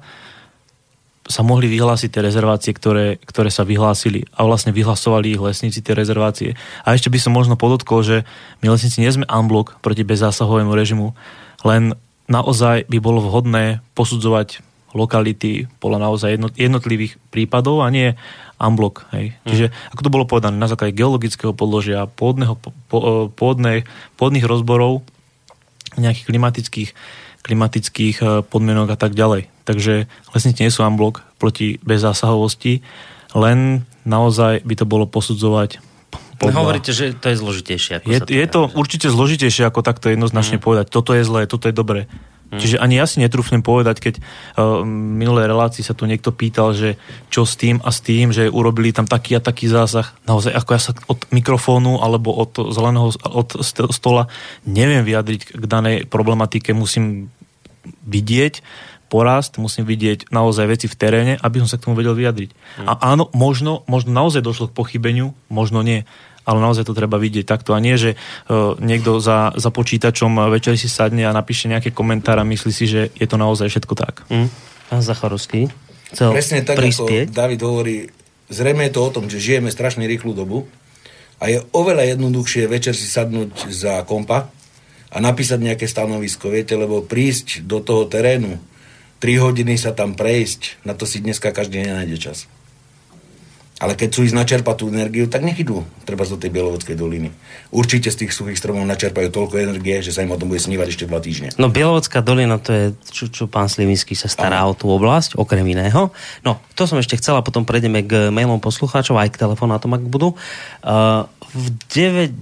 sa mohli vyhlásiť tie rezervácie, ktoré, ktoré sa vyhlásili. A vlastne vyhlasovali ich lesníci tie rezervácie. A ešte by som možno podotkol, že my lesníci nie sme unblock proti bezzásahovému režimu, len naozaj by bolo vhodné posudzovať lokality podľa naozaj jednotlivých prípadov a nie unblock. Hej. Mm. Čiže ako to bolo povedané, na základe geologického podložia, pôdneho, e, pôdne, pôdnych rozborov, nejakých klimatických, klimatických e, podmienok a tak ďalej. Takže lesníci nie sú unblock proti bezzásahovosti, len naozaj by to bolo posudzovať podľa... Hovoríte, že to je zložitejšie. Ako je, to, je to určite zložitejšie, ako takto jednoznačne mm. povedať. Toto je zlé, toto je dobré. Hmm. Čiže ani ja si netrúfnem povedať, keď uh, minulé relácii sa tu niekto pýtal, že čo s tým a s tým, že urobili tam taký a taký zásah. Naozaj, ako ja sa od mikrofónu alebo od zeleného od stola neviem vyjadriť k danej problematike, musím vidieť porast, musím vidieť naozaj veci v teréne, aby som sa k tomu vedel vyjadriť. Hmm. A áno, možno, možno naozaj došlo k pochybeniu, možno nie ale naozaj to treba vidieť takto a nie, že uh, niekto za, za počítačom večer si sadne a napíše nejaké komentár a myslí si, že je to naozaj všetko tak. Mm. Pán Zacharovský chcel Presne tak, prispieť. ako David hovorí, zrejme je to o tom, že žijeme strašne rýchlu dobu a je oveľa jednoduchšie večer si sadnúť za kompa a napísať nejaké stanovisko, viete, lebo prísť do toho terénu, 3 hodiny sa tam prejsť, na to si dneska každý nenájde čas. Ale keď sú ísť načerpať tú energiu, tak nech idú treba do tej Bielovodskej doliny. Určite z tých suchých stromov načerpajú toľko energie, že sa im o tom bude snívať ešte dva týždne. No Bielovodská dolina, to je, čo, čo pán Slivinský sa stará Aha. o tú oblasť, okrem iného. No, to som ešte chcela, potom prejdeme k mailom poslucháčov, aj k telefonátom, ak budú. Uh, v 90.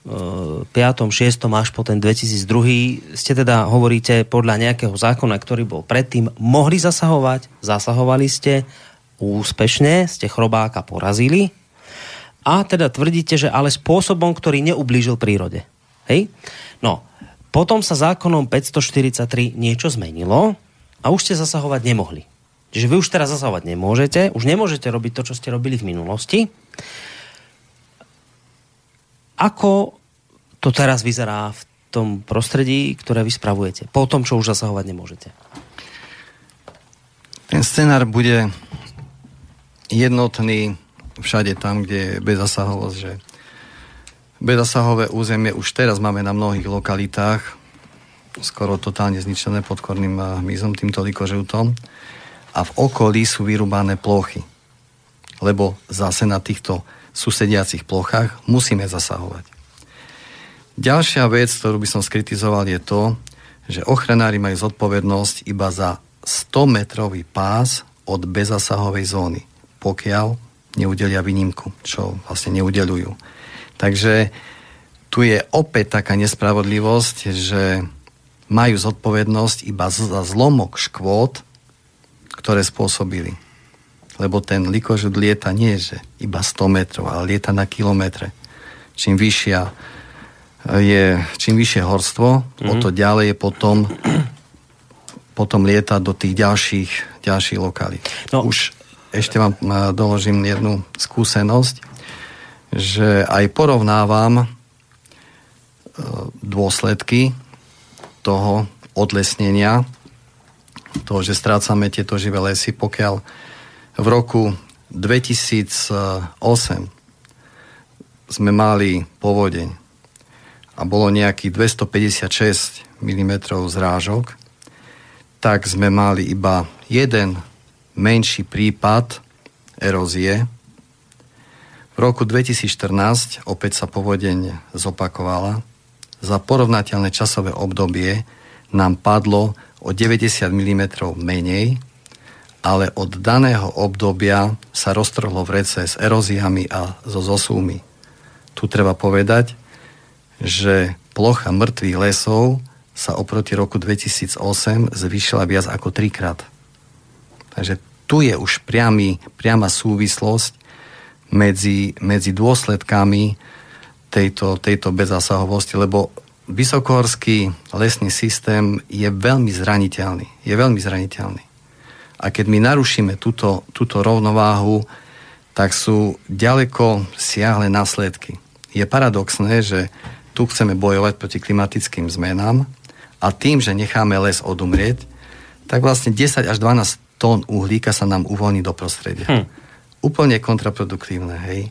5., 6. až po ten 2002. ste teda, hovoríte, podľa nejakého zákona, ktorý bol predtým, mohli zasahovať, zasahovali ste, úspešne ste chrobáka porazili a teda tvrdíte, že ale spôsobom, ktorý neublížil prírode. Hej? No, potom sa zákonom 543 niečo zmenilo a už ste zasahovať nemohli. Čiže vy už teraz zasahovať nemôžete, už nemôžete robiť to, čo ste robili v minulosti. Ako to teraz vyzerá v tom prostredí, ktoré vy spravujete? Po tom, čo už zasahovať nemôžete. Ten scenár bude jednotný všade tam, kde je bezasahovosť, že bezasahové územie už teraz máme na mnohých lokalitách, skoro totálne zničené podkorným hmyzom, týmto likožutom a v okolí sú vyrúbané plochy. Lebo zase na týchto susediacich plochách musíme zasahovať. Ďalšia vec, ktorú by som skritizoval, je to, že ochranári majú zodpovednosť iba za 100-metrový pás od bezasahovej zóny pokiaľ neudelia výnimku, čo vlastne neudelujú. Takže tu je opäť taká nespravodlivosť, že majú zodpovednosť iba za zlomok škôd, ktoré spôsobili. Lebo ten likožud lieta nie, že iba 100 metrov, ale lieta na kilometre. Čím vyššia je čím vyššie horstvo, mm-hmm. o to ďalej je potom potom lieta do tých ďalších, ďalších lokalít. No. Už ešte vám doložím jednu skúsenosť, že aj porovnávam dôsledky toho odlesnenia, toho, že strácame tieto živé lesy, pokiaľ v roku 2008 sme mali povodeň a bolo nejakých 256 mm zrážok, tak sme mali iba jeden menší prípad erózie. V roku 2014 opäť sa povodeň zopakovala. Za porovnateľné časové obdobie nám padlo o 90 mm menej, ale od daného obdobia sa roztrhlo v rece s eróziami a so zosúmi. Tu treba povedať, že plocha mŕtvych lesov sa oproti roku 2008 zvýšila viac ako trikrát. Takže tu je už priamy, priama súvislosť medzi, medzi dôsledkami tejto, tejto bezásahovosti, lebo vysokohorský lesný systém je veľmi zraniteľný. Je veľmi zraniteľný. A keď my narušíme túto, túto rovnováhu, tak sú ďaleko siahle následky. Je paradoxné, že tu chceme bojovať proti klimatickým zmenám, a tým, že necháme les odumrieť, tak vlastne 10 až 12 tón uhlíka sa nám uvoľní do prostredia. Hm. Úplne kontraproduktívne, hej.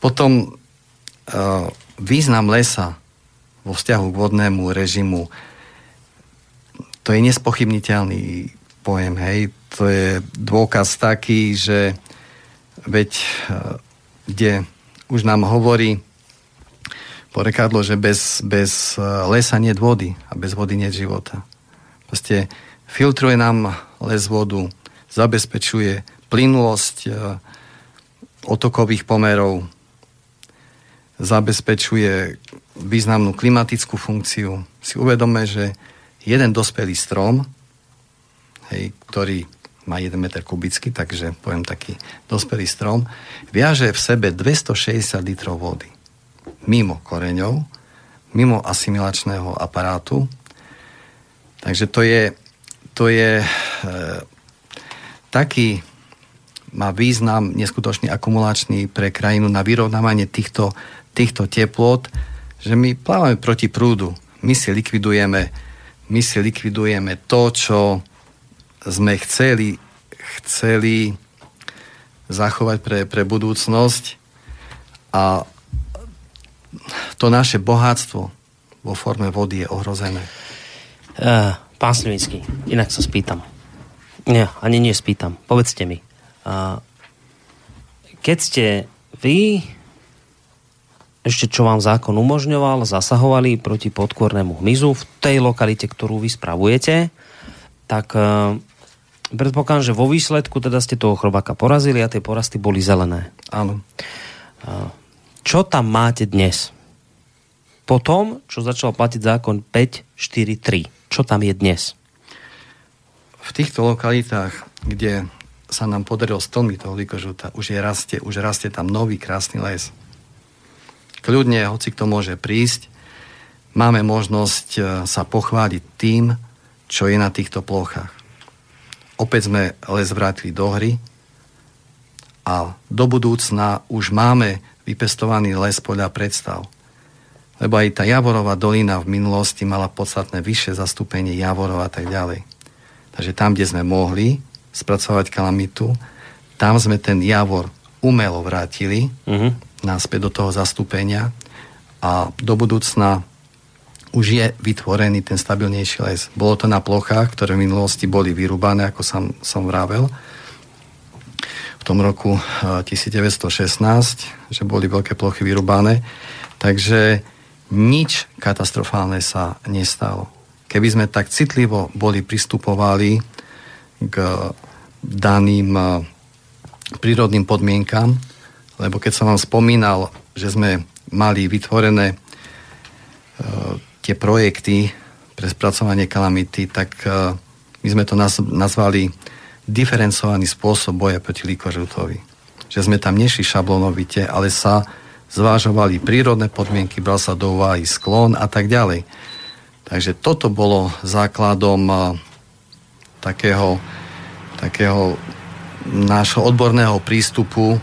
Potom uh, význam lesa vo vzťahu k vodnému režimu to je nespochybniteľný pojem, hej. To je dôkaz taký, že veď, uh, kde už nám hovorí porekadlo, že bez, bez eh, lesa nie vody a bez vody nie života. Proste filtruje nám les vodu, zabezpečuje plynulosť eh, otokových pomerov, zabezpečuje významnú klimatickú funkciu. Si uvedome, že jeden dospelý strom, hej, ktorý má 1 m kubický, takže poviem taký dospelý strom, viaže v sebe 260 litrov vody mimo koreňov, mimo asimilačného aparátu. Takže to je, to je e, taký má význam neskutočný akumulačný pre krajinu na vyrovnávanie týchto, týchto teplot, že my plávame proti prúdu. My si likvidujeme, my si likvidujeme to, čo sme chceli, chceli zachovať pre, pre budúcnosť a to naše bohatstvo vo forme vody je ohrozené. Uh, pán Slivinský, inak sa spýtam. Nie, ani nie spýtam. Povedzte mi. Keď ste vy ešte čo vám zákon umožňoval, zasahovali proti podkornému hmyzu v tej lokalite, ktorú vy spravujete, tak uh, predpokladám, že vo výsledku teda ste toho chrobáka porazili a tie porasty boli zelené. Áno. Uh, čo tam máte dnes? Po tom, čo začal platiť zákon 543. Čo tam je dnes? V týchto lokalitách, kde sa nám podarilo stlmiť toho likožuta, už, je rastie, už rastie tam nový krásny les. Kľudne, hoci kto môže prísť, máme možnosť e, sa pochváliť tým, čo je na týchto plochách. Opäť sme les vrátili do hry a do budúcna už máme vypestovaný les podľa predstav. Lebo aj tá Javorová dolina v minulosti mala podstatné vyššie zastúpenie Javorov a tak ďalej. Takže tam, kde sme mohli spracovať kalamitu, tam sme ten Javor umelo vrátili uh-huh. náspäť do toho zastúpenia a do budúcna už je vytvorený ten stabilnejší les. Bolo to na plochách, ktoré v minulosti boli vyrúbané, ako som, som vravel, v tom roku 1916, eh, že boli veľké plochy vyrúbané. Takže nič katastrofálne sa nestalo. Keby sme tak citlivo boli pristupovali k daným eh, prírodným podmienkam, lebo keď som vám spomínal, že sme mali vytvorené uh, tie projekty pre spracovanie kalamity, tak uh, my sme to nazvali diferencovaný spôsob boja proti líkožrutovi. Že sme tam nešli šablonovite, ale sa zvážovali prírodné podmienky, bral sa do úvahy sklon a tak ďalej. Takže toto bolo základom takého, takého nášho odborného prístupu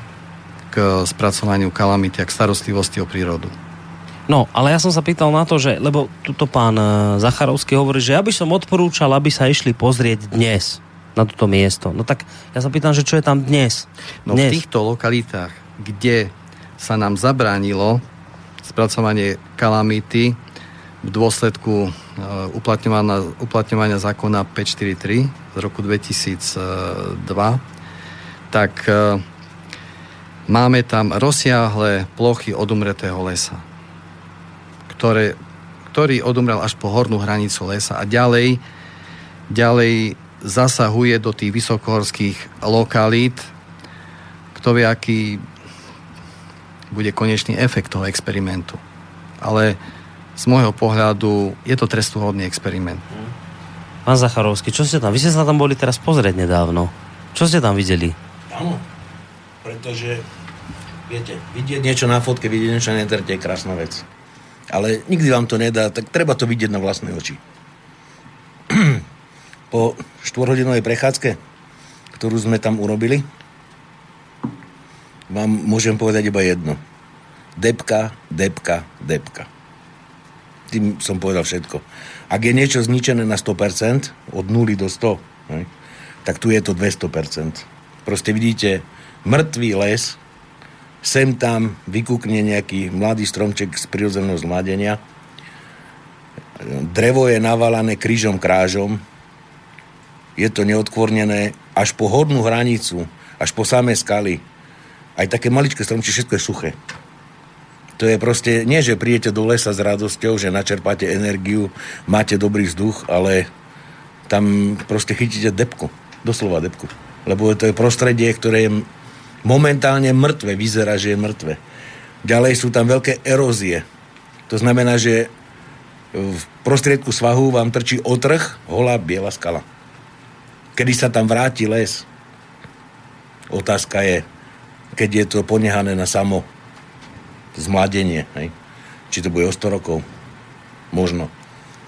k spracovaniu kalamity a k starostlivosti o prírodu. No, ale ja som sa pýtal na to, že, lebo tuto pán e, Zacharovský hovorí, že ja by som odporúčal, aby sa išli pozrieť dnes na toto miesto. No tak ja sa pýtam, že čo je tam dnes? No dnes. v týchto lokalitách, kde sa nám zabránilo spracovanie kalamity v dôsledku uh, uplatňovania, uplatňovania zákona 543 z roku 2002, tak uh, máme tam rozsiahle plochy odumretého lesa, ktoré, ktorý odumrel až po hornú hranicu lesa a ďalej, ďalej zasahuje do tých vysokohorských lokalít. Kto vie, aký bude konečný efekt toho experimentu. Ale z môjho pohľadu je to trestuhodný experiment. Pán Zacharovský, čo ste tam? Vy ste sa tam boli teraz pozrieť nedávno. Čo ste tam videli? Áno, pretože viete, vidieť niečo na fotke, vidieť niečo na internete je krásna vec. Ale nikdy vám to nedá, tak treba to vidieť na vlastné oči. [CLEARS THROAT] po štvorhodinovej prechádzke, ktorú sme tam urobili, vám môžem povedať iba jedno. Depka, depka, depka. Tým som povedal všetko. Ak je niečo zničené na 100%, od 0 do 100, ne, tak tu je to 200%. Proste vidíte mŕtvý les, sem tam vykúkne nejaký mladý stromček z prirodzeného zmladenia, drevo je navalané krížom krážom, je to neodkvornené až po hornú hranicu, až po samé skaly. Aj také maličké stromčie, všetko je suché. To je proste, nie že príjete do lesa s radosťou, že načerpáte energiu, máte dobrý vzduch, ale tam proste chytíte depku. Doslova depku. Lebo to je prostredie, ktoré je momentálne mŕtve, vyzerá, že je mŕtve. Ďalej sú tam veľké erózie. To znamená, že v prostriedku svahu vám trčí otrh, holá biela skala. Kedy sa tam vráti les? Otázka je, keď je to ponehané na samo zmladenie. Hej? Či to bude o 100 rokov? Možno.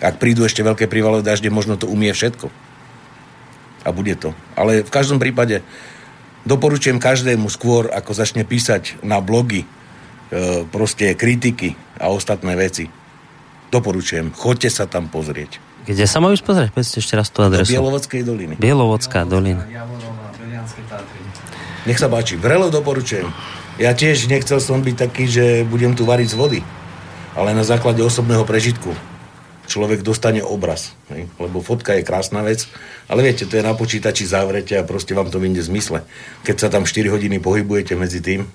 Ak prídu ešte veľké prívalové dažde, možno to umie všetko. A bude to. Ale v každom prípade doporučujem každému skôr, ako začne písať na blogy e, proste kritiky a ostatné veci. Doporučujem. Choďte sa tam pozrieť. Kde sa majú pozrieť? Povedzte ešte raz tú adresu. Do Bielovodskej doliny. Bielovodská dolina. Nech sa páči. Vrelo doporučujem. Ja tiež nechcel som byť taký, že budem tu variť z vody. Ale na základe osobného prežitku človek dostane obraz. Hej? Lebo fotka je krásna vec, ale viete, to je na počítači, zavrete a proste vám to vyjde zmysle. Keď sa tam 4 hodiny pohybujete medzi tým,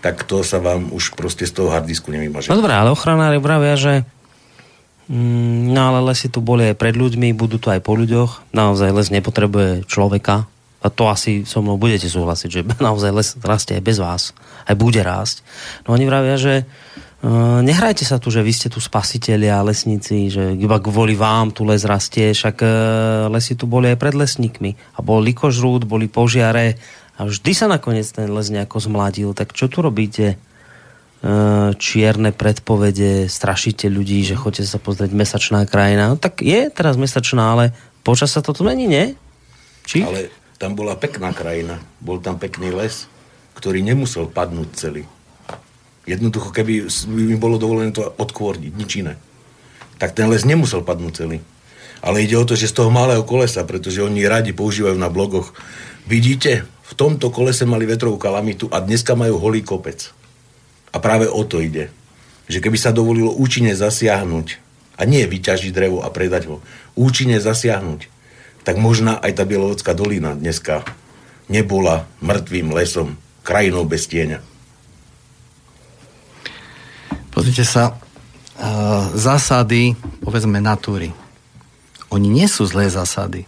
tak to sa vám už proste z toho hardisku nevymaže. No dobré, ale ochranári vravia, že mm, no ale lesy tu boli aj pred ľuďmi, budú tu aj po ľuďoch. Naozaj les nepotrebuje človeka, a to asi so mnou budete súhlasiť, že [LAUGHS] naozaj les rastie aj bez vás, aj bude rásť. No oni vravia, že uh, nehrajte sa tu, že vy ste tu spasitelia, lesníci, že iba kvôli vám tu les rastie, však uh, lesy tu boli aj pred lesníkmi. A bol likožrút, boli požiare a vždy sa nakoniec ten les nejako zmladil. Tak čo tu robíte? Uh, čierne predpovede, strašíte ľudí, že chodete sa pozrieť mesačná krajina. No tak je teraz mesačná, ale počas sa to zmení, nie? Či? Ale tam bola pekná krajina, bol tam pekný les, ktorý nemusel padnúť celý. Jednoducho, keby mi bolo dovolené to odkvorniť, nič iné. Tak ten les nemusel padnúť celý. Ale ide o to, že z toho malého kolesa, pretože oni radi používajú na blogoch. Vidíte, v tomto kolese mali vetrovú kalamitu a dneska majú holý kopec. A práve o to ide. Že keby sa dovolilo účinne zasiahnuť, a nie vyťažiť drevo a predať ho, účinne zasiahnuť, tak možná aj tá Bielovodská dolina dneska nebola mŕtvým lesom, krajinou bez tieňa. Pozrite sa, uh, zásady, povedzme, natúry. Oni nie sú zlé zásady.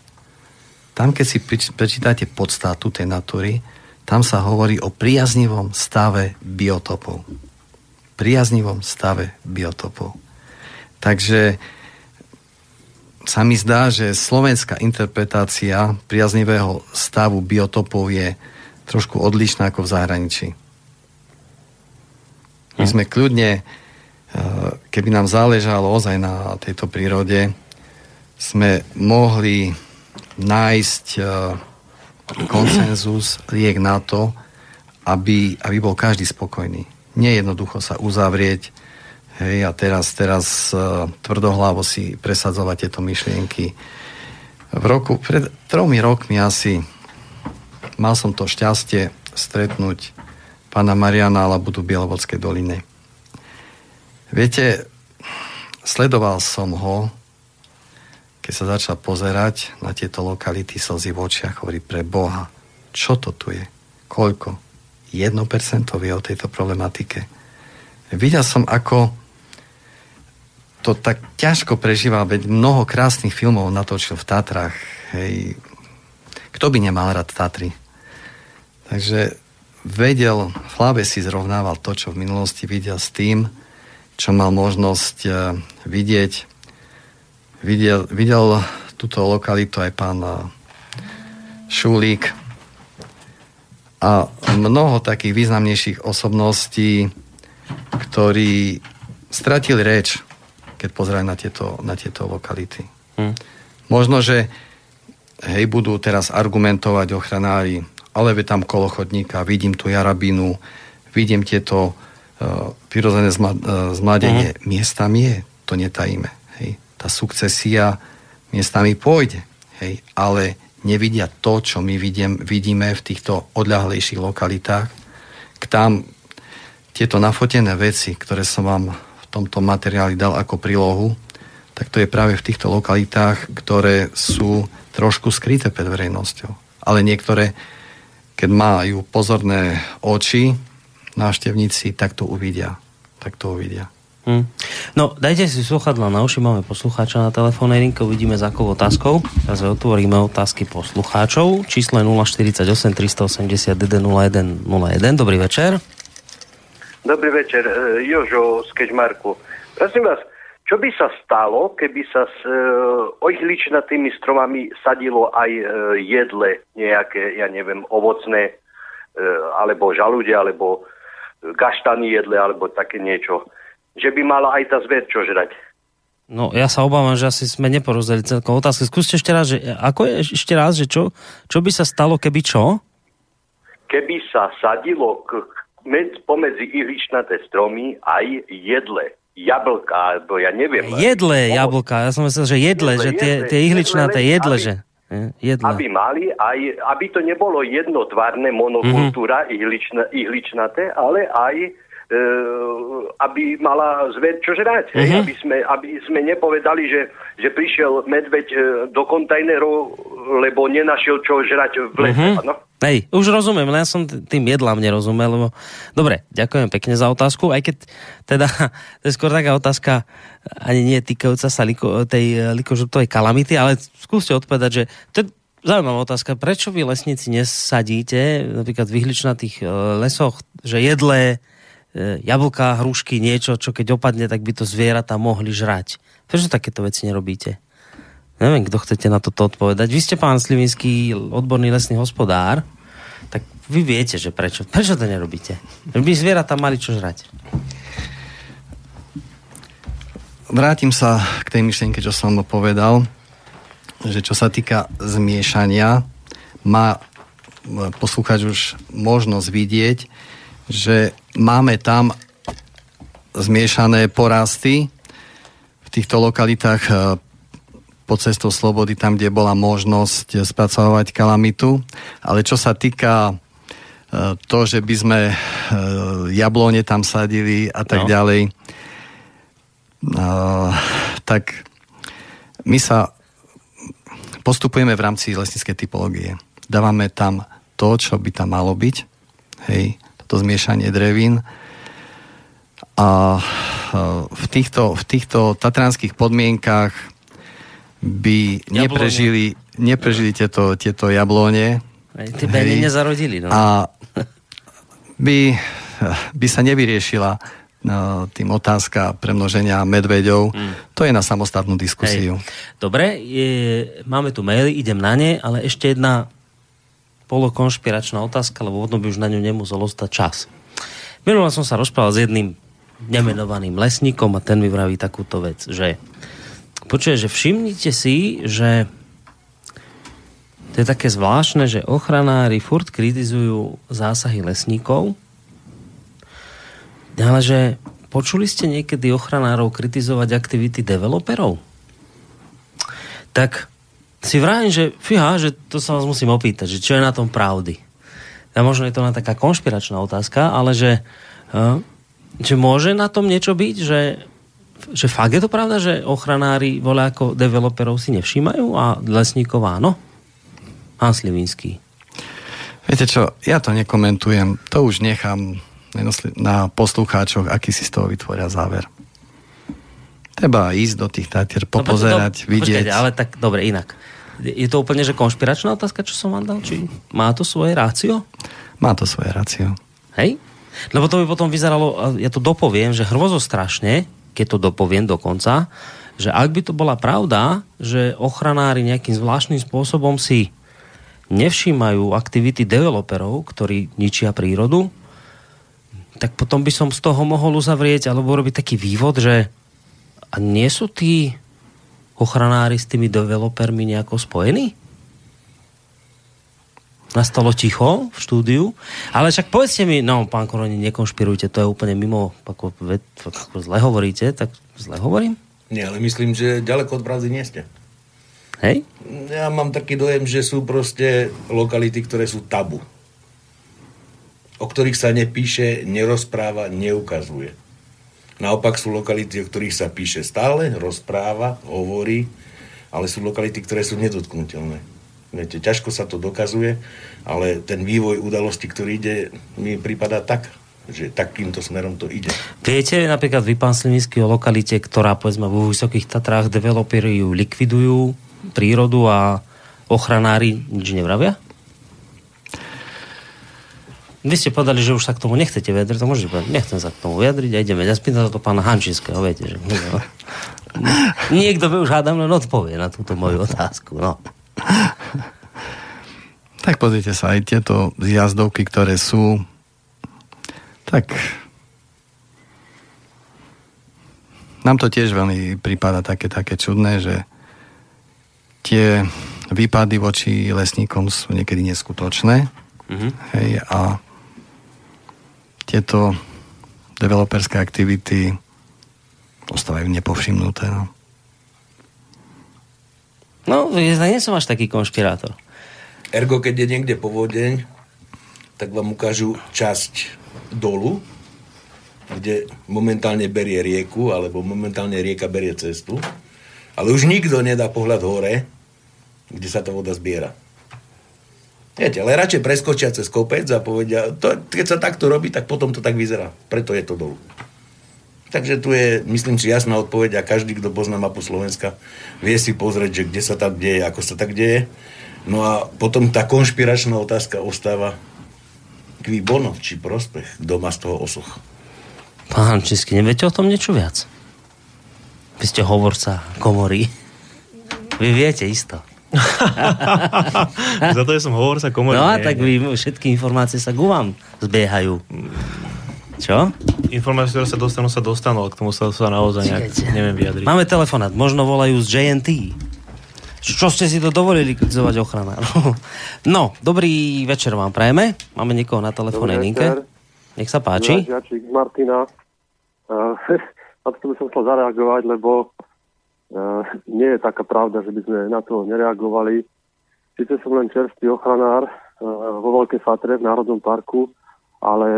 Tam, keď si prečítate podstatu tej natúry, tam sa hovorí o priaznivom stave biotopov. Priaznivom stave biotopov. Takže sa mi zdá, že slovenská interpretácia priaznivého stavu biotopov je trošku odlišná ako v zahraničí. Mhm. sme kľudne, eh, keby nám záležalo ozaj na tejto prírode, sme mohli nájsť eh, konsenzus, liek na to, aby, aby bol každý spokojný. Nie jednoducho sa uzavrieť hej, a teraz, teraz uh, tvrdohlavo si presadzovať tieto myšlienky. V roku, pred tromi rokmi asi mal som to šťastie stretnúť pána Mariana Labudu Bielovodskej doline. Viete, sledoval som ho, keď sa začal pozerať na tieto lokality slzy v očiach, hovorí pre Boha, čo to tu je? Koľko? 1% vie o tejto problematike. Videl som, ako to tak ťažko prežíval, veď mnoho krásnych filmov natočil v Tatrách. Hej. Kto by nemal rád Tatry? Takže vedel, Fláve si zrovnával to, čo v minulosti videl s tým, čo mal možnosť eh, vidieť. Videl, videl túto lokalitu aj pán eh, Šulík a mnoho takých významnejších osobností, ktorí stratili reč, keď pozerajú na tieto, na tieto lokality. Hm. Možno, že hej, budú teraz argumentovať ochranári, ale je tam kolo chodníka, vidím tu jarabinu, vidím tieto uh, prirodzené zma, uh, zmladenie. Uh-huh. Miestami je, to netajíme. Hej. Tá sukcesia miestami pôjde, hej, ale nevidia to, čo my vidím, vidíme v týchto odľahlejších lokalitách. K tam tieto nafotené veci, ktoré som vám tomto materiáli dal ako prílohu, tak to je práve v týchto lokalitách, ktoré sú trošku skryté pred verejnosťou. Ale niektoré keď majú pozorné oči návštevníci, tak to uvidia. Tak to uvidia. Hmm. No, dajte si sluchadla na uši, máme poslucháča na telefónnej linke, uvidíme za akou otázkou. Teraz otvoríme otázky poslucháčov. Číslo 048 381 0101. Dobrý večer. Dobrý večer, e, Jožo z Kežmarku. Prosím vás, čo by sa stalo, keby sa s e, ohličnatými stromami sadilo aj e, jedle, nejaké, ja neviem, ovocné, e, alebo žalude, alebo gaštany jedle, alebo také niečo. Že by mala aj tá zver čo žrať. No, ja sa obávam, že asi sme neporozeli celkom otázky. Skúste ešte raz, že, ako je ešte raz, že čo, čo by sa stalo, keby čo? Keby sa sadilo k, med, pomedzi ihličnaté stromy aj jedle jablka, alebo ja neviem. Jedle jablka, ja som myslel, že jedle, jedle že tie, jedle, tie ihličnaté jedle, aby, že... Jedle. Aby mali aj, aby to nebolo jednotvárne monokultúra mm-hmm. ihlična, ihličnaté, ale aj aby mala zver čo žrať. Mm-hmm. Aby, sme, aby sme nepovedali, že, že prišiel medveď e, do kontajnerov, lebo nenašiel čo žrať v lese. Mm-hmm. No? Hej, už rozumiem, len ja som tým jedlám nerozumel, lebo... Dobre, ďakujem pekne za otázku, aj keď teda, to je skôr taká otázka, ani nie týkajúca sa liko, tej eh, likožutovej kalamity, ale skúste odpovedať, že to je zaujímavá otázka, prečo vy lesníci nesadíte napríklad v ihličnatých eh, lesoch, že jedlé, eh, jablká, hrušky, niečo, čo keď opadne, tak by to zvieratá mohli žrať. Prečo takéto veci nerobíte? Neviem, kto chcete na toto odpovedať. Vy ste pán Slivinský, odborný lesný hospodár, tak vy viete, že prečo. Prečo to nerobíte? By zvieratá mali čo žrať. Vrátim sa k tej myšlienke, čo som povedal, že čo sa týka zmiešania, má poslúchať už možnosť vidieť, že máme tam zmiešané porasty v týchto lokalitách pod cestou slobody, tam, kde bola možnosť spracovať kalamitu. Ale čo sa týka e, to, že by sme e, jablone tam sadili a tak no. ďalej, e, tak my sa postupujeme v rámci lesníckej typológie. Dávame tam to, čo by tam malo byť, hej, toto zmiešanie drevín. A v týchto, v týchto tatranských podmienkách by neprežili, neprežili tieto, tieto jablone. Tebe hej, nezarodili. No. A by, by sa nevyriešila no, tým otázka premnoženia medveďov. Mm. To je na samostatnú diskusiu. Hej. Dobre, je, máme tu maily, idem na ne, ale ešte jedna polokonšpiračná otázka, lebo odno by už na ňu nemusel ostať čas. Minulá som sa rozprával s jedným nemenovaným lesníkom a ten mi vraví takúto vec, že počuje, že všimnite si, že to je také zvláštne, že ochranári furt kritizujú zásahy lesníkov, ale že počuli ste niekedy ochranárov kritizovať aktivity developerov? Tak si vrátim, že fíha, že to sa vás musím opýtať, že čo je na tom pravdy. A možno je to na taká konšpiračná otázka, ale že, že môže na tom niečo byť, že, že fakt je to pravda, že ochranári voľa ako developerov si nevšímajú a lesníkov áno? Hans Livinský. Viete čo, ja to nekomentujem, to už nechám na poslucháčoch, aký si z toho vytvoria záver. Treba ísť do tých tatier, no, popozerať, no, vidieť. Počkajte, ale tak dobre, inak. Je to úplne, že konšpiračná otázka, čo som vám dal? Či má to svoje rácio? Má to svoje rácio. Hej? Lebo to by potom vyzeralo, ja to dopoviem, že hrvozo strašne, keď to dopoviem dokonca, že ak by to bola pravda, že ochranári nejakým zvláštnym spôsobom si nevšímajú aktivity developerov, ktorí ničia prírodu, tak potom by som z toho mohol uzavrieť alebo robiť taký vývod, že a nie sú tí ochranári s tými developermi nejako spojení? Nastalo ticho v štúdiu. Ale však povedzte mi, no pán Koroni, nekonšpirujte, to je úplne mimo, ako, ako zle hovoríte, tak zle hovorím? Nie, ale myslím, že ďaleko od pravdy nie ste. Hej? Ja mám taký dojem, že sú proste lokality, ktoré sú tabu. O ktorých sa nepíše, nerozpráva, neukazuje. Naopak sú lokality, o ktorých sa píše stále, rozpráva, hovorí, ale sú lokality, ktoré sú nedotknutelné. Viete, ťažko sa to dokazuje, ale ten vývoj udalosti, ktorý ide, mi prípada tak, že takýmto smerom to ide. Viete napríklad vy, pán Slinický, o lokalite, ktorá povedzme vo Vysokých Tatrách developeri ju likvidujú, prírodu a ochranári nič nevravia? Vy ste povedali, že už sa k tomu nechcete vyjadriť, to môžete povedať, nechcem sa k tomu vyjadriť a ideme. Ja spýtam sa to pána Hančinského, viete, že... No, [LAUGHS] niekto by už hádam len odpovie na túto moju otázku, no. Tak pozrite sa, aj tieto zjazdovky, ktoré sú, tak nám to tiež veľmi prípada také, také čudné, že tie výpady voči lesníkom sú niekedy neskutočné. Mm-hmm. Hej, a tieto developerské aktivity ostávajú nepovšimnuté. No. No, ja nie som až taký konšpirátor. Ergo, keď je niekde povodeň, tak vám ukážu časť dolu, kde momentálne berie rieku, alebo momentálne rieka berie cestu. Ale už nikto nedá pohľad hore, kde sa tá voda zbiera. Viete, ale radšej preskočia cez kopec a povedia, to, keď sa takto robí, tak potom to tak vyzerá. Preto je to dolu. Takže tu je, myslím si, jasná odpoveď a každý, kto pozná mapu Slovenska, vie si pozrieť, že kde sa tak deje, ako sa tak deje. No a potom tá konšpiračná otázka ostáva kví bono, či prospech, kto má z toho osoch. Pán Český, neviete o tom niečo viac? Vy ste hovorca komory. Vy viete isto. [LAUGHS] Za to, že som hovorca komory. No a tak vy, všetky informácie sa ku vám zbiehajú. Čo? Informácie, ktoré sa dostanú, sa dostanú, ale k tomu sa, sa naozaj nejak neviem vyjadriť. Máme telefonát, možno volajú z JNT. Čo ste si to dovolili kritizovať ochrana? [LAUGHS] No, dobrý večer vám prajeme. Máme niekoho na telefónnej linke. Nech sa páči. Martina. [LAUGHS] Uh, na to by som chcel zareagovať, lebo nie je taká pravda, že by sme na to nereagovali. Sice som len čerstvý ochranár uh, vo Veľkej Fatre v Národnom parku, ale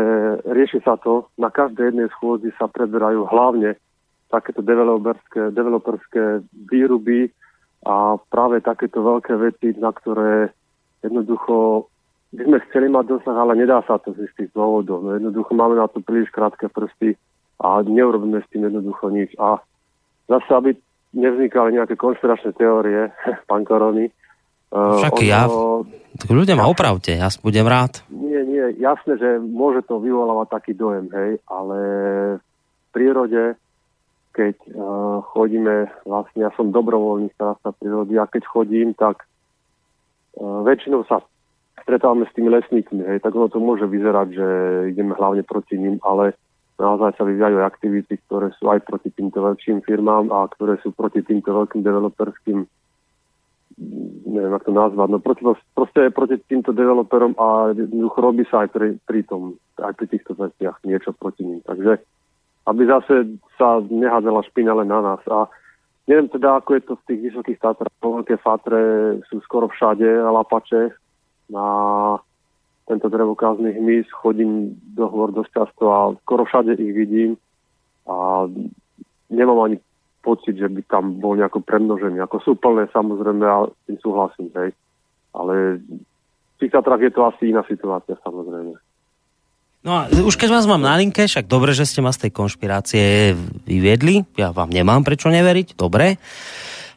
rieši sa to. Na každej jednej schôdzi sa preberajú hlavne takéto developerské, developerské výruby a práve takéto veľké veci, na ktoré jednoducho by sme chceli mať dosah, ale nedá sa to z istých dôvodov. No jednoducho máme na to príliš krátke prsty a neurobíme s tým jednoducho nič. A zase, aby nevznikali nejaké konspiračné teórie, [LAUGHS] pán Korony. Však ono, ja, ľudia ma opravte, ja budem rád. Nie, nie, jasné, že môže to vyvolávať taký dojem, hej, ale v prírode, keď uh, chodíme, vlastne ja som dobrovoľný starasta prírody a keď chodím, tak uh, väčšinou sa stretávame s tými lesníkmi, hej, tak ono to môže vyzerať, že ideme hlavne proti ním, ale naozaj sa vyvíjajú aktivity, ktoré sú aj proti týmto veľkým firmám a ktoré sú proti týmto veľkým developerským neviem, ako to nazvať, no proti, proste proti týmto developerom a jednoducho robí sa aj pri, pri tom, aj pri týchto veciach niečo proti ním. Takže aby zase sa nehádzala špina len na nás. A neviem teda, ako je to v tých vysokých Tatrách. Veľké Fatre sú skoro všade lapače na tento drevokázny hmyz. Chodím do hôr dosť často a skoro všade ich vidím. A nemám ani pocit, že by tam bol nejako premnožený. Ako sú plné, samozrejme, a s tým súhlasím, hej. Ale v tých je to asi iná situácia, samozrejme. No a už keď vás mám na linke, však dobre, že ste ma z tej konšpirácie vyviedli. Ja vám nemám prečo neveriť, dobre.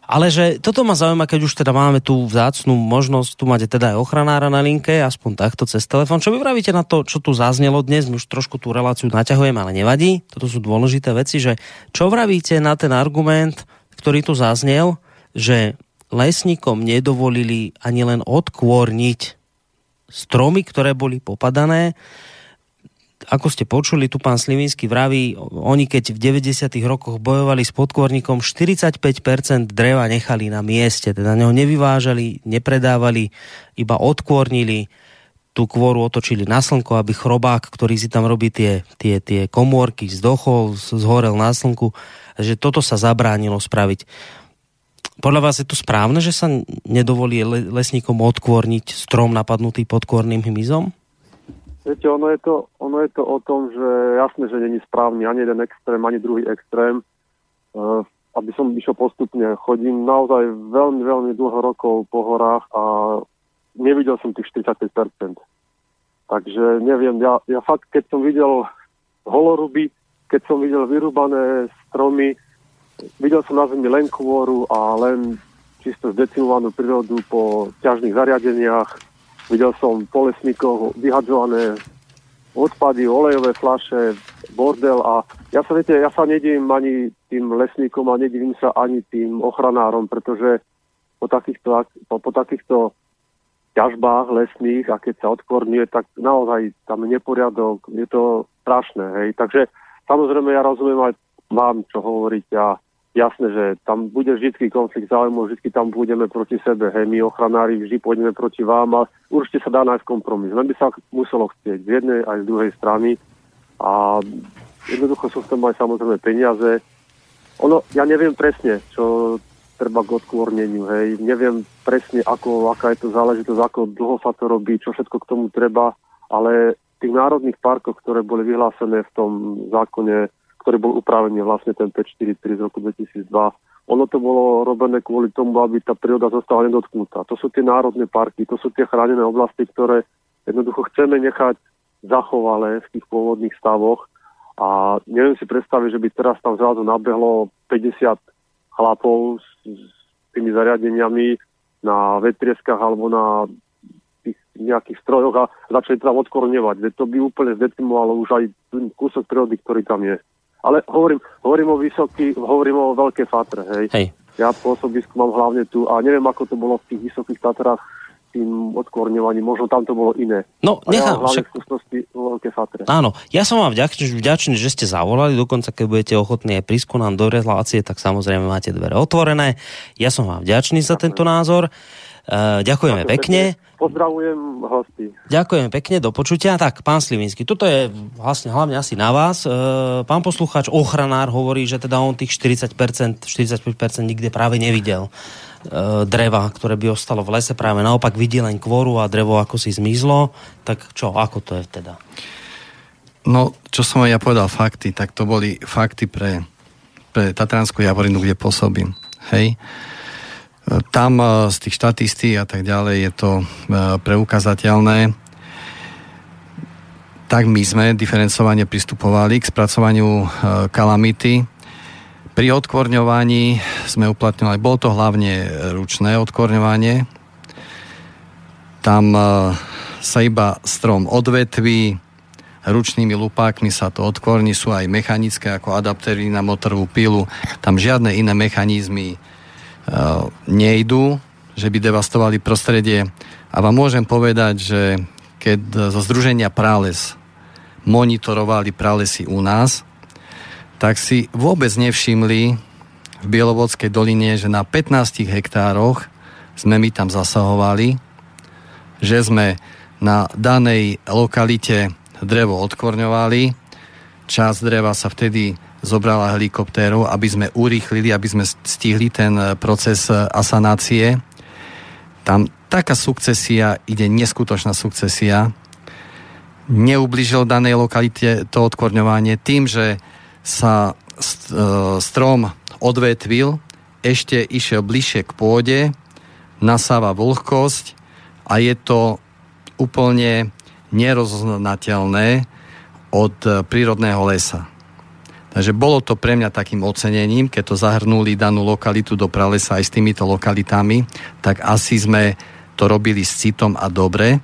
Ale že toto ma zaujíma, keď už teda máme tú vzácnú možnosť, tu máte teda aj ochranára na linke, aspoň takto cez telefón. Čo vy vravíte na to, čo tu zaznelo dnes? My už trošku tú reláciu naťahujeme, ale nevadí. Toto sú dôležité veci, že čo vravíte na ten argument, ktorý tu zaznel, že lesníkom nedovolili ani len odkôrniť stromy, ktoré boli popadané, ako ste počuli, tu pán Slivinsky vraví, oni keď v 90. rokoch bojovali s podkvorníkom, 45% dreva nechali na mieste, teda neho nevyvážali, nepredávali, iba odkvornili, tú kôru otočili na slnko, aby chrobák, ktorý si tam robí tie, tie, tie komórky, zdochol, zhorel na slnku, že toto sa zabránilo spraviť. Podľa vás je to správne, že sa nedovolí lesníkom odkvorniť strom napadnutý podkvorným hmyzom? Viete, ono je, to, ono je to o tom, že jasné, že není správny ani jeden extrém, ani druhý extrém. Uh, aby som išiel postupne. Chodím naozaj veľmi, veľmi dlho rokov po horách a nevidel som tých 45%. Takže neviem, ja, ja fakt, keď som videl holoruby, keď som videl vyrúbané stromy, videl som na zemi len kôru a len čisto zdecimovanú prírodu po ťažných zariadeniach, Videl som po lesníkoch vyhadzované odpady, olejové flaše, bordel a ja sa, viete, ja sa nedivím ani tým lesníkom a nedivím sa ani tým ochranárom, pretože po takýchto, po, po takýchto ťažbách lesných a keď sa odkorňuje, tak naozaj tam je neporiadok, je to strašné. Hej. Takže samozrejme ja rozumiem aj vám, čo hovoríte a jasné, že tam bude vždy konflikt záujmov, vždy tam budeme proti sebe, hej, my ochranári vždy pôjdeme proti vám a určite sa dá nájsť kompromis. Len by sa muselo chcieť z jednej aj z druhej strany a jednoducho sú v tom aj samozrejme peniaze. Ono, ja neviem presne, čo treba k odkôrneniu, hej, neviem presne, ako, aká je to záležitosť, ako dlho sa to robí, čo všetko k tomu treba, ale tých národných parkoch, ktoré boli vyhlásené v tom zákone ktorý bol upravený vlastne ten 543 z roku 2002. Ono to bolo robené kvôli tomu, aby tá príroda zostala nedotknutá. To sú tie národné parky, to sú tie chránené oblasti, ktoré jednoducho chceme nechať zachovalé v tých pôvodných stavoch. A neviem si predstaviť, že by teraz tam zrazu nabehlo 50 chlapov s, s tými zariadeniami na vetrieskách alebo na tých nejakých strojoch a začali tam odkorňovať. To by úplne zdecimovalo už aj kúsok prírody, ktorý tam je. Ale hovorím, hovorím o vysoký, hovorím o veľké Fatre, hej. hej. Ja pôsobisku mám hlavne tu a neviem, ako to bolo v tých vysokých Tatrách tým odkorňovaním, možno tam to bolo iné. No, nechám. Ja však... veľké fatre. Áno, ja som vám vďačný, vďačný, že ste zavolali, dokonca keď budete ochotní aj prísku nám do relácie, tak samozrejme máte dvere otvorené. Ja som vám vďačný za tento názor. Uh, ďakujeme Ďakujem pekne. pekne. Pozdravujem hosti. Ďakujem pekne, do počutia. Tak, pán Slivinsky, toto je vlastne hlavne asi na vás. Uh, pán poslucháč, ochranár hovorí, že teda on tých 40%, 45% nikde práve nevidel uh, dreva, ktoré by ostalo v lese. Práve naopak vidí len kvoru a drevo ako si zmizlo. Tak čo, ako to je teda? No, čo som ja povedal fakty, tak to boli fakty pre, pre Tatranskú Javorinu, kde pôsobím. Hej. Uh, tam e, z tých štatistík a tak ďalej je to e, preukazateľné. Tak my sme diferencovane pristupovali k spracovaniu e, kalamity. Pri odkorňovaní sme uplatňovali, bolo to hlavne ručné odkorňovanie. Tam sa iba strom odvetví, ručnými lupákmi sa to odkorní, sú aj mechanické ako adaptery na motorovú pilu. Tam žiadne iné mechanizmy Eh, nejdú, že by devastovali prostredie. A vám môžem povedať, že keď zo Združenia Prales monitorovali pralesy u nás, tak si vôbec nevšimli v Bielovodskej doline, že na 15 hektároch sme my tam zasahovali, že sme na danej lokalite drevo odkorňovali, časť dreva sa vtedy zobrala helikoptérov, aby sme urýchlili, aby sme stihli ten proces asanácie. Tam taká sukcesia, ide neskutočná sukcesia. Neubližil danej lokalite to odkorňovanie tým, že sa e, strom odvetvil, ešte išiel bližšie k pôde, nasáva vlhkosť a je to úplne nerozoznateľné od e, prírodného lesa. Takže bolo to pre mňa takým ocenením, keď to zahrnuli danú lokalitu do pralesa aj s týmito lokalitami, tak asi sme to robili s citom a dobre.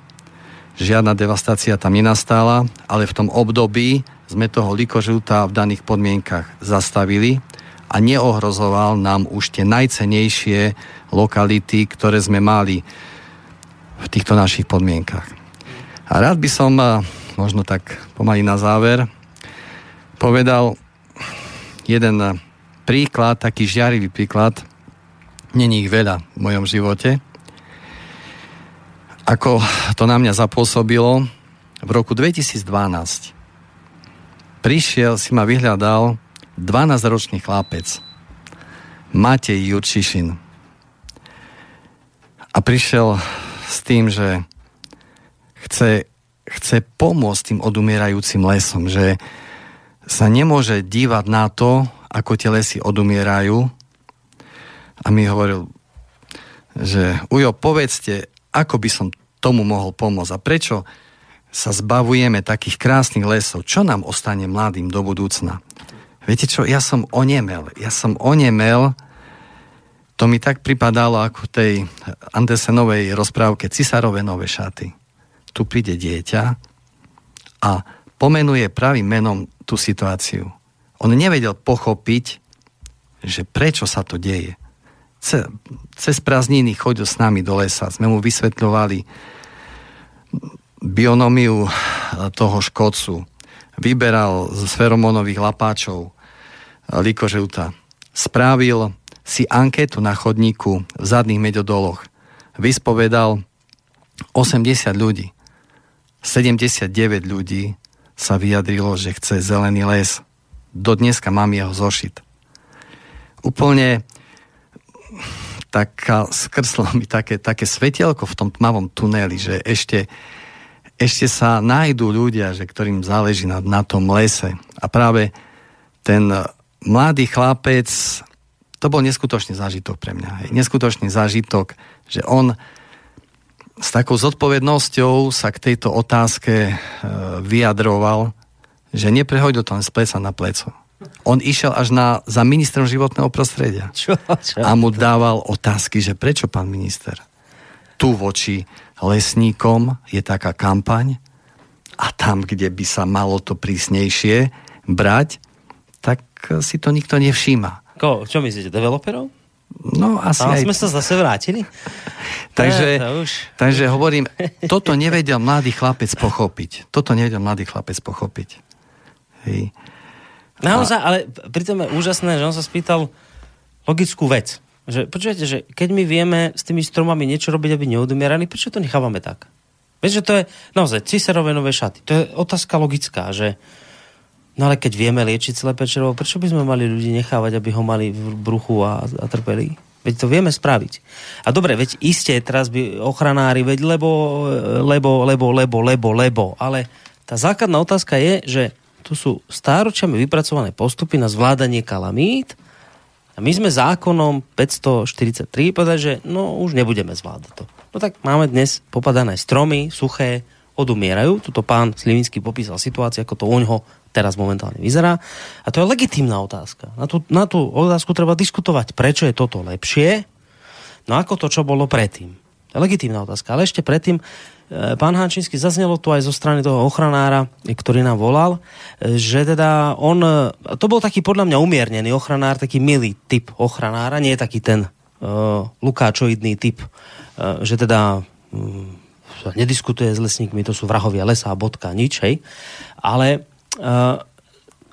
Žiadna devastácia tam nenastala, ale v tom období sme toho likožuta v daných podmienkach zastavili a neohrozoval nám už tie najcenejšie lokality, ktoré sme mali v týchto našich podmienkach. A rád by som, možno tak pomaly na záver, povedal jeden príklad, taký žiarivý príklad, není ich veľa v mojom živote, ako to na mňa zapôsobilo v roku 2012. Prišiel, si ma vyhľadal 12-ročný chlapec, Matej Jurčišin. A prišiel s tým, že chce, chce pomôcť tým odumierajúcim lesom, že sa nemôže dívať na to, ako tie lesy odumierajú. A mi hovoril, že Ujo, povedzte, ako by som tomu mohol pomôcť a prečo sa zbavujeme takých krásnych lesov, čo nám ostane mladým do budúcna. Viete čo, ja som onemel, ja som onemel, to mi tak pripadalo ako tej Andersenovej rozprávke Cisárove nové šaty. Tu príde dieťa a pomenuje pravým menom tú situáciu. On nevedel pochopiť, že prečo sa to deje ce, cez prázdniny chodil s nami do lesa. Sme mu vysvetľovali bionomiu toho škodcu. Vyberal z feromonových lapáčov likožeuta. Spravil si anketu na chodníku v zadných medodoloch. Vyspovedal 80 ľudí. 79 ľudí sa vyjadrilo, že chce zelený les. Do dneska mám jeho zošit. Úplne tak skrslo mi také, také svetielko v tom tmavom tuneli, že ešte, ešte sa nájdú ľudia, že ktorým záleží na, na tom lese. A práve ten mladý chlapec, to bol neskutočný zážitok pre mňa. Hej. Neskutočný zážitok, že on s takou zodpovednosťou sa k tejto otázke e, vyjadroval, že neprehodil to len z pleca na pleco on išiel až na, za ministrom životného prostredia. [LAUGHS] Čo, čo? A mu dával otázky, že prečo pán minister? Tu voči lesníkom je taká kampaň a tam, kde by sa malo to prísnejšie brať, tak si to nikto nevšíma. Ko, čo myslíte, developerov? No, asi Tam aj... sme sa zase vrátili? [LAUGHS] takže, to už. takže hovorím, toto nevedel mladý chlapec pochopiť. Toto nevedel mladý chlapec pochopiť. Hej. Naozaj, ale pritom je úžasné, že on sa spýtal logickú vec. Že, počujete, že keď my vieme s tými stromami niečo robiť, aby neodumierali, prečo to nechávame tak? Vieš, že to je naozaj ciserové nové šaty. To je otázka logická, že no ale keď vieme liečiť slepé červo, prečo by sme mali ľudí nechávať, aby ho mali v bruchu a, a trpeli? Veď to vieme spraviť. A dobre, veď iste teraz by ochranári, veď lebo, lebo, lebo, lebo, lebo, lebo, ale tá základná otázka je, že tu sú stáročiami vypracované postupy na zvládanie kalamít a my sme zákonom 543 povedať, že no už nebudeme zvládať to. No tak máme dnes popadané stromy, suché, odumierajú. Tuto pán Slivinský popísal situáciu, ako to u ňoho teraz momentálne vyzerá. A to je legitímna otázka. Na tú, na tú otázku treba diskutovať, prečo je toto lepšie, no ako to, čo bolo predtým. To je legitímna otázka. Ale ešte predtým E, pán Hančínsky, zaznelo tu aj zo strany toho ochranára, ktorý nám volal, e, že teda on, e, to bol taký podľa mňa umiernený ochranár, taký milý typ ochranára, nie je taký ten uh, lukáčoidný typ, uh, že teda um, nediskutuje s lesníkmi, to sú vrahovia lesa a bodka, nič, hej. Ale uh,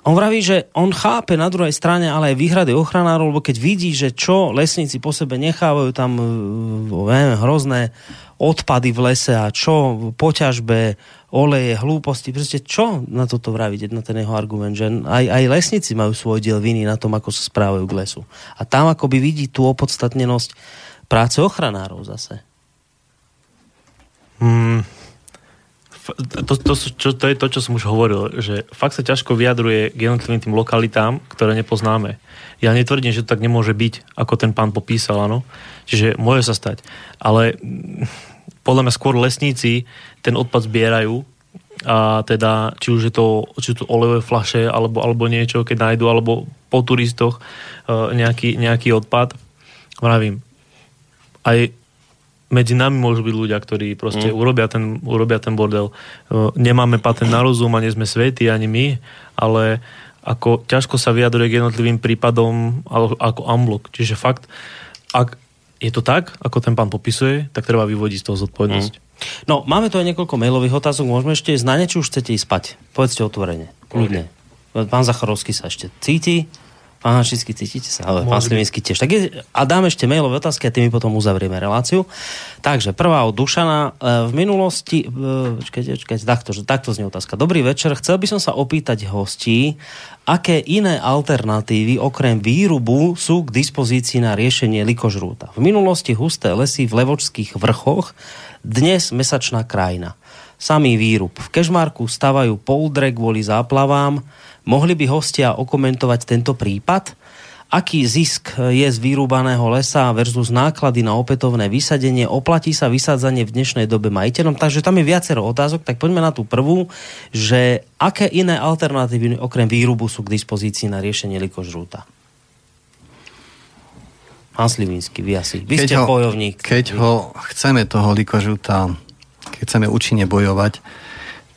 on vraví, že on chápe na druhej strane ale aj výhrady ochranárov, lebo keď vidí, že čo lesníci po sebe nechávajú tam uh, neviem, hrozné odpady v lese a čo po ťažbe, oleje, hlúposti, proste čo na toto vravíte, na ten jeho argument, že aj, aj lesníci majú svoj diel viny na tom, ako sa správajú k lesu. A tam akoby vidí tú opodstatnenosť práce ochranárov zase. Hmm, to, to, čo, to je to, čo som už hovoril, že fakt sa ťažko vyjadruje k jednotlivým tým lokalitám, ktoré nepoznáme. Ja netvrdím, že to tak nemôže byť, ako ten pán popísal, áno. Čiže môže sa stať. Ale podľa mňa skôr lesníci ten odpad zbierajú a teda, či už je to, či to olejové flaše alebo, alebo niečo, keď nájdu, alebo po turistoch uh, nejaký, nejaký odpad. Vravím, aj medzi nami môžu byť ľudia, ktorí proste mm. urobia, ten, urobia ten bordel. Uh, nemáme patent na rozum a nie sme svety ani my, ale ako ťažko sa vyjadruje k jednotlivým prípadom ako amblok. Čiže fakt, ak je to tak, ako ten pán popisuje, tak treba vyvodiť z toho zodpovednosť. Mm. No, máme tu aj niekoľko mailových otázok, môžeme ešte ísť na ne, či už chcete ísť spať? Povedzte otvorene, kľudne. Pán Zachorovský sa ešte cíti, pán Hašický, cítite sa, ale pán Slivinsky tiež. Tak je, a dáme ešte mailové otázky a tými potom uzavrieme reláciu. Takže prvá od Dušana. E, v minulosti, e, čakajte, čakajte, takto, takto znie otázka. Dobrý večer, chcel by som sa opýtať hostí, aké iné alternatívy okrem výrubu sú k dispozícii na riešenie likožrúta. V minulosti husté lesy v levočských vrchoch, dnes mesačná krajina. Samý výrub. V Kežmarku stavajú poldre kvôli záplavám. Mohli by hostia okomentovať tento prípad? Aký zisk je z vyrúbaného lesa versus náklady na opätovné vysadenie? Oplatí sa vysádzanie v dnešnej dobe majiteľom? Takže tam je viacero otázok, tak poďme na tú prvú, že aké iné alternatívy okrem výrubu sú k dispozícii na riešenie likožrúta? Hans Livinsky, vy asi. Vy keď ste ho, bojovník. Keď ho chceme toho likožrúta, keď chceme účinne bojovať,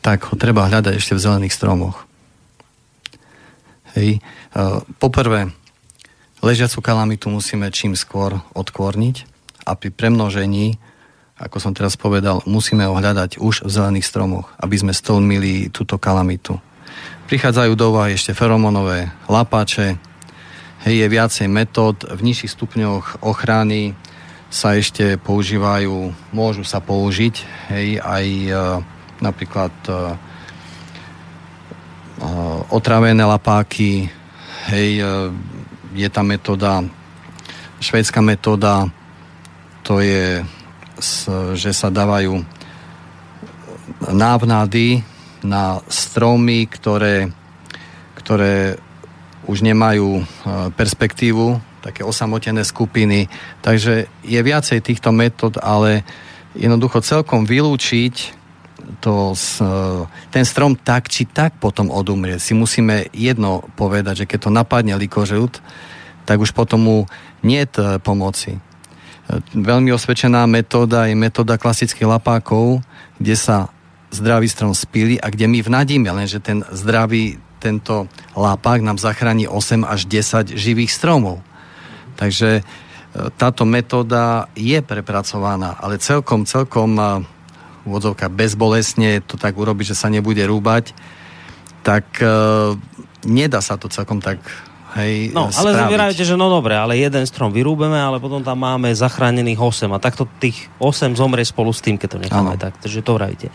tak ho treba hľadať ešte v zelených stromoch. Hej. Uh, poprvé, ležiacu kalamitu musíme čím skôr odkvorniť a pri premnožení, ako som teraz povedal, musíme ho hľadať už v zelených stromoch, aby sme stolmili túto kalamitu. Prichádzajú do úvahy ešte feromonové lapáče, hej, je viacej metód, v nižších stupňoch ochrany sa ešte používajú, môžu sa použiť, hej, aj e, napríklad e, e otravené lapáky, hej, e, je tá metóda, švédska metóda, to je, že sa dávajú návnady na stromy, ktoré, ktoré už nemajú perspektívu, také osamotené skupiny. Takže je viacej týchto metód, ale jednoducho celkom vylúčiť to, e, ten strom tak či tak potom odumrie. Si musíme jedno povedať, že keď to napadne likožrút, tak už potom mu nie je pomoci. E, veľmi osvedčená metóda je metóda klasických lapákov, kde sa zdravý strom spíli a kde my vnadíme, lenže ten zdravý tento lápák nám zachráni 8 až 10 živých stromov. Takže e, táto metóda je prepracovaná, ale celkom, celkom úvodzovka bezbolesne to tak urobiť, že sa nebude rúbať, tak e, nedá sa to celkom tak Hej, no, ale zavierajte, že no dobre, ale jeden strom vyrúbeme, ale potom tam máme zachránených 8 a takto tých 8 zomrie spolu s tým, keď to necháme ano. tak. Takže to vravíte.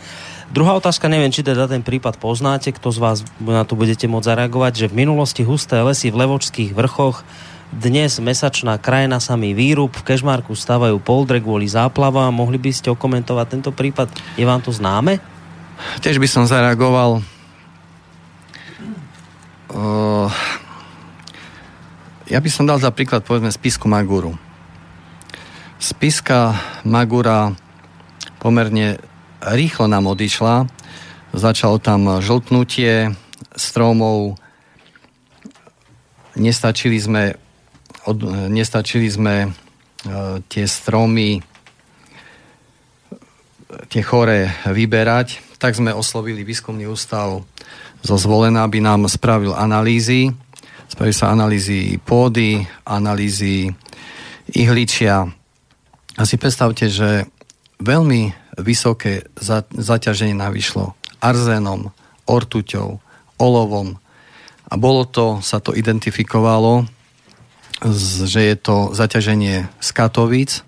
Druhá otázka, neviem, či teda ten prípad poznáte, kto z vás na to budete môcť zareagovať, že v minulosti husté lesy v Levočských vrchoch dnes mesačná krajina samý výrub, v Kežmarku stávajú poldre kvôli záplavám. Mohli by ste okomentovať tento prípad? Je vám to známe? Tiež by som zareagoval. Uh, ja by som dal za príklad povedzme spisku Maguru. Spiska Magura pomerne rýchlo nám odišla. Začalo tam žltnutie stromov. Nestačili sme od, nestačili sme e, tie stromy, tie chore vyberať, tak sme oslovili výskumný ústav zo zvolená, aby nám spravil analýzy. Spravili sa analýzy pôdy, analýzy ihličia. A si predstavte, že veľmi vysoké za, zaťaženie navyšlo arzénom, ortuťou, olovom a bolo to, sa to identifikovalo, že je to zaťaženie z Katovíc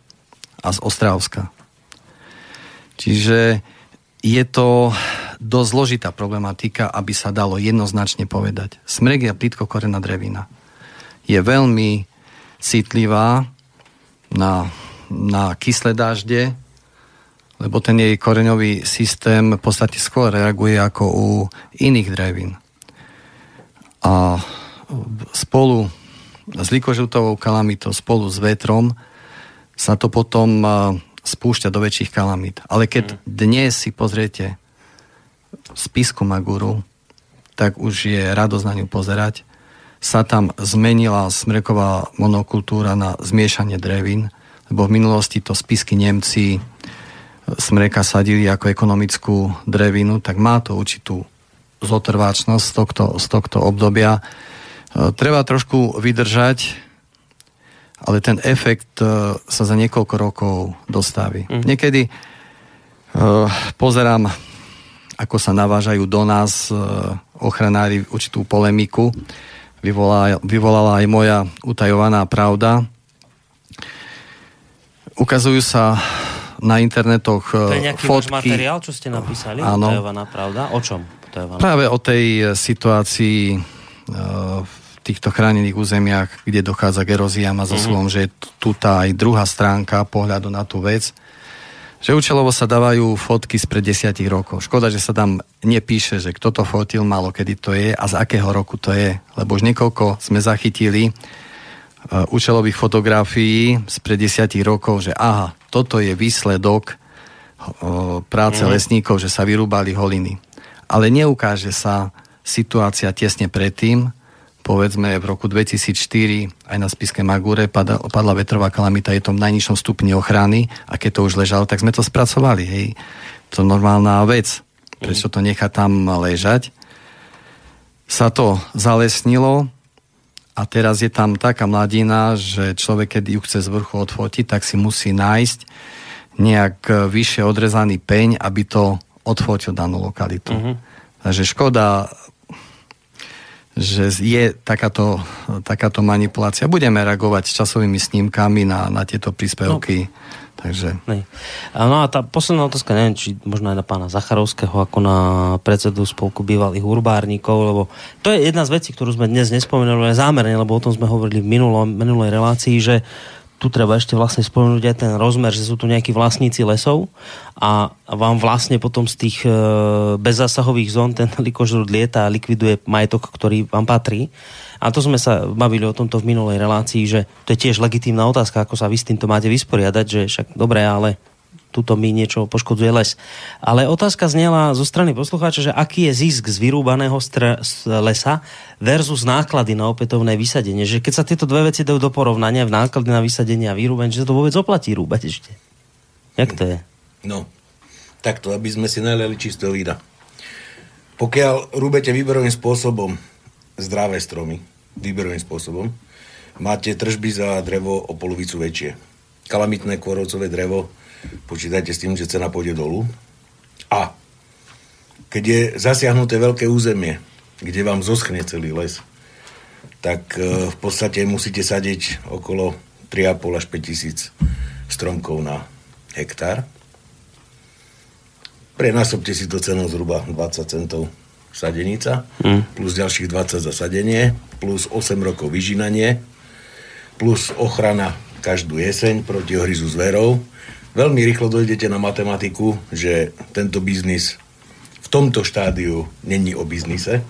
a z Ostravska. Čiže je to dosť zložitá problematika, aby sa dalo jednoznačne povedať. Smrek je plitkokorená drevina. Je veľmi citlivá na, na kyslé dažde, lebo ten jej koreňový systém v podstate skôr reaguje ako u iných drevín. A spolu likožutovou kalamitou, spolu s vetrom sa to potom spúšťa do väčších kalamít. Ale keď mm. dnes si pozriete spisku Maguru, tak už je radosť na ňu pozerať. Sa tam zmenila smreková monokultúra na zmiešanie drevín, lebo v minulosti to spisky Nemci smreka sadili ako ekonomickú drevinu, tak má to určitú zotrváčnosť z tohto, z tohto obdobia. E, treba trošku vydržať, ale ten efekt uh, sa za niekoľko rokov dostaví. Mm. Niekedy uh, pozerám, ako sa navážajú do nás ochranári určitú polemiku. Vyvolala, vyvolala aj moja utajovaná pravda. Ukazujú sa na internetoch to je nejaký fotky. materiál, čo ste napísali? Áno. Utajovaná pravda? O čom? Utajovaná? Práve o tej situácii uh, týchto chránených územiach, kde dochádza k eróziám a zoslovom, mm-hmm. že je tu tá aj druhá stránka pohľadu na tú vec, že účelovo sa dávajú fotky spred desiatich rokov. Škoda, že sa tam nepíše, že kto to fotil, malo kedy to je a z akého roku to je. Lebo už niekoľko sme zachytili uh, účelových fotografií spred desiatich rokov, že aha, toto je výsledok uh, práce mm-hmm. lesníkov, že sa vyrúbali holiny. Ale neukáže sa situácia tesne predtým, povedzme v roku 2004 aj na spiske Magure padla, padla vetrová kalamita, je to v najnižšom stupni ochrany a keď to už ležalo, tak sme to spracovali. Hej. To normálna vec. Prečo to nechá tam ležať? Sa to zalesnilo a teraz je tam taká mladina, že človek, keď ju chce z vrchu odfotiť, tak si musí nájsť nejak vyššie odrezaný peň, aby to odfotil danú lokalitu. Uh-huh. Takže škoda že je takáto, takáto manipulácia. Budeme reagovať s časovými snímkami na, na tieto príspevky. No. Takže... No a tá posledná otázka, neviem, či možno aj na pána Zacharovského, ako na predsedu spolku bývalých urbárnikov, lebo to je jedna z vecí, ktorú sme dnes nespomenuli aj zámerne, lebo o tom sme hovorili v minulom, minulej relácii, že tu treba ešte vlastne spomenúť aj ten rozmer, že sú tu nejakí vlastníci lesov a vám vlastne potom z tých e, bezzásahových zón ten likožrút lieta a likviduje majetok, ktorý vám patrí. A to sme sa bavili o tomto v minulej relácii, že to je tiež legitímna otázka, ako sa vy s týmto máte vysporiadať, že však dobre, ale tuto mi niečo poškodzuje les. Ale otázka znela zo strany poslucháča, že aký je zisk z vyrúbaného str- z lesa versus náklady na opätovné vysadenie. Že keď sa tieto dve veci dajú do porovnania, v náklady na vysadenie a vyrúbanie, že sa to vôbec oplatí rúbať ešte. Jak to je? No, takto, aby sme si naliali čistého vína. Pokiaľ rúbete výberovým spôsobom zdravé stromy, výberovým spôsobom, máte tržby za drevo o polovicu väčšie. Kalamitné kôrovcové drevo počítajte s tým, že cena pôjde dolu. A keď je zasiahnuté veľké územie, kde vám zoschne celý les, tak e, v podstate musíte sadiť okolo 3,5 až 5 tisíc stromkov na hektár. Prenásobte si to cenou zhruba 20 centov sadenica, mm. plus ďalších 20 za sadenie, plus 8 rokov vyžinanie, plus ochrana každú jeseň proti ohryzu zverov, veľmi rýchlo dojdete na matematiku, že tento biznis v tomto štádiu není o biznise.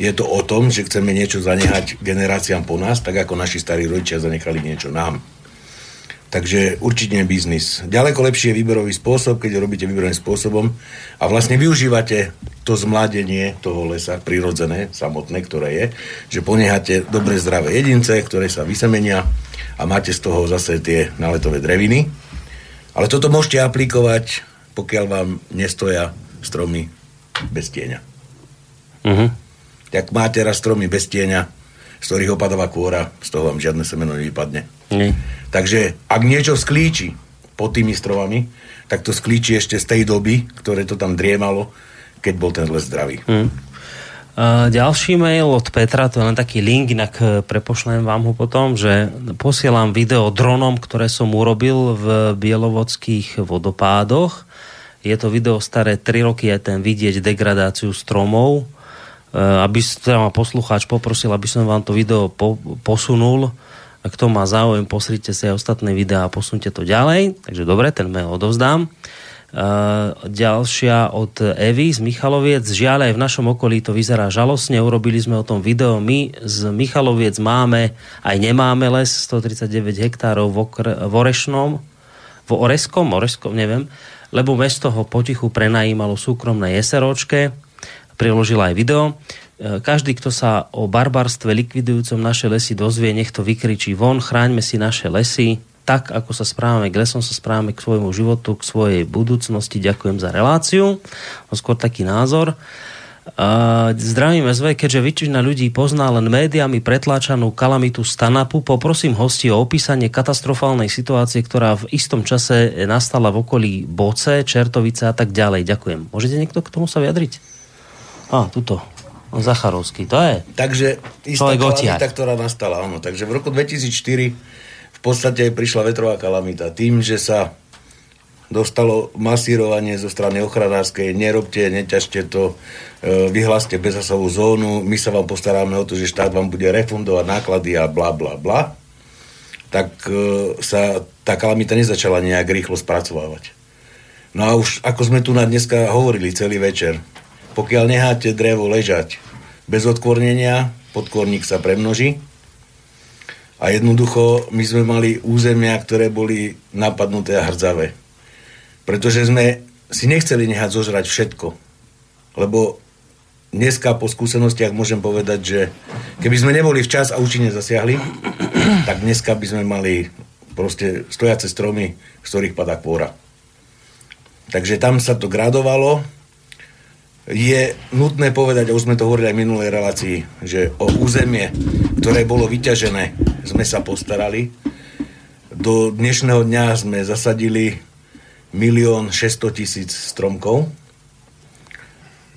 Je to o tom, že chceme niečo zanehať generáciám po nás, tak ako naši starí rodičia zanechali niečo nám. Takže určite nie biznis. Ďaleko lepší je výberový spôsob, keď robíte výberovým spôsobom a vlastne využívate to zmladenie toho lesa, prirodzené, samotné, ktoré je, že ponecháte dobre zdravé jedince, ktoré sa vysemenia a máte z toho zase tie naletové dreviny ale toto môžete aplikovať, pokiaľ vám nestoja stromy bez tieňa. Uh-huh. Tak máte raz stromy bez tieňa, z ktorých opadáva kôra, z toho vám žiadne semeno nevypadne. Uh-huh. Takže ak niečo sklíči, pod tými stromami, tak to sklíči ešte z tej doby, ktoré to tam driemalo, keď bol ten les zdravý. Hmm. Ďalší mail od Petra, to je len taký link, inak e, prepošlem vám ho potom, že posielam video dronom, ktoré som urobil v bielovodských vodopádoch. Je to video staré 3 roky, aj ten vidieť degradáciu stromov. Uh, aby teda ma poslucháč poprosil, aby som vám to video po, posunul. Ak to má záujem, posrite si aj ostatné videá a posunte to ďalej. Takže dobre, ten mail odovzdám. Uh, ďalšia od Evy z Michaloviec. Žiaľ aj v našom okolí to vyzerá žalostne. Urobili sme o tom video. My z Michaloviec máme, aj nemáme les, 139 hektárov v, okre, v Orešnom, v Oreskom, Oreskom, neviem, lebo mesto ho potichu prenajímalo súkromné jeseročke. Priložila aj video. Uh, každý, kto sa o barbarstve likvidujúcom naše lesy dozvie, nech to vykričí von, chráňme si naše lesy, tak, ako sa správame k lesom, sa správame k svojmu životu, k svojej budúcnosti. Ďakujem za reláciu. No, skôr taký názor. Uh, zdravím SV, keďže väčšina ľudí pozná len médiami pretláčanú kalamitu Stanapu, poprosím hosti o opísanie katastrofálnej situácie, ktorá v istom čase nastala v okolí Boce, Čertovice a tak ďalej. Ďakujem. Môžete niekto k tomu sa vyjadriť? Á, tuto. Zacharovský, to je. Takže istá kalamita, ktorá nastala, áno. Takže v roku 2004 v podstate prišla vetrová kalamita. Tým, že sa dostalo masírovanie zo strany ochranárskej, nerobte, neťažte to, e, vyhláste bezasovú zónu, my sa vám postaráme o to, že štát vám bude refundovať náklady a bla bla bla, tak e, sa tá kalamita nezačala nejak rýchlo spracovávať. No a už ako sme tu na dneska hovorili celý večer, pokiaľ necháte drevo ležať bez odkvornenia, podkorník sa premnoží, a jednoducho my sme mali územia, ktoré boli napadnuté a hrdzavé. Pretože sme si nechceli nehať zožrať všetko. Lebo dneska po skúsenostiach môžem povedať, že keby sme neboli včas a účinne zasiahli, tak dneska by sme mali proste stojace stromy, z ktorých padá kôra. Takže tam sa to gradovalo, je nutné povedať, a už sme to hovorili aj v minulej relácii, že o územie, ktoré bolo vyťažené, sme sa postarali. Do dnešného dňa sme zasadili milión 600 tisíc stromkov.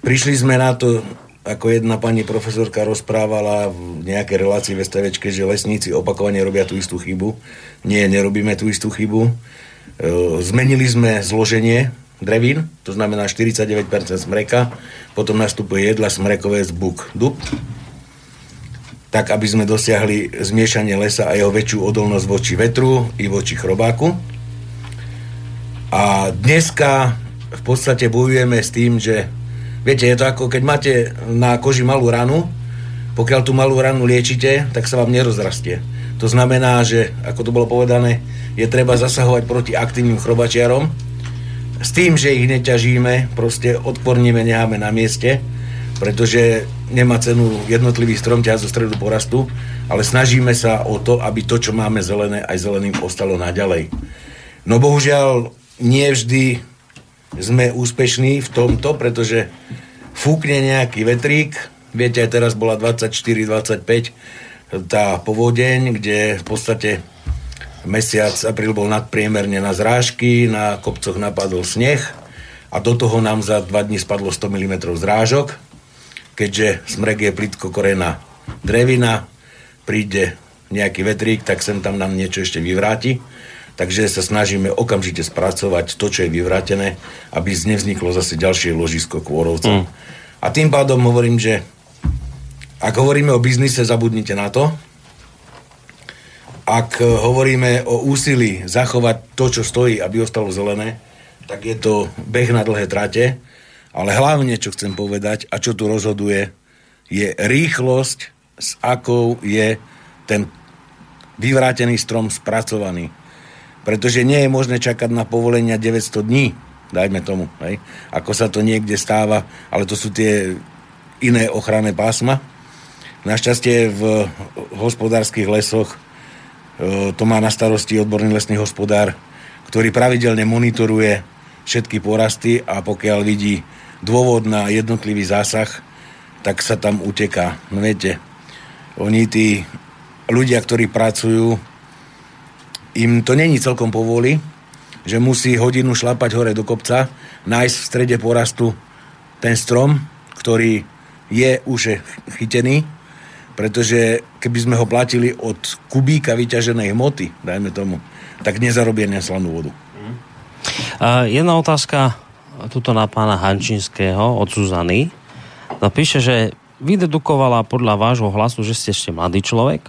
Prišli sme na to, ako jedna pani profesorka rozprávala v nejakej relácii v STVčke, že lesníci opakovane robia tú istú chybu. Nie, nerobíme tú istú chybu. E, zmenili sme zloženie drevín, to znamená 49% smreka, potom nastupuje jedla smrekové z buk dub, tak aby sme dosiahli zmiešanie lesa a jeho väčšiu odolnosť voči vetru i voči chrobáku. A dneska v podstate bojujeme s tým, že viete, je to ako keď máte na koži malú ranu, pokiaľ tú malú ranu liečite, tak sa vám nerozrastie. To znamená, že, ako to bolo povedané, je treba zasahovať proti aktívnym chrobačiarom, s tým, že ich neťažíme, proste odporníme, necháme na mieste, pretože nemá cenu jednotlivý strom ťahať zo stredu porastu, ale snažíme sa o to, aby to, čo máme zelené, aj zeleným ostalo naďalej. No bohužiaľ, nie vždy sme úspešní v tomto, pretože fúkne nejaký vetrík, viete, aj teraz bola 24-25 tá povodeň, kde v podstate Mesiac apríl bol nadpriemerne na zrážky, na kopcoch napadol sneh a do toho nám za dva dní spadlo 100 mm zrážok. Keďže smrek je plitko korená drevina, príde nejaký vetrík, tak sem tam nám niečo ešte vyvráti. Takže sa snažíme okamžite spracovať to, čo je vyvrátené, aby nevzniklo zase ďalšie ložisko kôrovca. Mm. A tým pádom hovorím, že ak hovoríme o biznise, zabudnite na to, ak hovoríme o úsilí zachovať to, čo stojí, aby ostalo zelené, tak je to beh na dlhé trate, ale hlavne, čo chcem povedať a čo tu rozhoduje, je rýchlosť, s akou je ten vyvrátený strom spracovaný. Pretože nie je možné čakať na povolenia 900 dní, dajme tomu, hej, ako sa to niekde stáva, ale to sú tie iné ochranné pásma. Našťastie v hospodárskych lesoch E, to má na starosti odborný lesný hospodár, ktorý pravidelne monitoruje všetky porasty a pokiaľ vidí dôvod na jednotlivý zásah, tak sa tam uteká. No viete, oni tí ľudia, ktorí pracujú, im to není celkom povoli, že musí hodinu šlapať hore do kopca, nájsť v strede porastu ten strom, ktorý je už chytený, pretože keby sme ho platili od kubíka vyťaženej hmoty, dajme tomu, tak nezarobí na slanú vodu. Jedna otázka tuto na pána Hančinského od Zuzany. No píše, že vydedukovala podľa vášho hlasu, že ste ešte mladý človek.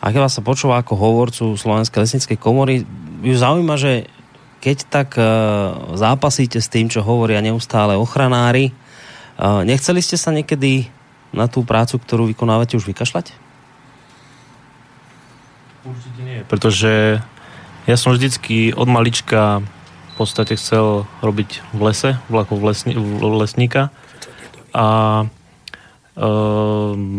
A keď vás sa počúva ako hovorcu Slovenskej lesníckej komory, ju zaujíma, že keď tak uh, zápasíte s tým, čo hovoria neustále ochranári, uh, nechceli ste sa niekedy na tú prácu, ktorú vykonávate, už vykašľať? Určite nie. Pretože ja som vždycky od malička podstate chcel robiť v lese, vlakov lesni, lesníka. A e,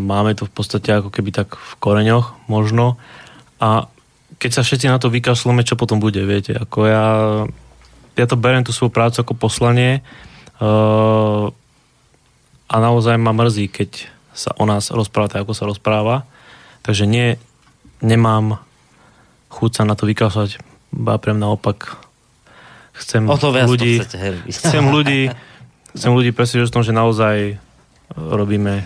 máme to v podstate ako keby tak v koreňoch možno. A keď sa všetci na to vykašľame, čo potom bude, viete, ako ja ja to beriem tú svoju prácu ako poslanie e, a naozaj ma mrzí, keď sa o nás rozpráva tak, ako sa rozpráva. Takže nie, nemám chuť sa na to vykašľať, ba prem naopak chcem O to viac to ľudí, chcete, hej. chcem ľudí, chcem ľudí presvedčiť o tom, že naozaj robíme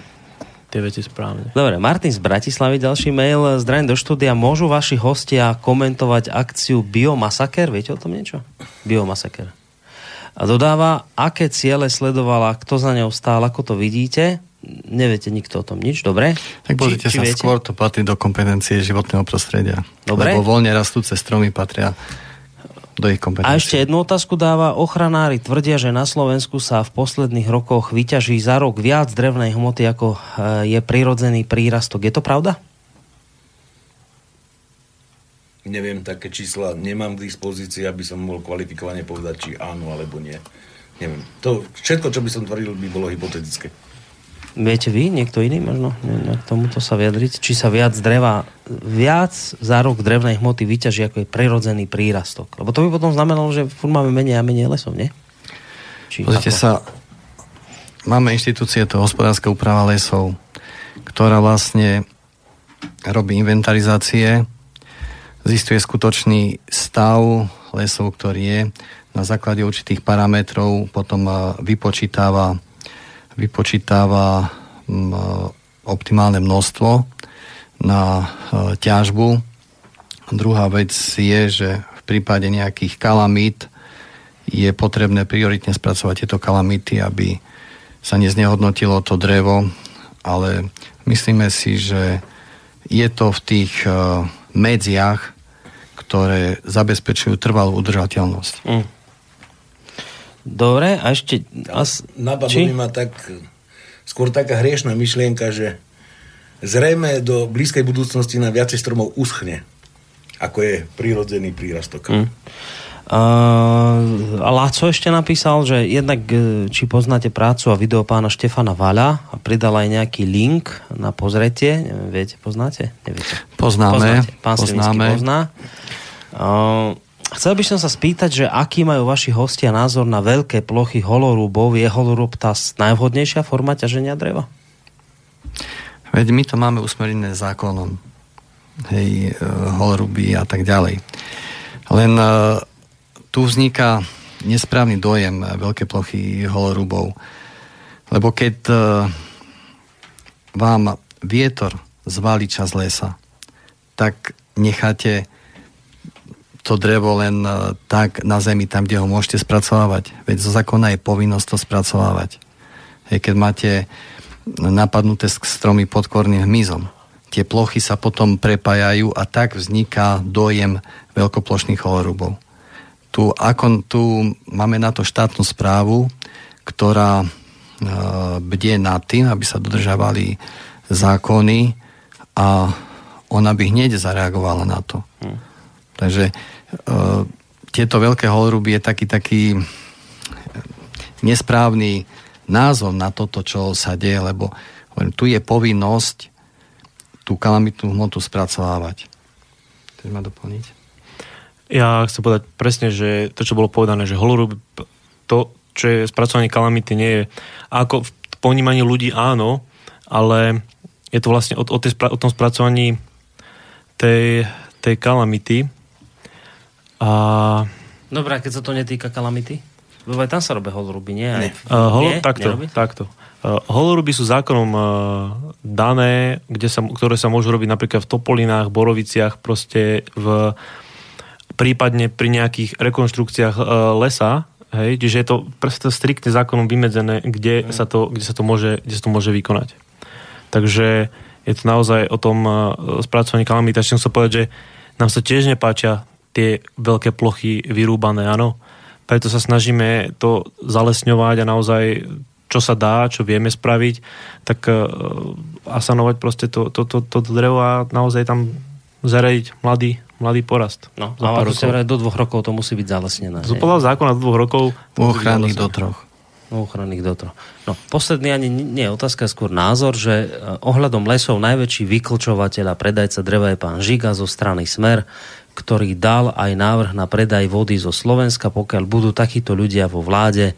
tie veci správne. Dobre, Martin z Bratislavy, ďalší mail. Zdravím do štúdia. Môžu vaši hostia komentovať akciu Biomasaker? Viete o tom niečo? Biomasaker. A dodáva, aké ciele sledovala, kto za ňou stál, ako to vidíte. Neviete nikto o tom nič, dobre? Tak pozrite sa, viete? skôr to patrí do kompetencie životného prostredia. Dobre. Lebo voľne rastúce stromy patria do ich kompetencie. A ešte jednu otázku dáva. Ochranári tvrdia, že na Slovensku sa v posledných rokoch vyťaží za rok viac drevnej hmoty, ako e, je prirodzený prírastok. Je to pravda? Neviem, také čísla nemám k dispozícii, aby som mohol kvalifikovane povedať, či áno alebo nie. Neviem. To, všetko, čo by som tvrdil, by bolo hypotetické. Viete vy, niekto iný možno ne, k tomuto sa vyjadriť? Či sa viac dreva, viac za rok drevnej hmoty vyťaží, ako je prirodzený prírastok? Lebo to by potom znamenalo, že furt máme menej a menej lesov, nie? Či Pozrite ako? sa, máme inštitúcie, to hospodárska úprava lesov, ktorá vlastne robí inventarizácie, zistuje skutočný stav lesov, ktorý je, na základe určitých parametrov potom vypočítava, vypočítava optimálne množstvo na eh, ťažbu. Druhá vec je, že v prípade nejakých kalamít je potrebné prioritne spracovať tieto kalamity, aby sa neznehodnotilo to drevo, ale myslíme si, že je to v tých uh, medziach, ktoré zabezpečujú trvalú udržateľnosť. Mm. Dobre, a ešte... As... Napadlo mi ma tak, skôr taká hriešná myšlienka, že zrejme do blízkej budúcnosti na viacej stromov uschne, ako je prírodzený prírastok. Mm. Uh, a Láco ešte napísal, že jednak e, či poznáte prácu a video pána Štefana Vaľa a pridal aj nejaký link na pozretie. Neviem, viete, poznáte? Neviete. Poznáme, Poznáte. Pán poznáme. pozná. Uh, chcel by som sa spýtať, že aký majú vaši hostia názor na veľké plochy holorúbov? Je holorúb tá najvhodnejšia forma ťaženia dreva? Veď my to máme usmerené zákonom. Hej, e, holoruby a tak ďalej. Len e, tu vzniká nesprávny dojem e, veľké plochy holorubov. Lebo keď vám vietor zvalí čas lesa, tak necháte to drevo len e, tak na zemi, tam, kde ho môžete spracovávať. Veď zo zákona je povinnosť to spracovávať. Hej, keď máte napadnuté stromy pod korným hmyzom, tie plochy sa potom prepájajú a tak vzniká dojem veľkoplošných holorubov. Tu, ako, tu máme na to štátnu správu, ktorá e, bdie nad tým, aby sa dodržavali zákony a ona by hneď zareagovala na to. Hm. Takže tieto veľké holoruby je taký taký nesprávny názov na toto, čo sa deje, lebo hovorím, tu je povinnosť tú kalamitnú hmotu spracovávať. Chceš ma doplniť? Ja chcem povedať presne, že to, čo bolo povedané, že holorub, to, čo je spracovanie kalamity, nie je ako v ponímaní ľudí áno, ale je to vlastne o, o, tej, o tom spracovaní tej, tej kalamity a Dobre, a keď sa to netýka kalamity? Lebo aj tam sa robia holoruby, nie? Aj, Uh, holo, nie? takto, Nerobí? takto. Uh, holoruby sú zákonom uh, dané, kde sa, ktoré sa môžu robiť napríklad v Topolinách, Boroviciach, proste v prípadne pri nejakých rekonštrukciách uh, lesa, hej, čiže je to proste striktne zákonom vymedzené, kde, sa to, kde, sa to môže, kde sa to môže vykonať. Takže je to naozaj o tom uh, spracovaní kalamity. Som chcel povedať, že nám sa tiež nepáčia tie veľké plochy vyrúbané, áno. Preto sa snažíme to zalesňovať a naozaj čo sa dá, čo vieme spraviť, tak uh, asanovať proste to, to, to, to drevo a naozaj tam zaradiť mladý, mladý porast. No, Za a pár ako ste rokov. vraj, do dvoch rokov to musí byť zalesnené. Z podľa zákona do dvoch rokov to byť Ochranných do troch. No, ochranných do troch. No, posledný ani nie je otázka, skôr názor, že eh, ohľadom lesov najväčší vyklčovateľ a predajca dreva je pán Žiga zo strany Smer, ktorý dal aj návrh na predaj vody zo Slovenska, pokiaľ budú takíto ľudia vo vláde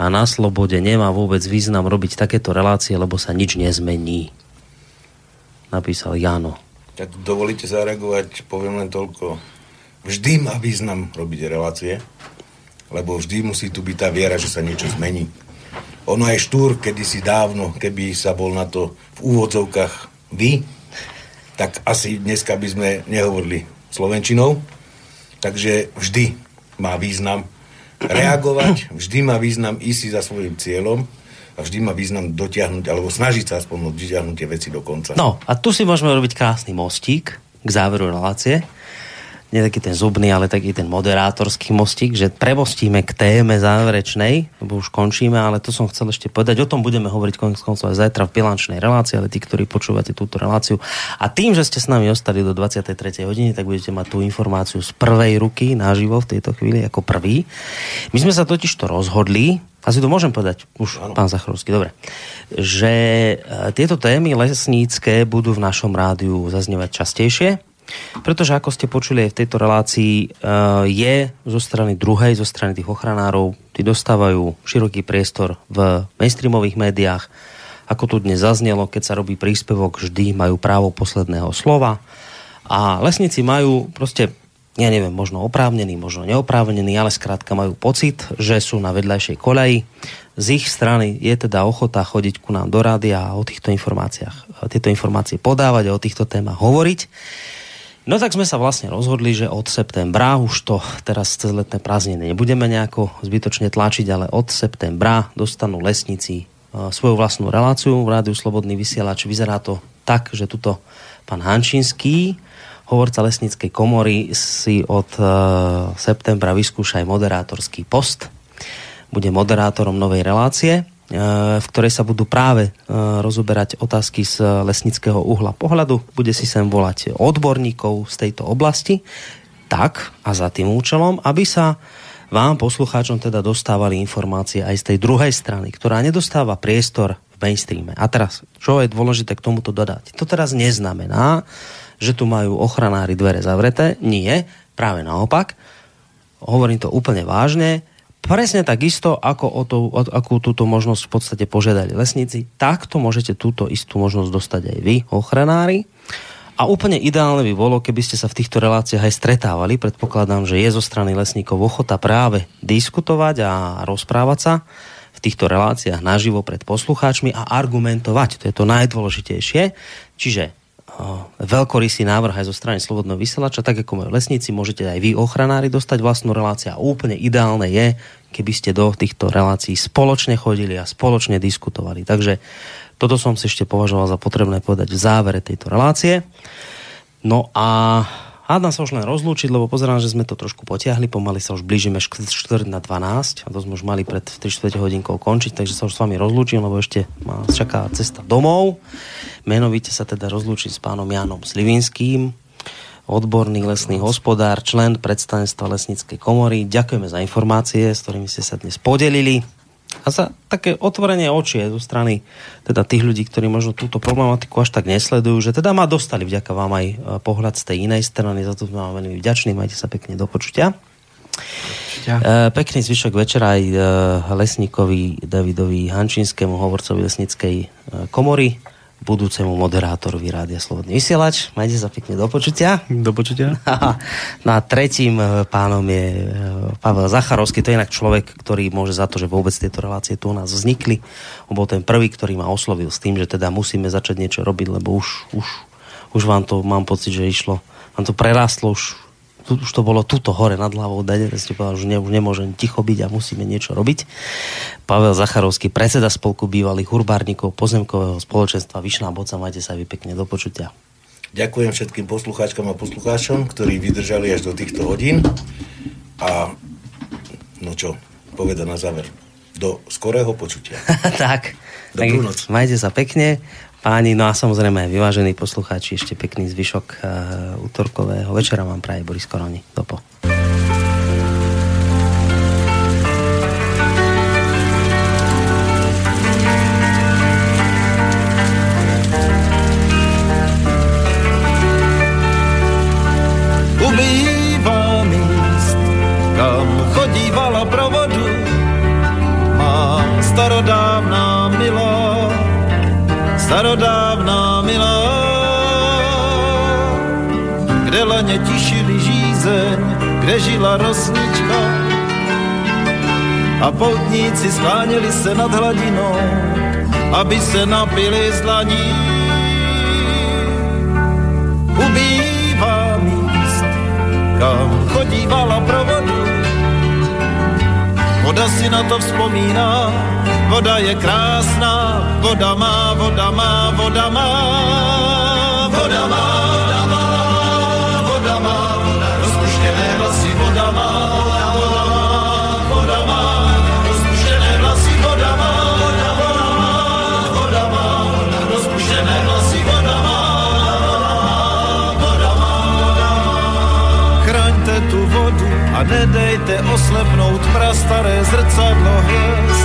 a na slobode nemá vôbec význam robiť takéto relácie, lebo sa nič nezmení. Napísal Jano. Tak dovolíte zareagovať, poviem len toľko. Vždy má význam robiť relácie, lebo vždy musí tu byť tá viera, že sa niečo zmení. Ono aj štúr, kedysi dávno, keby sa bol na to v úvodzovkách vy, tak asi dneska by sme nehovorili slovenčinou. Takže vždy má význam reagovať, vždy má význam ísť za svojim cieľom a vždy má význam dotiahnuť, alebo snažiť sa aspoň dotiahnuť tie veci do konca. No, a tu si môžeme robiť krásny mostík k záveru relácie. Nie taký ten zubný, ale taký ten moderátorský mostík, že premostíme k téme záverečnej, lebo už končíme, ale to som chcel ešte povedať. O tom budeme hovoriť konec koncov aj zajtra v bilančnej relácii, ale tí, ktorí počúvate túto reláciu. A tým, že ste s nami ostali do 23. hodiny, tak budete mať tú informáciu z prvej ruky naživo v tejto chvíli ako prvý. My sme sa totiž to rozhodli, asi to môžem povedať už, ano. pán Zachorovský, dobre, že e, tieto témy lesnícke budú v našom rádiu zaznievať častejšie, pretože ako ste počuli aj v tejto relácii, e, je zo strany druhej, zo strany tých ochranárov, tí dostávajú široký priestor v mainstreamových médiách. Ako tu dnes zaznelo, keď sa robí príspevok, vždy majú právo posledného slova. A lesníci majú proste, ja neviem, možno oprávnený, možno neoprávnený, ale skrátka majú pocit, že sú na vedľajšej koleji. Z ich strany je teda ochota chodiť ku nám do rádia a o týchto informáciách, tieto informácie podávať a o týchto témach hovoriť. No tak sme sa vlastne rozhodli, že od septembra, už to teraz cez letné prázdniny nebudeme nejako zbytočne tlačiť, ale od septembra dostanú lesníci e, svoju vlastnú reláciu v Rádiu Slobodný vysielač. Vyzerá to tak, že tuto pán Hančinský, hovorca lesníckej komory, si od e, septembra vyskúša aj moderátorský post. Bude moderátorom novej relácie v ktorej sa budú práve rozoberať otázky z lesnického uhla pohľadu. Bude si sem volať odborníkov z tejto oblasti, tak a za tým účelom, aby sa vám, poslucháčom, teda dostávali informácie aj z tej druhej strany, ktorá nedostáva priestor v mainstreame. A teraz, čo je dôležité k tomuto dodať? To teraz neznamená, že tu majú ochranári dvere zavreté. Nie, práve naopak. Hovorím to úplne vážne presne tak isto, ako o, to, o akú túto možnosť v podstate požiadali lesníci, takto môžete túto istú možnosť dostať aj vy, ochranári. A úplne ideálne by bolo, keby ste sa v týchto reláciách aj stretávali. Predpokladám, že je zo strany lesníkov ochota práve diskutovať a rozprávať sa v týchto reláciách naživo pred poslucháčmi a argumentovať. To je to najdôležitejšie. Čiže veľkorysý návrh aj zo strany Slobodného vysielača, tak ako majú lesníci, môžete aj vy, ochranári, dostať vlastnú reláciu. A úplne ideálne je, keby ste do týchto relácií spoločne chodili a spoločne diskutovali. Takže toto som si ešte považoval za potrebné povedať v závere tejto relácie. No a hádam sa už len rozlúčiť, lebo pozerám, že sme to trošku potiahli, pomaly sa už blížime 4 na 12 a to sme už mali pred 3 4 hodinkou končiť, takže sa už s vami rozlúčim, lebo ešte ma čaká cesta domov. Menovite sa teda rozlúčiť s pánom Jánom Slivinským, odborný lesný hospodár, člen predstavenstva Lesníckej komory. Ďakujeme za informácie, s ktorými ste sa dnes podelili a za také otvorenie očie zo strany teda tých ľudí, ktorí možno túto problematiku až tak nesledujú, že teda ma dostali vďaka vám aj pohľad z tej inej strany, za to sme vám veľmi vďační, majte sa pekne do počutia. E, pekný zvyšok večera aj e, lesníkovi Davidovi Hančinskému, hovorcovi lesníckej e, komory. Budúcemu moderátorovi Rádia Slobodný vysielač. Majte sa pekne do počutia. Do počutia. [LAUGHS] No a tretím e, pánom je e, Pavel Zacharovský, to je inak človek, ktorý môže za to, že vôbec tieto relácie tu u nás vznikli. On bol ten prvý, ktorý ma oslovil s tým, že teda musíme začať niečo robiť, lebo už, už, už vám to, mám pocit, že išlo, vám to prerastlo už tu, už to bolo tuto hore nad hlavou, dane, ste povedal, že ne, už nemôžem ticho byť a musíme niečo robiť. Pavel Zacharovský, predseda spolku bývalých urbárnikov pozemkového spoločenstva Vyšná Boca, majte sa vy pekne do počutia. Ďakujem všetkým poslucháčkom a poslucháčom, ktorí vydržali až do týchto hodín. A no čo, poveda na záver. Do skorého počutia. [LAUGHS] tak, Dobrú noc. majte sa pekne. Páni, no a samozrejme aj vyvážení poslucháči, ešte pekný zvyšok uh, útorkového večera vám praje Boris Koroni. Dopo. Starodávná milá, kde laně tišili žízeň, kde žila rosnička. A poutníci skláněli se nad hladinou, aby se napili z dlaní. Ubývá míst, kam chodívala pro vodu. Voda si na to vzpomíná, voda je krásná, voda má, voda má, voda má, voda má, vlasy, voda voda má, voda vlasy, voda má, voda rozpuštěné vlasy, voda má, voda. Chraňte tu vodu a nedejte oslepnout prastaré zrcadlo hvězd.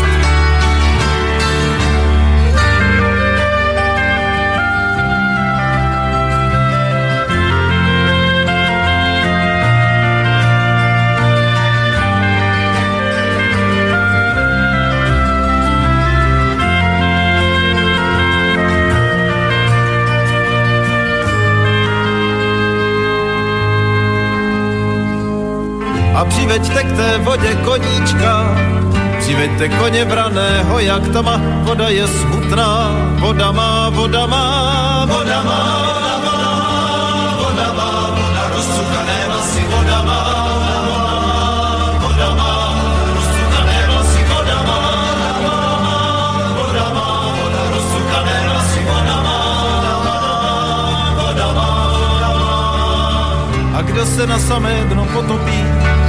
A přiveďte k té vodě koníčka. Přiveďte koně vraného, jak ta má, voda je smutná, voda má, voda má, voda má, voda voda má, voda voda má, voda má, voda voda voda rozcukané vlasy, voda voda má, voda. A kdo se na samé dno potopí,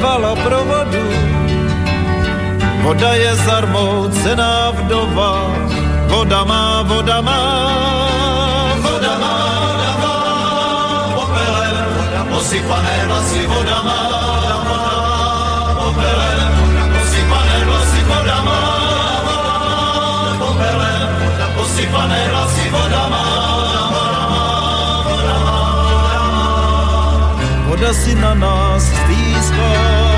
kam chodívala pro vodu. Voda je zarmoucená vdova, voda má, voda má, voda má, voda má, popelem, osypané vlasy, voda má, si na nás stýská,